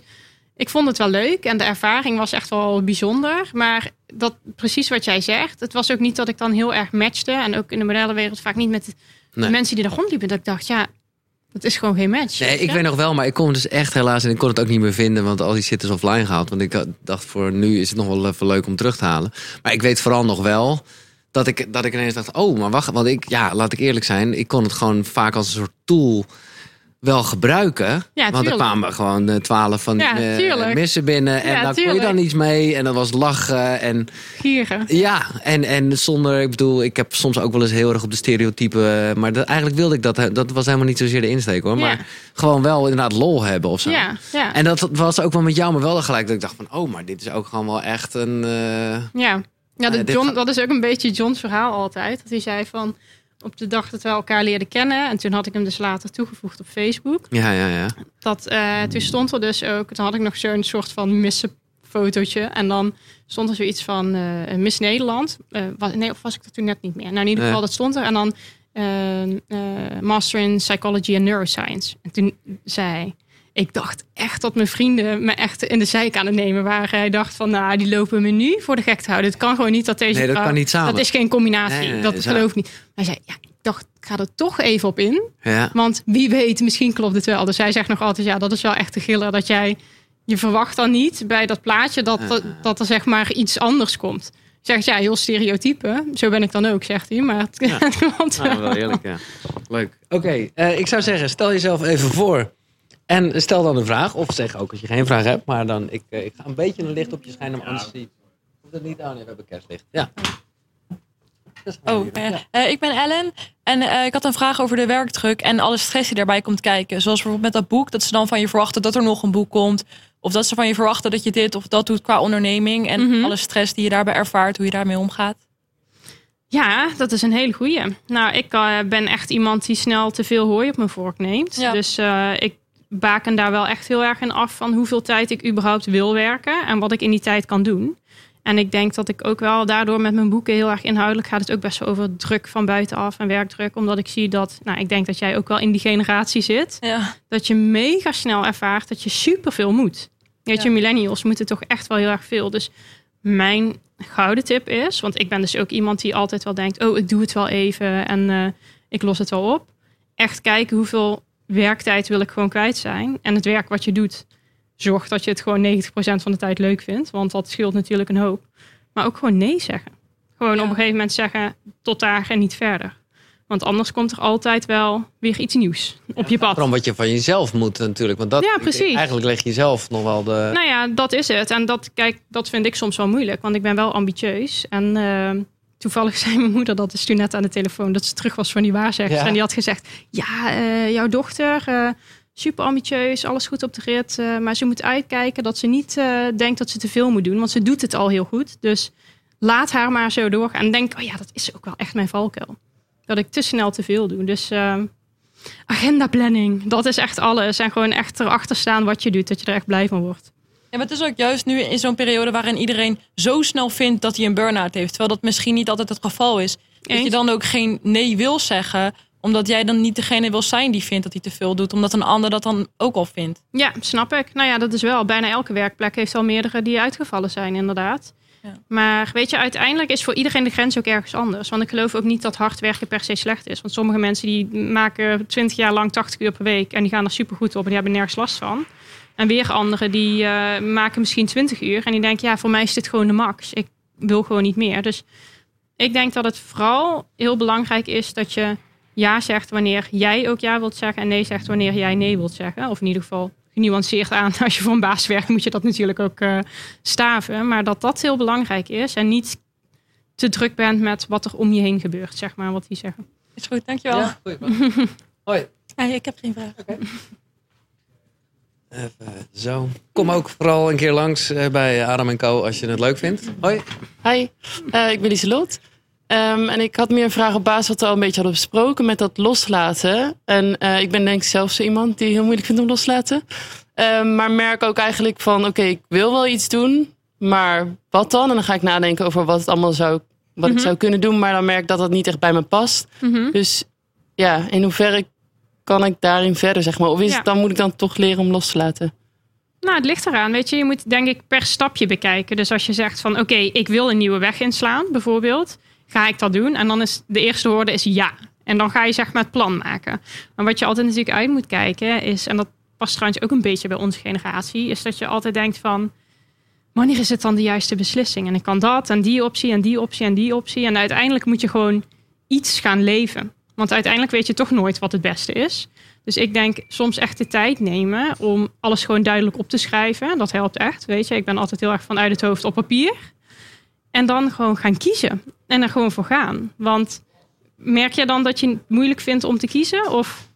ik vond het wel leuk. En de ervaring was echt wel bijzonder. Maar dat, precies wat jij zegt. Het was ook niet dat ik dan heel erg matchte. En ook in de modellenwereld vaak niet met de mensen die daar rondliepen. Dat ik dacht, ja, dat is gewoon geen match. Nee, ik weet nog wel, maar ik kon dus echt helaas en ik kon het ook niet meer vinden, want al die shit is offline gehaald. Want ik dacht voor nu is het nog wel even leuk om terug te halen. Maar ik weet vooral nog wel dat ik, dat ik ineens dacht, oh, maar wacht, want ik, ja, laat ik eerlijk zijn, ik kon het gewoon vaak als een soort tool wel gebruiken. Ja, want er kwamen gewoon eh, twaalf van Ja, eh, tuurlijk. missen binnen en Ja, daar kon je dan iets mee en dat was lachen en Gieren. ja, en, en zonder, ik bedoel, ik heb soms ook wel eens heel erg op de stereotypen, maar dat, eigenlijk wilde ik dat, dat was helemaal niet zozeer de insteek hoor, maar gewoon wel inderdaad lol hebben of zo. Ja, ja. En dat was ook wel met jou, maar wel gelijk dat ik dacht van, oh, maar dit is ook gewoon wel echt een. eh, Ja, ja de Eh, John, dat is ook een beetje John's verhaal altijd. Dat hij zei van op de dag dat we elkaar leerden kennen. En toen had ik hem dus later toegevoegd op Facebook. Ja, ja, ja. Dat, eh, toen stond er dus ook, toen had ik nog zo'n soort van missen fotootje. En dan stond er zoiets van eh, Miss Nederland. Eh, was, nee, of was ik dat toen net niet meer? Nou, in ieder geval, dat stond er. En dan Master in Psychology and Neuroscience. En toen zei ik dacht echt dat mijn vrienden me echt in de zijk aan het nemen waren. Hij dacht van, nou, die lopen me nu voor de gek te houden. Het kan gewoon niet dat deze Nee, dat vrouw- kan niet samen. Dat is geen combinatie. Nee, nee, dat geloof ik niet. Hij zei, ja, ik dacht, ik ga er toch even op in. ja. Want wie weet, misschien klopt het wel. Dus hij zegt nog altijd, ja, dat is wel echt de giller. Dat jij, je verwacht dan niet bij dat plaatje dat, dat, dat er zeg maar iets anders komt. Zegt ja, heel stereotype. Zo ben ik dan ook, zegt hij. Maar het, Ja. komt Nou, wel. wel eerlijk, ja. Leuk. Oké, eh, ik zou zeggen, stel jezelf even voor. En stel dan een vraag. Of zeg ook als je geen vraag hebt. Maar dan, ik, eh, ik ga een beetje een licht op je schijnen. Maar anders zie Hoeft het niet aan. we hebben kerstlicht. Ja. Oh, eh, eh, ik ben Ellen en eh, ik had een vraag over de werkdruk en alle stress die daarbij komt kijken. Zoals bijvoorbeeld met dat boek, dat ze dan van je verwachten dat er nog een boek komt. Of dat ze van je verwachten dat je dit of dat doet qua onderneming. En Mhm. alle stress die je daarbij ervaart, hoe je daarmee omgaat. Ja, dat is een hele goeie. Nou, ik ben echt iemand die snel te veel hooi op mijn vork neemt. Ja. Dus eh, ik baken daar wel echt heel erg in af van hoeveel tijd ik überhaupt wil werken en wat ik in die tijd kan doen. En ik denk dat ik ook wel daardoor met mijn boeken heel erg inhoudelijk gaat het ook best wel over druk van buitenaf en werkdruk. Omdat ik zie dat, nou, ik denk dat jij ook wel in die generatie zit. Ja, Dat je mega snel ervaart dat je superveel moet. Weet Ja. je, millennials moeten toch echt wel heel erg veel. Dus mijn gouden tip is, want ik ben dus ook iemand die altijd wel denkt, oh, ik doe het wel even en eh, ik los het wel op. Echt kijken hoeveel werktijd wil ik gewoon kwijt zijn. En het werk wat je doet, zorg dat je het gewoon 90% van de tijd leuk vindt. Want dat scheelt natuurlijk een hoop. Maar ook gewoon nee zeggen. Gewoon Ja. op een gegeven moment zeggen, tot daar en niet verder. Want anders komt er altijd wel weer iets nieuws op je pad. Vooral wat je van jezelf moet natuurlijk. Want dat, Ja, precies. Eigenlijk leg je zelf nog wel de... Nou ja, dat is het. En dat, kijk, dat vind ik soms wel moeilijk, want ik ben wel ambitieus. En eh, toevallig zei mijn moeder dat is toen net aan de telefoon, dat ze terug was van die waarzegster. Ja. En die had gezegd: Ja, eh, jouw dochter, eh, super ambitieus, alles goed op de rit. eh, maar ze moet uitkijken dat ze niet denkt dat ze te veel moet doen, want ze doet het al heel goed. Dus laat haar maar zo doorgaan. En denk: Oh ja, dat is ook wel echt mijn valkuil. Dat ik te snel te veel doe. Dus. eh, Agendaplanning, dat is echt alles. En gewoon echt erachter staan wat je doet, dat je er echt blij van wordt. Ja, maar het is ook juist nu in zo'n periode waarin iedereen zo snel vindt dat hij een burn-out heeft. Terwijl dat misschien niet altijd het geval is. Dat je dan ook geen nee wil zeggen, omdat jij dan niet degene wil zijn die vindt dat hij te veel doet. Omdat een ander dat dan ook al vindt. Ja, snap ik. Nou ja, dat is wel. Bijna elke werkplek heeft al meerdere die uitgevallen zijn, inderdaad. Ja. Maar weet je, uiteindelijk is voor iedereen de grens ook ergens anders. Want ik geloof ook niet dat hard werken per se slecht is. Want sommige mensen die maken 20 jaar lang 80 uur per week en die gaan er supergoed op en die hebben nergens last van. En weer anderen die eh, maken misschien 20 uur en die denken, ja, voor mij is dit gewoon de max. Ik wil gewoon niet meer. Dus ik denk dat het vooral heel belangrijk is dat je ja zegt wanneer jij ook ja wilt zeggen en nee zegt wanneer jij nee wilt zeggen. Of in ieder geval genuanceerd aan. Als je voor een baas werkt, moet je dat natuurlijk ook eh, staven. Maar dat dat heel belangrijk is en niet te druk bent met wat er om je heen gebeurt, zeg maar, wat die zeggen. Is goed, dankjewel. Ja, vraag. Hoi. Ik heb geen vraag. Even zo. Kom ook vooral een keer langs eh, bij Adam Co. als je het leuk vindt. Hoi. Hi, eh, ik ben Lieselot. Ehm en ik had meer een vraag op basis wat we al een beetje hadden besproken met dat loslaten. En eh, ik ben denk ik zelf zo iemand die heel moeilijk vindt om los te laten. Ehm, maar merk ook eigenlijk van, oké, ik wil wel iets doen, maar wat dan? En dan ga ik nadenken over wat het allemaal zou, wat ik Mhm. zou kunnen doen, maar dan merk ik dat dat niet echt bij me past. Mhm. Dus ja, in hoeverre kan ik daarin verder, zeg maar? Of is Ja. het dan moet ik dan toch leren om los te laten? Nou, het ligt eraan. Weet je, je moet denk ik per stapje bekijken. Dus als je zegt van oké, ik wil een nieuwe weg inslaan, bijvoorbeeld, ga ik dat doen? En dan is de eerste woorde is ja. En dan ga je zeg maar het plan maken. Maar wat je altijd natuurlijk uit moet kijken is, en dat past trouwens ook een beetje bij onze generatie, is dat je altijd denkt van wanneer is het dan de juiste beslissing? En ik kan dat en die optie en die optie en die optie. En uiteindelijk moet je gewoon iets gaan leven. Want uiteindelijk weet je toch nooit wat het beste is. Dus ik denk soms echt de tijd nemen om alles gewoon duidelijk op te schrijven. Dat helpt echt. Weet je, ik ben altijd heel erg vanuit het hoofd op papier. En dan gewoon gaan kiezen. En er gewoon voor gaan. Want merk je dan dat je het moeilijk vindt om te kiezen? Of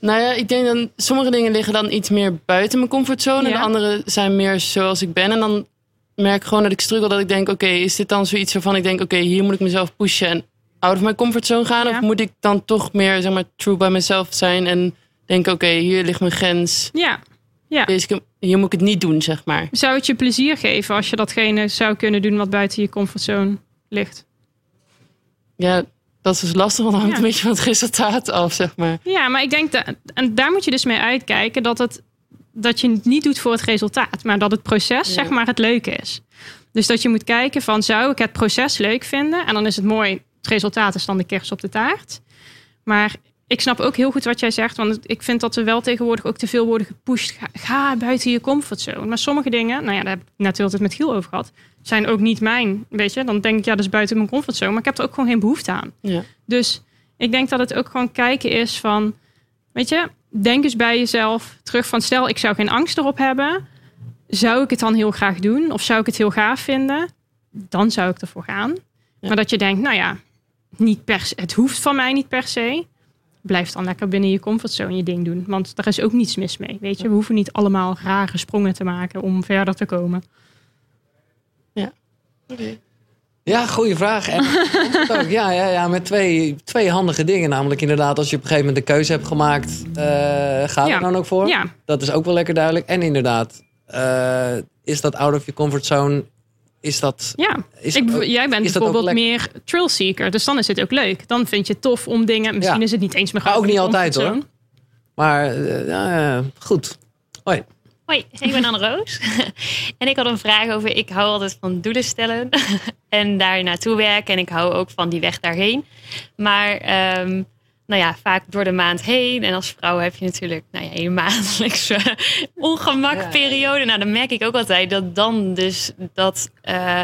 Nou ja, ik denk dan sommige dingen liggen dan iets meer buiten mijn comfortzone. En de andere zijn meer zoals ik ben. En dan merk ik gewoon dat ik struggle. Dat ik denk, oké, is dit dan zoiets waarvan ik denk... oké, hier moet ik mezelf pushen en out of mijn comfortzone gaan? Ja. Of moet ik dan toch meer, zeg maar, true bij mezelf zijn... en denken, oké, hier ligt mijn grens. ja, ja. Deze, hier moet ik het niet doen, zeg maar. zou het je plezier geven als je datgene zou kunnen doen wat buiten je comfortzone ligt? Ja, dat is dus lastig, want het hangt Ja. een beetje van het resultaat af, zeg maar. Ja, maar ik denk dat, en daar moet je dus mee uitkijken dat, het, dat je het niet doet voor het resultaat, maar dat het proces, Ja. zeg maar, het leuke is. Dus dat je moet kijken van, zou ik het proces leuk vinden? En dan is het mooi, het resultaat is dan de kers op de taart. Maar ik snap ook heel goed wat jij zegt, want ik vind dat er wel tegenwoordig ook te veel worden gepusht. Ga, ga buiten je comfortzone. Maar sommige dingen, nou ja, daar heb ik net heel het met Giel over gehad, zijn ook niet mijn, weet je. Dan denk ik, ja, dat is buiten mijn comfortzone, maar ik heb er ook gewoon geen behoefte aan. Ja. Dus ik denk dat het ook gewoon kijken is van, weet je, denk eens bij jezelf terug van, stel ik zou geen angst erop hebben, zou ik het dan heel graag doen of zou ik het heel gaaf vinden? Dan zou ik ervoor gaan. Ja. Maar dat je denkt, nou ja, niet per se, het hoeft van mij niet per se. Blijf dan lekker binnen je comfortzone je ding doen. Want daar is ook niets mis mee. Weet je, we hoeven niet allemaal rare sprongen te maken om verder te komen. Ja, goede vraag. En ook. Ja, ja, ja, met twee, twee handige dingen. Namelijk inderdaad, als je op een gegeven moment de keuze hebt gemaakt, eh ga Ja. er dan ook voor. Ja, Dat is ook wel lekker duidelijk. En inderdaad, eh, is dat out of your comfort zone? Is dat... ja. Is Ik, jij bent bijvoorbeeld meer trail seeker, dus dan is het ook leuk. Dan vind je het tof om dingen. Misschien Ja. is het niet eens meer Maar ook niet altijd, hoor. Maar eh, ja, goed. Hoi. Hoi, ik ben Anne-Roos. en ik had een vraag over, ik hou altijd van doelen stellen en daar naartoe werken. En ik hou ook van die weg daarheen. Maar ehm, nou ja, vaak door de maand heen. En als vrouw heb je natuurlijk nou ja, een maandelijkse ongemakperiode. Nou, dan merk ik ook altijd dat dan dus dat... eh,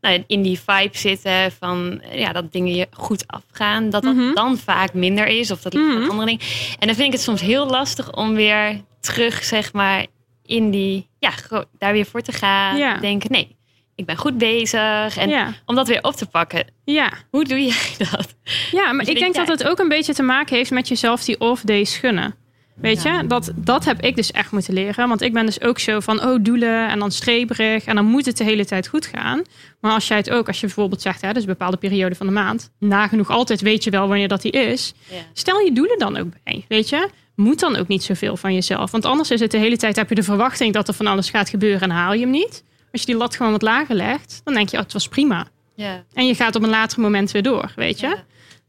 nou, in die vibe zitten van ja, dat dingen je goed afgaan, dat dat Mhm. dan vaak minder is of dat ligt Mhm. andere dingen. En dan vind ik het soms heel lastig om weer terug, zeg maar, in die, ja, daar weer voor te gaan. Ja. Denken, nee, ik ben goed bezig. En Ja, om dat weer op te pakken. ja. Hoe doe jij dat? Ja, maar Dus ik denk dat het ook een beetje te maken heeft met jezelf die off-days gunnen. Weet je, dat, dat heb ik dus echt moeten leren. Want ik ben dus ook zo van, oh, doelen en dan streberig. En dan moet het de hele tijd goed gaan. Maar als jij het ook, als je bijvoorbeeld zegt, hè, dus een bepaalde periode van de maand. Nagenoeg altijd weet je wel wanneer dat die is. Ja. Stel je doelen dan ook bij, weet je. Moet dan ook niet zoveel van jezelf. Want anders is het de hele tijd, heb je de verwachting dat er van alles gaat gebeuren en haal je hem niet. Als je die lat gewoon wat lager legt, dan denk je, oh, het was prima. Ja. En je gaat op een later moment weer door, weet je. Ja.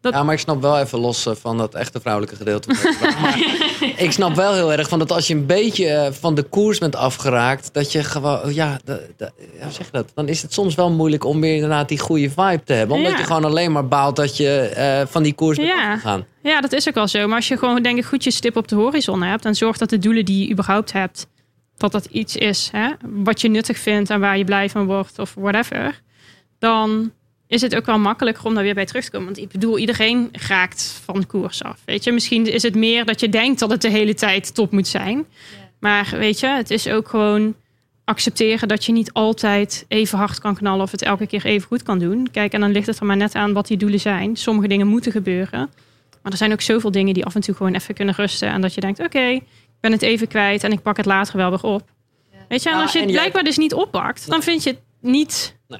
Dat- Ja, maar ik snap wel even los eh, van dat echte vrouwelijke gedeelte. maar ik snap wel heel erg van dat als je een beetje eh, van de koers bent afgeraakt, dat je gewoon, ja, de, de- ja, hoe zeg je dat? Dan is het soms wel moeilijk om weer inderdaad die goede vibe te hebben. Omdat Ja. je gewoon alleen maar baalt dat je eh, van die koers bent Ja. afgegaan. Ja, dat is ook wel zo. Maar als je gewoon denk ik goed je stip op de horizon hebt en zorgt dat de doelen die je überhaupt hebt, dat dat iets is hè, wat je nuttig vindt en waar je blij van wordt of whatever, dan is het ook wel makkelijker om daar weer bij terug te komen. Want ik bedoel, iedereen raakt van koers af. Weet je, misschien is het meer dat je denkt dat het de hele tijd top moet zijn. Maar weet je, het is ook gewoon accepteren dat je niet altijd even hard kan knallen of het elke keer even goed kan doen. Kijk, en dan ligt het er maar net aan wat die doelen zijn. Sommige dingen moeten gebeuren. Maar er zijn ook zoveel dingen die af en toe gewoon even kunnen rusten. En dat je denkt, oké, ben het even kwijt en ik pak het later wel weer op. Weet je, en Ja, als je het blijkbaar dus niet oppakt, dan vind je het niet, Nee.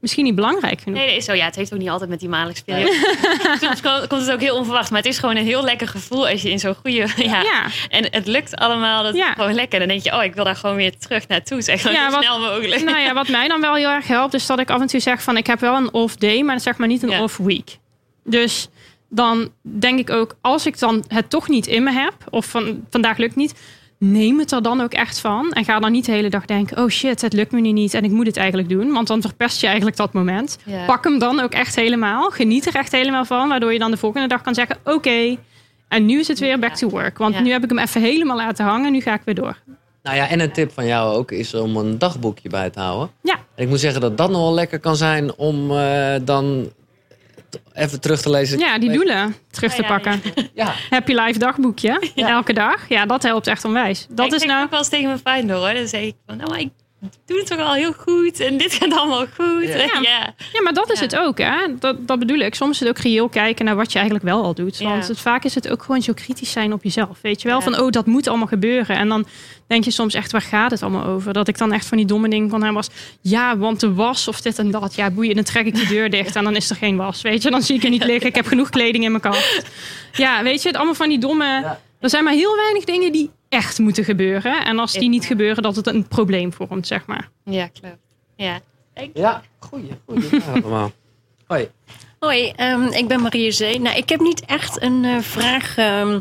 misschien niet belangrijk genoeg. Nee, dat is zo. Ja, het heeft ook niet altijd met die maandelijkse periode. Soms ko- komt het ook heel onverwacht. Maar het is gewoon een heel lekker gevoel als je in zo'n goede... Ja, Ja, En het lukt allemaal. Dat Ja. is gewoon lekker. Dan denk je, oh, ik wil daar gewoon weer terug naartoe. Zeg maar Ja, zo wat- snel mogelijk. nou ja, wat mij dan wel heel erg helpt, is dat ik af en toe zeg van ik heb wel een off day, maar zeg maar niet een Ja. off week. Dus dan denk ik ook, als ik dan het toch niet in me heb, of van vandaag lukt niet, neem het er dan ook echt van. En ga dan niet de hele dag denken, oh shit, het lukt me nu niet en ik moet het eigenlijk doen. Want dan verpest je eigenlijk dat moment. Ja. Pak hem dan ook echt helemaal. Geniet er echt helemaal van, waardoor je dan de volgende dag kan zeggen, oké, en nu is het weer back to work. Want Ja. nu heb ik hem even helemaal laten hangen, nu ga ik weer door. Nou ja, en een tip van jou ook is om een dagboekje bij te houden. Ja. En ik moet zeggen dat dat nog wel lekker kan zijn om eh, dan even terug te lezen. Ja, die doelen terug te Ja, ja, pakken. Ja, Happy Life dagboekje. Elke dag. Ja, dat helpt echt onwijs. Dat ik is nou... ook wel eens tegen mijn vriend hoor. Dan zeg ik van, nou, ik doe het toch al heel goed. En dit gaat allemaal goed. Ja. Ja. Ja. Ja, maar dat is Ja. het ook. Hè? Dat, dat bedoel ik. Soms is het ook reëel kijken naar wat je eigenlijk wel al doet. Ja. Want het, vaak is het ook gewoon zo kritisch zijn op jezelf. Weet je wel? Ja. Van, oh, dat moet allemaal gebeuren. En dan denk je soms echt, waar gaat het allemaal over? Dat ik dan echt van die domme dingen van hem was. Ja, want de was of dit en dat. Ja, boeien. Dan trek ik die deur dicht en dan is er geen was. Weet je, dan zie ik er niet liggen. Ik heb genoeg kleding in mijn kast. Ja, weet je, het allemaal van die domme... Ja. Er zijn maar heel weinig dingen die echt moeten gebeuren. En als die niet gebeuren, dat het een probleem vormt, zeg maar. ja, klopt. Ja. ja. goeie, goeie. Ja, allemaal. Hoi. Hoi, ehm, ik ben Marie Zee. Nou, ik heb niet echt een eh, vraag ehm,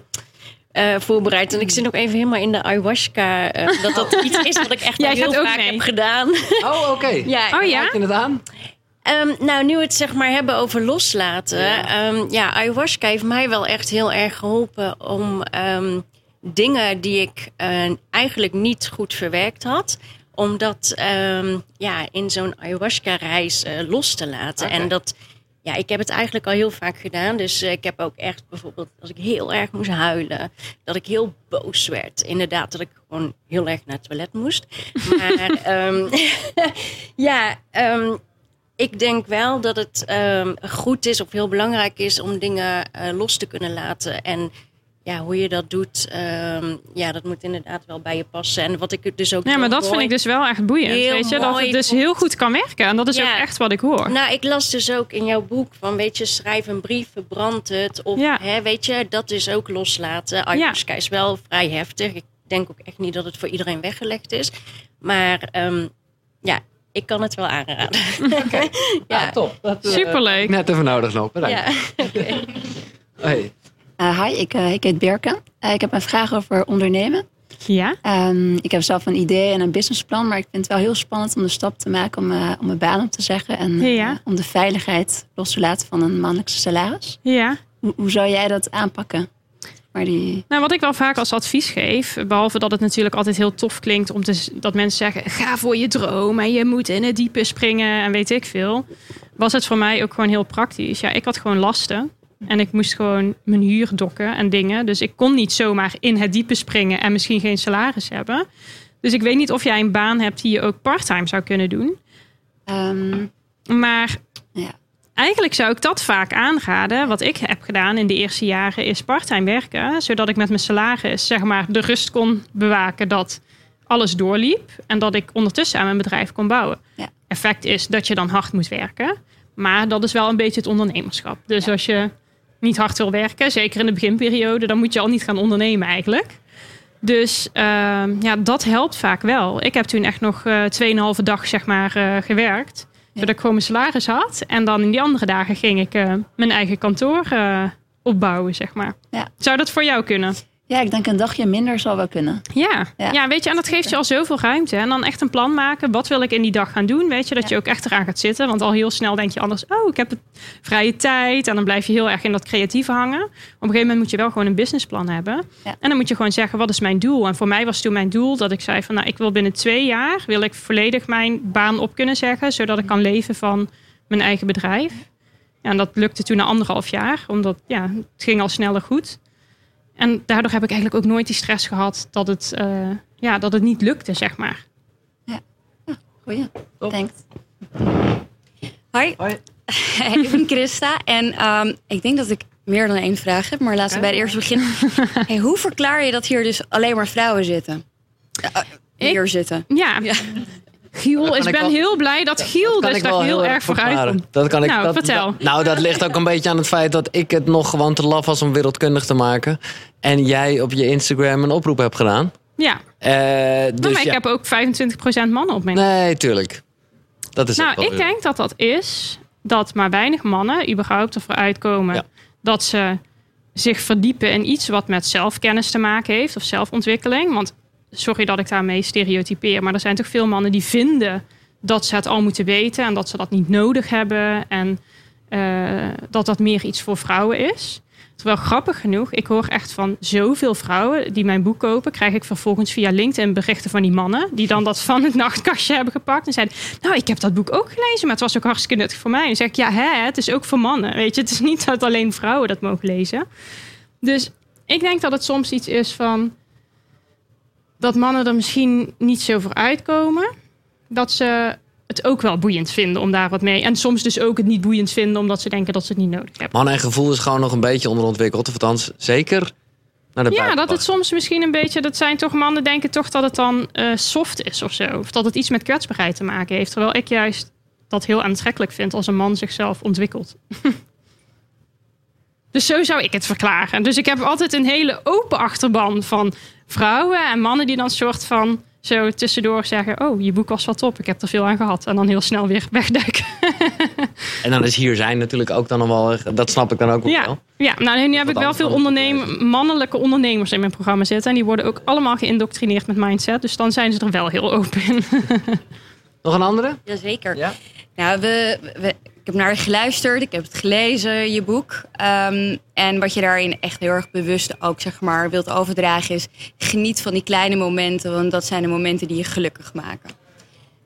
eh, voorbereid. En ik zit nog even helemaal in de ayahuasca. eh, dat dat iets is wat ik echt Jij al heel ook vaak mee. heb gedaan. Oh, oké. ja, Oh ja? Het aan? Ehm, nou, nu we het zeg maar hebben over loslaten. Ja. Ja, ja ayahuasca heeft mij wel echt heel erg geholpen om ehm, dingen die ik eh, eigenlijk niet goed verwerkt had. Om dat ehm, ja, in zo'n ayahuasca-reis eh, los te laten. En dat, ja, ik heb het eigenlijk al heel vaak gedaan. Dus eh, ik heb ook echt bijvoorbeeld, als ik heel erg moest huilen, dat ik heel boos werd. Inderdaad, dat ik gewoon heel erg naar het toilet moest. Maar ehm, ja, ehm, ik denk wel dat het goed is of heel belangrijk is om dingen los te kunnen laten. En ja, hoe je dat doet, ehm, ja, dat moet inderdaad wel bij je passen. En wat ik dus ook. Ja, heel maar dat mooi- vind ik dus wel echt boeiend. Weet je? Dat het dus vond- heel goed kan werken. En dat is Ja. ook echt wat ik hoor. Nou, ik las dus ook in jouw boek van, weet je, schrijf een brief, verbrand het. Of, Ja. hè, weet je, dat is ook loslaten. Ayahuasca is wel vrij heftig. Ik denk ook echt niet dat het voor iedereen weggelegd is. Maar ehm, ja, ik kan het wel aanraden. Ja, ja. top. Dat, eh, Superleuk. Net even nodig. Bedankt. Ja. Hey. Uh, hi, ik, uh, ik heet Birke. Uh, ik heb een vraag over ondernemen. Ja? Um, ik heb zelf een idee en een businessplan, maar ik vind het wel heel spannend om de stap te maken om, om mijn baan op te zeggen en Ja. om de veiligheid los te laten van een mannelijkse salaris. Ja. Hoe, hoe zou jij dat aanpakken? Maar die... Nou, wat ik wel vaak als advies geef, behalve dat het natuurlijk altijd heel tof klinkt om te, dat mensen zeggen: ga voor je droom en je moet in het diepe springen en weet ik veel, was het voor mij ook gewoon heel praktisch. Ja, ik had gewoon lasten en ik moest gewoon mijn huur dokken en dingen. Dus ik kon niet zomaar in het diepe springen en misschien geen salaris hebben. Dus ik weet niet of jij een baan hebt die je ook parttime zou kunnen doen. Um, Maar ja. eigenlijk zou ik dat vaak aanraden. Wat ik heb gedaan in de eerste jaren is parttime werken. Zodat ik met mijn salaris zeg maar de rust kon bewaken dat alles doorliep. En dat ik ondertussen aan mijn bedrijf kon bouwen. Ja. Effect is dat je dan hard moet werken. Maar dat is wel een beetje het ondernemerschap. Dus als je niet hard wil werken, zeker in de beginperiode, dan moet je al niet gaan ondernemen eigenlijk. Dus ehm, ja, dat helpt vaak wel. Ik heb toen echt nog eh 2,5 dag zeg maar eh, gewerkt. Zodat ik gewoon mijn salaris had. En dan in die andere dagen ging ik eh, mijn eigen kantoor opbouwen, zeg maar. Ja. Zou dat voor jou kunnen? Ja, ik denk een dagje minder zal wel kunnen. Ja. Ja. ja, weet je, en dat geeft je al zoveel ruimte. En dan echt een plan maken. Wat wil ik in die dag gaan doen? Weet je, dat je ook echt eraan gaat zitten. Want al heel snel denk je anders, oh, ik heb vrije tijd. En dan blijf je heel erg in dat creatieve hangen. Op een gegeven moment moet je wel gewoon een businessplan hebben. Ja. En dan moet je gewoon zeggen, wat is mijn doel? En voor mij was toen mijn doel dat ik zei van, nou, ik wil binnen twee jaar... wil ik volledig mijn baan op kunnen zeggen. Zodat ik kan leven van mijn eigen bedrijf. Ja, en dat lukte toen na anderhalf jaar. Omdat, ja, het ging al sneller goed. En daardoor heb ik eigenlijk ook nooit die stress gehad dat het, eh, ja, dat het niet lukte, zeg maar. Goeie. Thanks. Hoi, ik ben Christa en ehm, ik denk dat ik meer dan één vraag heb, maar laten we bij de eerste beginnen. hey, hoe verklaar je dat hier dus alleen maar vrouwen zitten? Uh, hier zitten. Ja, Ja. Giel, ik ik ben wel- heel blij dat Giel kan dus ik daar heel, erg vooruit verklaren. komt. Dat kan ik, Nou, dat- vertel. dat- nou, dat ligt ook een beetje aan het feit dat ik het nog gewoon te laf was om wereldkundig te maken. En jij op je Instagram een oproep hebt gedaan. Ja, Nou, dus maar ik ja. heb ook 25% mannen op mijn Nee, tuurlijk. Dat is Nou, ik denk dat dat is dat maar weinig mannen überhaupt ervoor uitkomen Ja. dat ze zich verdiepen in iets wat met zelfkennis te maken heeft of zelfontwikkeling. Want sorry dat ik daarmee stereotypeer, maar er zijn toch veel mannen die vinden dat ze het al moeten weten en dat ze dat niet nodig hebben en eh, dat dat meer iets voor vrouwen is. Terwijl grappig genoeg, ik hoor echt van zoveel vrouwen die mijn boek kopen, krijg ik vervolgens via LinkedIn berichten van die mannen die dan dat van het nachtkastje hebben gepakt en zeiden: Nou, ik heb dat boek ook gelezen, maar het was ook hartstikke nuttig voor mij. En zeg ik: Ja, hè, het is ook voor mannen. Weet je, het is niet dat alleen vrouwen dat mogen lezen. Dus ik denk dat het soms iets is van dat mannen er misschien niet zo voor uitkomen. Dat ze het ook wel boeiend vinden om daar wat mee. En soms dus ook het niet boeiend vinden omdat ze denken dat ze het niet nodig hebben. Man en gevoel is gewoon nog een beetje onderontwikkeld. Of althans, zeker naar de Ja, dat het soms misschien een beetje... Dat zijn toch mannen denken toch dat het dan eh, soft is of zo. Of dat het iets met kwetsbaarheid te maken heeft. Terwijl ik juist dat heel aantrekkelijk vind als een man zichzelf ontwikkelt. dus zo zou ik het verklaren. Dus ik heb altijd een hele open achterban van vrouwen en mannen die dan soort van zo tussendoor zeggen: Oh, je boek was wel top, ik heb er veel aan gehad. En dan heel snel weer wegduiken. En dan is hier zijn natuurlijk ook dan nog wel... Dat snap ik dan ook wel. Ja, ja nou, nu heb ik wel veel dan ondernemen, mannelijke ondernemers in mijn programma zitten. En die worden ook allemaal geïndoctrineerd met mindset. Dus dan zijn ze er wel heel open in. Nog een andere? Jazeker. Ja. Nou, we, we- ik heb naar je geluisterd, ik heb het gelezen, je boek. Ehm, en wat je daarin echt heel erg bewust ook zeg maar wilt overdragen is... geniet van die kleine momenten, want dat zijn de momenten die je gelukkig maken.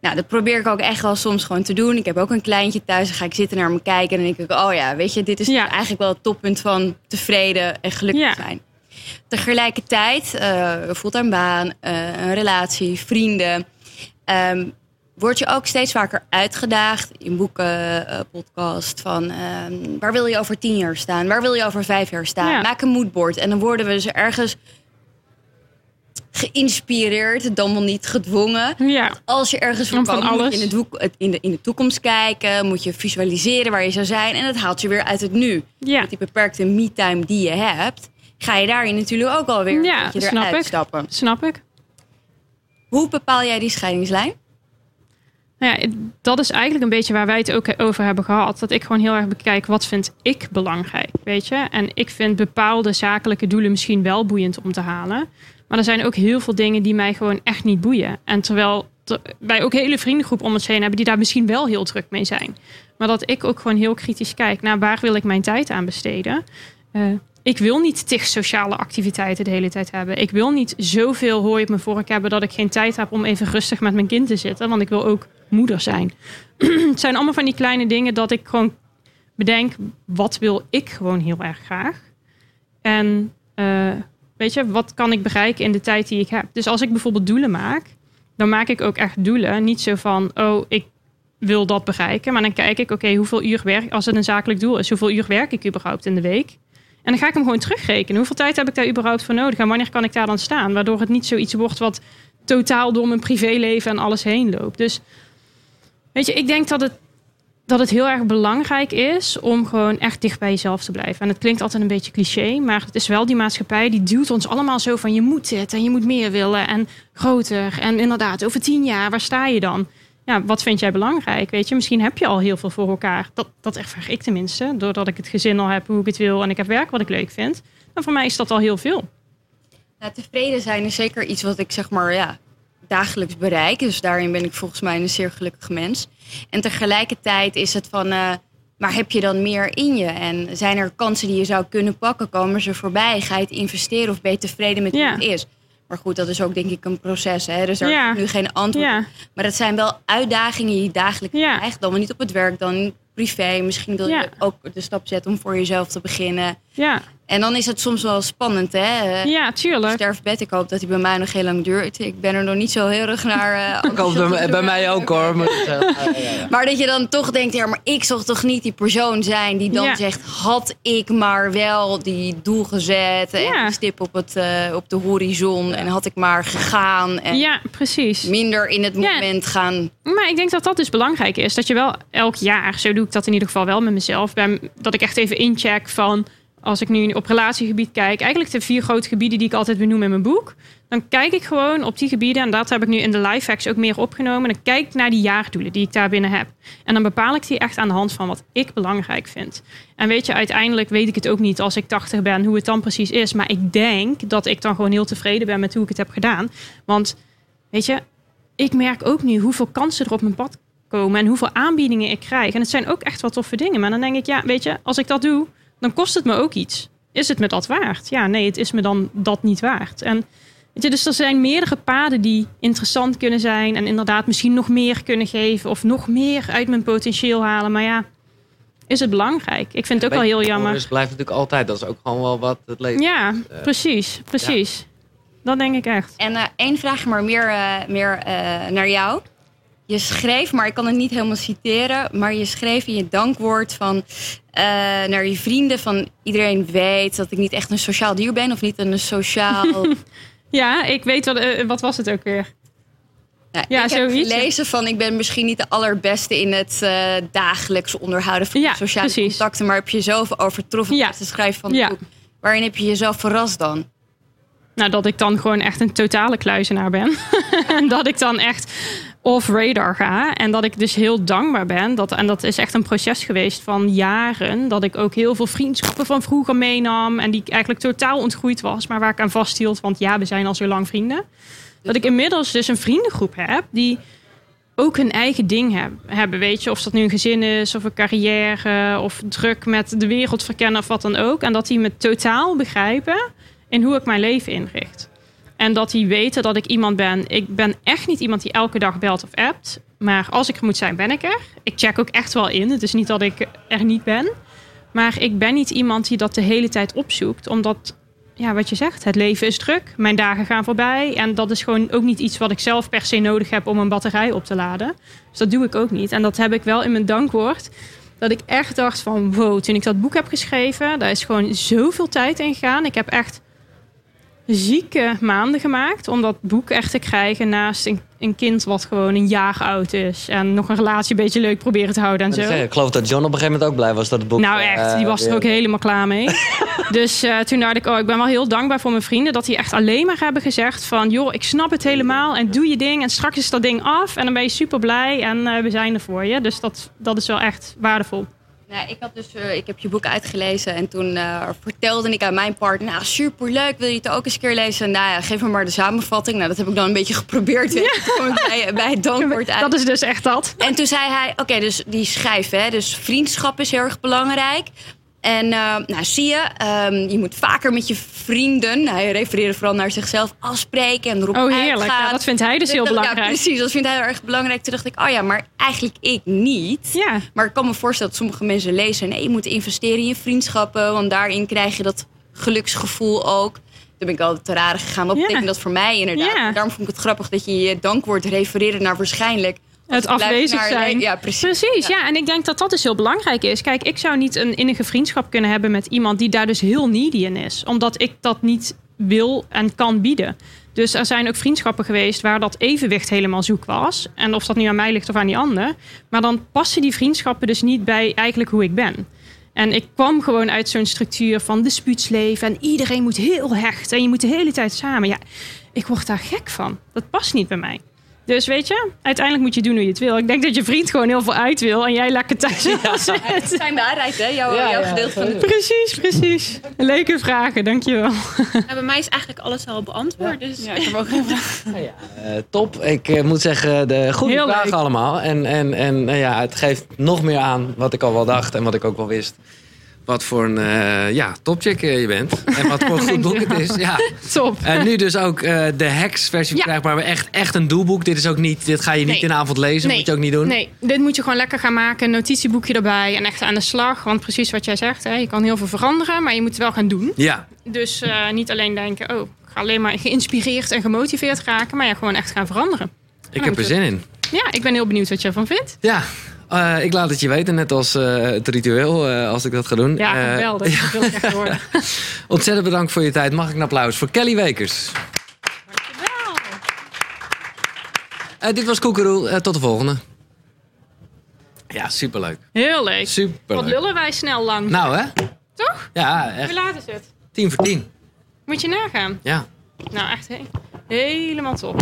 Nou, dat probeer ik ook echt wel soms gewoon te doen. Ik heb ook een kleintje thuis, dan ga ik zitten naar me kijken... en dan denk ik, oh ja, weet je, dit is Ja. eigenlijk wel het toppunt van tevreden en gelukkig Ja. zijn. Tegelijkertijd, eh een fulltime baan, eh, een relatie, vrienden... Ehm, word je ook steeds vaker uitgedaagd in boeken, eh, podcast van ehm, waar wil je over tien jaar staan? Waar wil je over vijf jaar staan? Ja. Maak een moodboard. En dan worden we dus ergens geïnspireerd, dan wel niet gedwongen. ja, Als je ergens voor kan, moet je in de, doek- in, de, in de toekomst kijken, moet je visualiseren waar je zou zijn. En dat haalt je weer uit het nu. ja. Met die beperkte me-time die je hebt, ga je daarin natuurlijk ook alweer Ja, een beetje eruit ik. stappen. Snap ik. Hoe bepaal jij die scheidingslijn? Nou ja, dat is eigenlijk een beetje waar wij het ook over hebben gehad. Dat ik gewoon heel erg bekijk, wat vind ik belangrijk, weet je? En ik vind bepaalde zakelijke doelen misschien wel boeiend om te halen. Maar er zijn ook heel veel dingen die mij gewoon echt niet boeien. En terwijl er- wij ook hele vriendengroep om ons heen hebben... die daar misschien wel heel druk mee zijn. Maar dat ik ook gewoon heel kritisch kijk naar waar wil ik mijn tijd aan besteden. Eh, ik wil niet tig sociale activiteiten de hele tijd hebben. Ik wil niet zoveel hooi op mijn vork hebben dat ik geen tijd heb om even rustig met mijn kind te zitten. Want ik wil ook moeder zijn. het zijn allemaal van die kleine dingen dat ik gewoon bedenk, wat wil ik gewoon heel erg graag? En eh, weet je, wat kan ik bereiken in de tijd die ik heb? Dus als ik bijvoorbeeld doelen maak, dan maak ik ook echt doelen. Niet zo van, oh, ik wil dat bereiken. Maar dan kijk ik, oké, hoeveel uur werk, als het een zakelijk doel is, hoeveel uur werk ik überhaupt in de week? En dan ga ik hem gewoon terugrekenen. Hoeveel tijd heb ik daar überhaupt voor nodig? En wanneer kan ik daar dan staan? Waardoor het niet zoiets wordt wat totaal door mijn privéleven en alles heen loopt. Dus weet je, ik denk dat het, dat het heel erg belangrijk is om gewoon echt dicht bij jezelf te blijven. En het klinkt altijd een beetje cliché, maar het is wel die maatschappij die duwt ons allemaal zo van je moet dit en je moet meer willen en groter. En inderdaad, over tien jaar, waar sta je dan? Ja, wat vind jij belangrijk? Weet je, misschien heb je al heel veel voor elkaar. Dat, dat ervaar ik tenminste. Doordat ik het gezin al heb hoe ik het wil en ik heb werk wat ik leuk vind. Dan voor mij is dat al heel veel. Nou, tevreden zijn is zeker iets wat ik zeg maar ja, dagelijks bereik. Dus daarin ben ik volgens mij een zeer gelukkig mens. En tegelijkertijd is het van, eh, maar heb je dan meer in je? En zijn er kansen die je zou kunnen pakken? Komen ze voorbij? Ga je het investeren of ben je tevreden met Ja. hoe het is? Maar goed, dat is ook denk ik een proces. Hè? Dus daar Ja. heb ik nu geen antwoord Ja. Maar het zijn wel uitdagingen die je dagelijks Ja. krijgt. Dan wel niet op het werk, dan privé. Misschien wil je ook de stap zetten om voor jezelf te beginnen. Ja, En dan is het soms wel spannend, hè? Ja tuurlijk. sterfbed. Ik hoop dat hij bij mij nog heel lang duurt. Ik ben er nog niet zo heel erg naar. eh, Ik hoop bij, bij mij ook hoor. Maar, ja, ja, ja. Maar dat je dan toch denkt, ja, maar ik zal toch niet die persoon zijn die dan Ja. zegt, had ik maar wel die doel gezet en Ja. die stip op, het, eh, op de horizon en had ik maar gegaan en Ja, precies. minder in het Ja. moment gaan. Maar ik denk dat dat dus belangrijk is. Dat je wel elk jaar, zo doe ik dat in ieder geval wel met mezelf, ben, dat ik echt even incheck van, als ik nu op relatiegebied kijk, eigenlijk de vier grote gebieden die ik altijd benoem in mijn boek, dan kijk ik gewoon op die gebieden, en dat heb ik nu in de life hacks ook meer opgenomen, dan kijk ik naar die jaardoelen die ik daar binnen heb. En dan bepaal ik die echt aan de hand van wat ik belangrijk vind. En weet je, uiteindelijk weet ik het ook niet als ik 80 ben, hoe het dan precies is. Maar ik denk dat ik dan gewoon heel tevreden ben met hoe ik het heb gedaan. Want, weet je, ik merk ook nu hoeveel kansen er op mijn pad komen en hoeveel aanbiedingen ik krijg. En het zijn ook echt wel toffe dingen. Maar dan denk ik, ja, weet je, als ik dat doe, dan kost het me ook iets. Is het me dat waard? Ja, nee, het is me dan dat niet waard. En weet je, dus er zijn meerdere paden die interessant kunnen zijn en inderdaad misschien nog meer kunnen geven of nog meer uit mijn potentieel halen. Maar ja, is het belangrijk? Ik vind het ook wel heel jammer. Dus blijft natuurlijk altijd. Dat is ook gewoon wel wat het leven. Ja, Eh, precies, precies. Dat denk ik echt. En eh, één vraag, maar meer, eh, meer eh, naar jou. Je schreef, maar ik kan het niet helemaal citeren, maar je schreef in je dankwoord van eh, naar je vrienden van iedereen weet dat ik niet echt een sociaal dier ben of niet een sociaal Ja, ik weet wat, eh, wat was het ook weer? Ja, Ja, ik heb zoiets. gelezen van ik ben misschien niet de allerbeste in het eh, dagelijks onderhouden van Ja, sociale precies. contacten, maar heb je jezelf overtroffen Ja. met het schrijven van het Ja. boek. Waarin heb je jezelf verrast dan? Nou, dat ik dan gewoon echt een totale kluizenaar ben. en dat ik dan echt off radar ga. En dat ik dus heel dankbaar ben. Dat, en dat is echt een proces geweest van jaren. Dat ik ook heel veel vriendschappen van vroeger meenam. En die eigenlijk totaal ontgroeid was. Maar waar ik aan vasthield. Want ja, we zijn al zo lang vrienden. Dat ik inmiddels dus een vriendengroep heb die ook hun eigen ding heb- hebben. Weet je, of dat nu een gezin is, of een carrière, of druk met de wereld verkennen of wat dan ook. En dat die me totaal begrijpen in hoe ik mijn leven inricht. En dat die weten dat ik iemand ben. Ik ben echt niet iemand die elke dag belt of appt. Maar als ik er moet zijn, ben ik er. Ik check ook echt wel in. Het is niet dat ik er niet ben. Maar ik ben niet iemand die dat de hele tijd opzoekt. Omdat, ja, wat je zegt, het leven is druk. Mijn dagen gaan voorbij. En dat is gewoon ook niet iets wat ik zelf per se nodig heb om een batterij op te laden. Dus dat doe ik ook niet. En dat heb ik wel in mijn dankwoord. Dat ik echt dacht van, wow, toen ik dat boek heb geschreven... daar is gewoon zoveel tijd in gegaan. Ik heb echt zieke maanden gemaakt om dat boek echt te krijgen naast een, een kind wat gewoon een jaar oud is en nog een relatie een beetje leuk proberen te houden en zo. Ik geloof dat John op een gegeven moment ook blij was dat het boek. Nou echt, die was er eh, ook helemaal klaar mee. dus eh, toen dacht ik, oh, ik ben wel heel dankbaar voor mijn vrienden dat die echt alleen maar hebben gezegd van, joh, ik snap het helemaal en doe je ding en straks is dat ding af en dan ben je super blij en eh, we zijn er voor je. Dus dat, dat is wel echt waardevol. Nou, ik, had dus, eh, ik heb je boek uitgelezen en toen eh, vertelde ik aan mijn partner... nou, superleuk, wil je het ook eens een keer lezen? Nou ja, geef me maar de samenvatting. Nou, dat heb ik dan een beetje geprobeerd. ik bij, bij het dankwoord uit. Dat is dus echt dat. En toen zei hij, oké, dus die schrijven, hè, dus vriendschap is heel erg belangrijk. En eh, nou, zie je, ehm, je moet vaker met je vrienden, hij refereerde vooral naar zichzelf, afspreken en erop Oh heerlijk, uitgaan. ja, dat vindt hij dus heel Ja, belangrijk. precies, dat vindt hij heel erg belangrijk. Toen dacht ik, oh ja, maar eigenlijk ik niet. Ja. Maar ik kan me voorstellen dat sommige mensen lezen... nee, je moet investeren in je vriendschappen... want daarin krijg je dat geluksgevoel ook. Toen ben ik altijd te raar gegaan. Wat Ja. betekent dat voor mij inderdaad? Ja. Daarom vond ik het grappig dat je je dankwoord refereerde naar waarschijnlijk... Het afwezig naar- zijn. Ja, precies. Precies, ja. En ik denk dat dat dus heel belangrijk is. Kijk, ik zou niet een innige vriendschap kunnen hebben met iemand die daar dus heel needy in is. Omdat ik dat niet wil en kan bieden. Dus er zijn ook vriendschappen geweest waar dat evenwicht helemaal zoek was. En of dat nu aan mij ligt of aan die ander. Maar dan passen die vriendschappen dus niet bij eigenlijk hoe ik ben. En ik kwam gewoon uit zo'n structuur van dispuutsleven. En iedereen moet heel hecht. En je moet de hele tijd samen. Ja, ik word daar gek van. Dat past niet bij mij. Dus weet je, uiteindelijk moet je doen hoe je het wil. Ik denk dat je vriend gewoon heel veel uit wil en jij lekker thuis wil zitten. Het zijn waarheid, hè? Jouw, Ja, jouw ja, gedeelte van de Precies, precies. Leuke vragen, dankjewel. Ja, bij mij is eigenlijk alles al beantwoord. Dus Ja, ik heb ook geen vraag. Eh, top. Ik eh, moet zeggen, de goede Heel vragen leuk. allemaal. En, en, en nou ja, het geeft nog meer aan wat ik al wel dacht en wat ik ook wel wist. Wat voor een eh, ja, topchick eh, je bent. En wat voor een goed boek het is. Ja. Top. En nu dus ook eh, de Hex-versie Ja. Maar echt, echt een doelboek. Dit, is ook niet, dit ga je niet Nee. in de avond lezen. Nee. Moet je ook niet doen. Nee, dit moet je gewoon lekker gaan maken. Een notitieboekje erbij en echt aan de slag. Want precies wat jij zegt, hè, je kan heel veel veranderen, maar je moet het wel gaan doen. Ja, Dus niet alleen denken, oh, ik ga alleen maar geïnspireerd en gemotiveerd raken, maar ja, gewoon echt gaan veranderen. ik heb er zin in. Ja, ik ben heel benieuwd wat je ervan vindt. Ja, eh, ik laat het je weten. Net als eh, het ritueel, eh, als ik dat ga doen. Ja, geweldig. Dat wil ik echt horen. Ontzettend bedankt voor je tijd. Mag ik een applaus voor Kelly Wekers. Eh, dit was Koekeroe. Tot de volgende. Ja, superleuk. Heel leuk. Wat Superleuk. lullen wij snel lang. Nou hè? Toch? Ja, Hoe echt. laat is het? Tien voor tien. Moet je nagaan. Ja. Nou, echt he- helemaal top.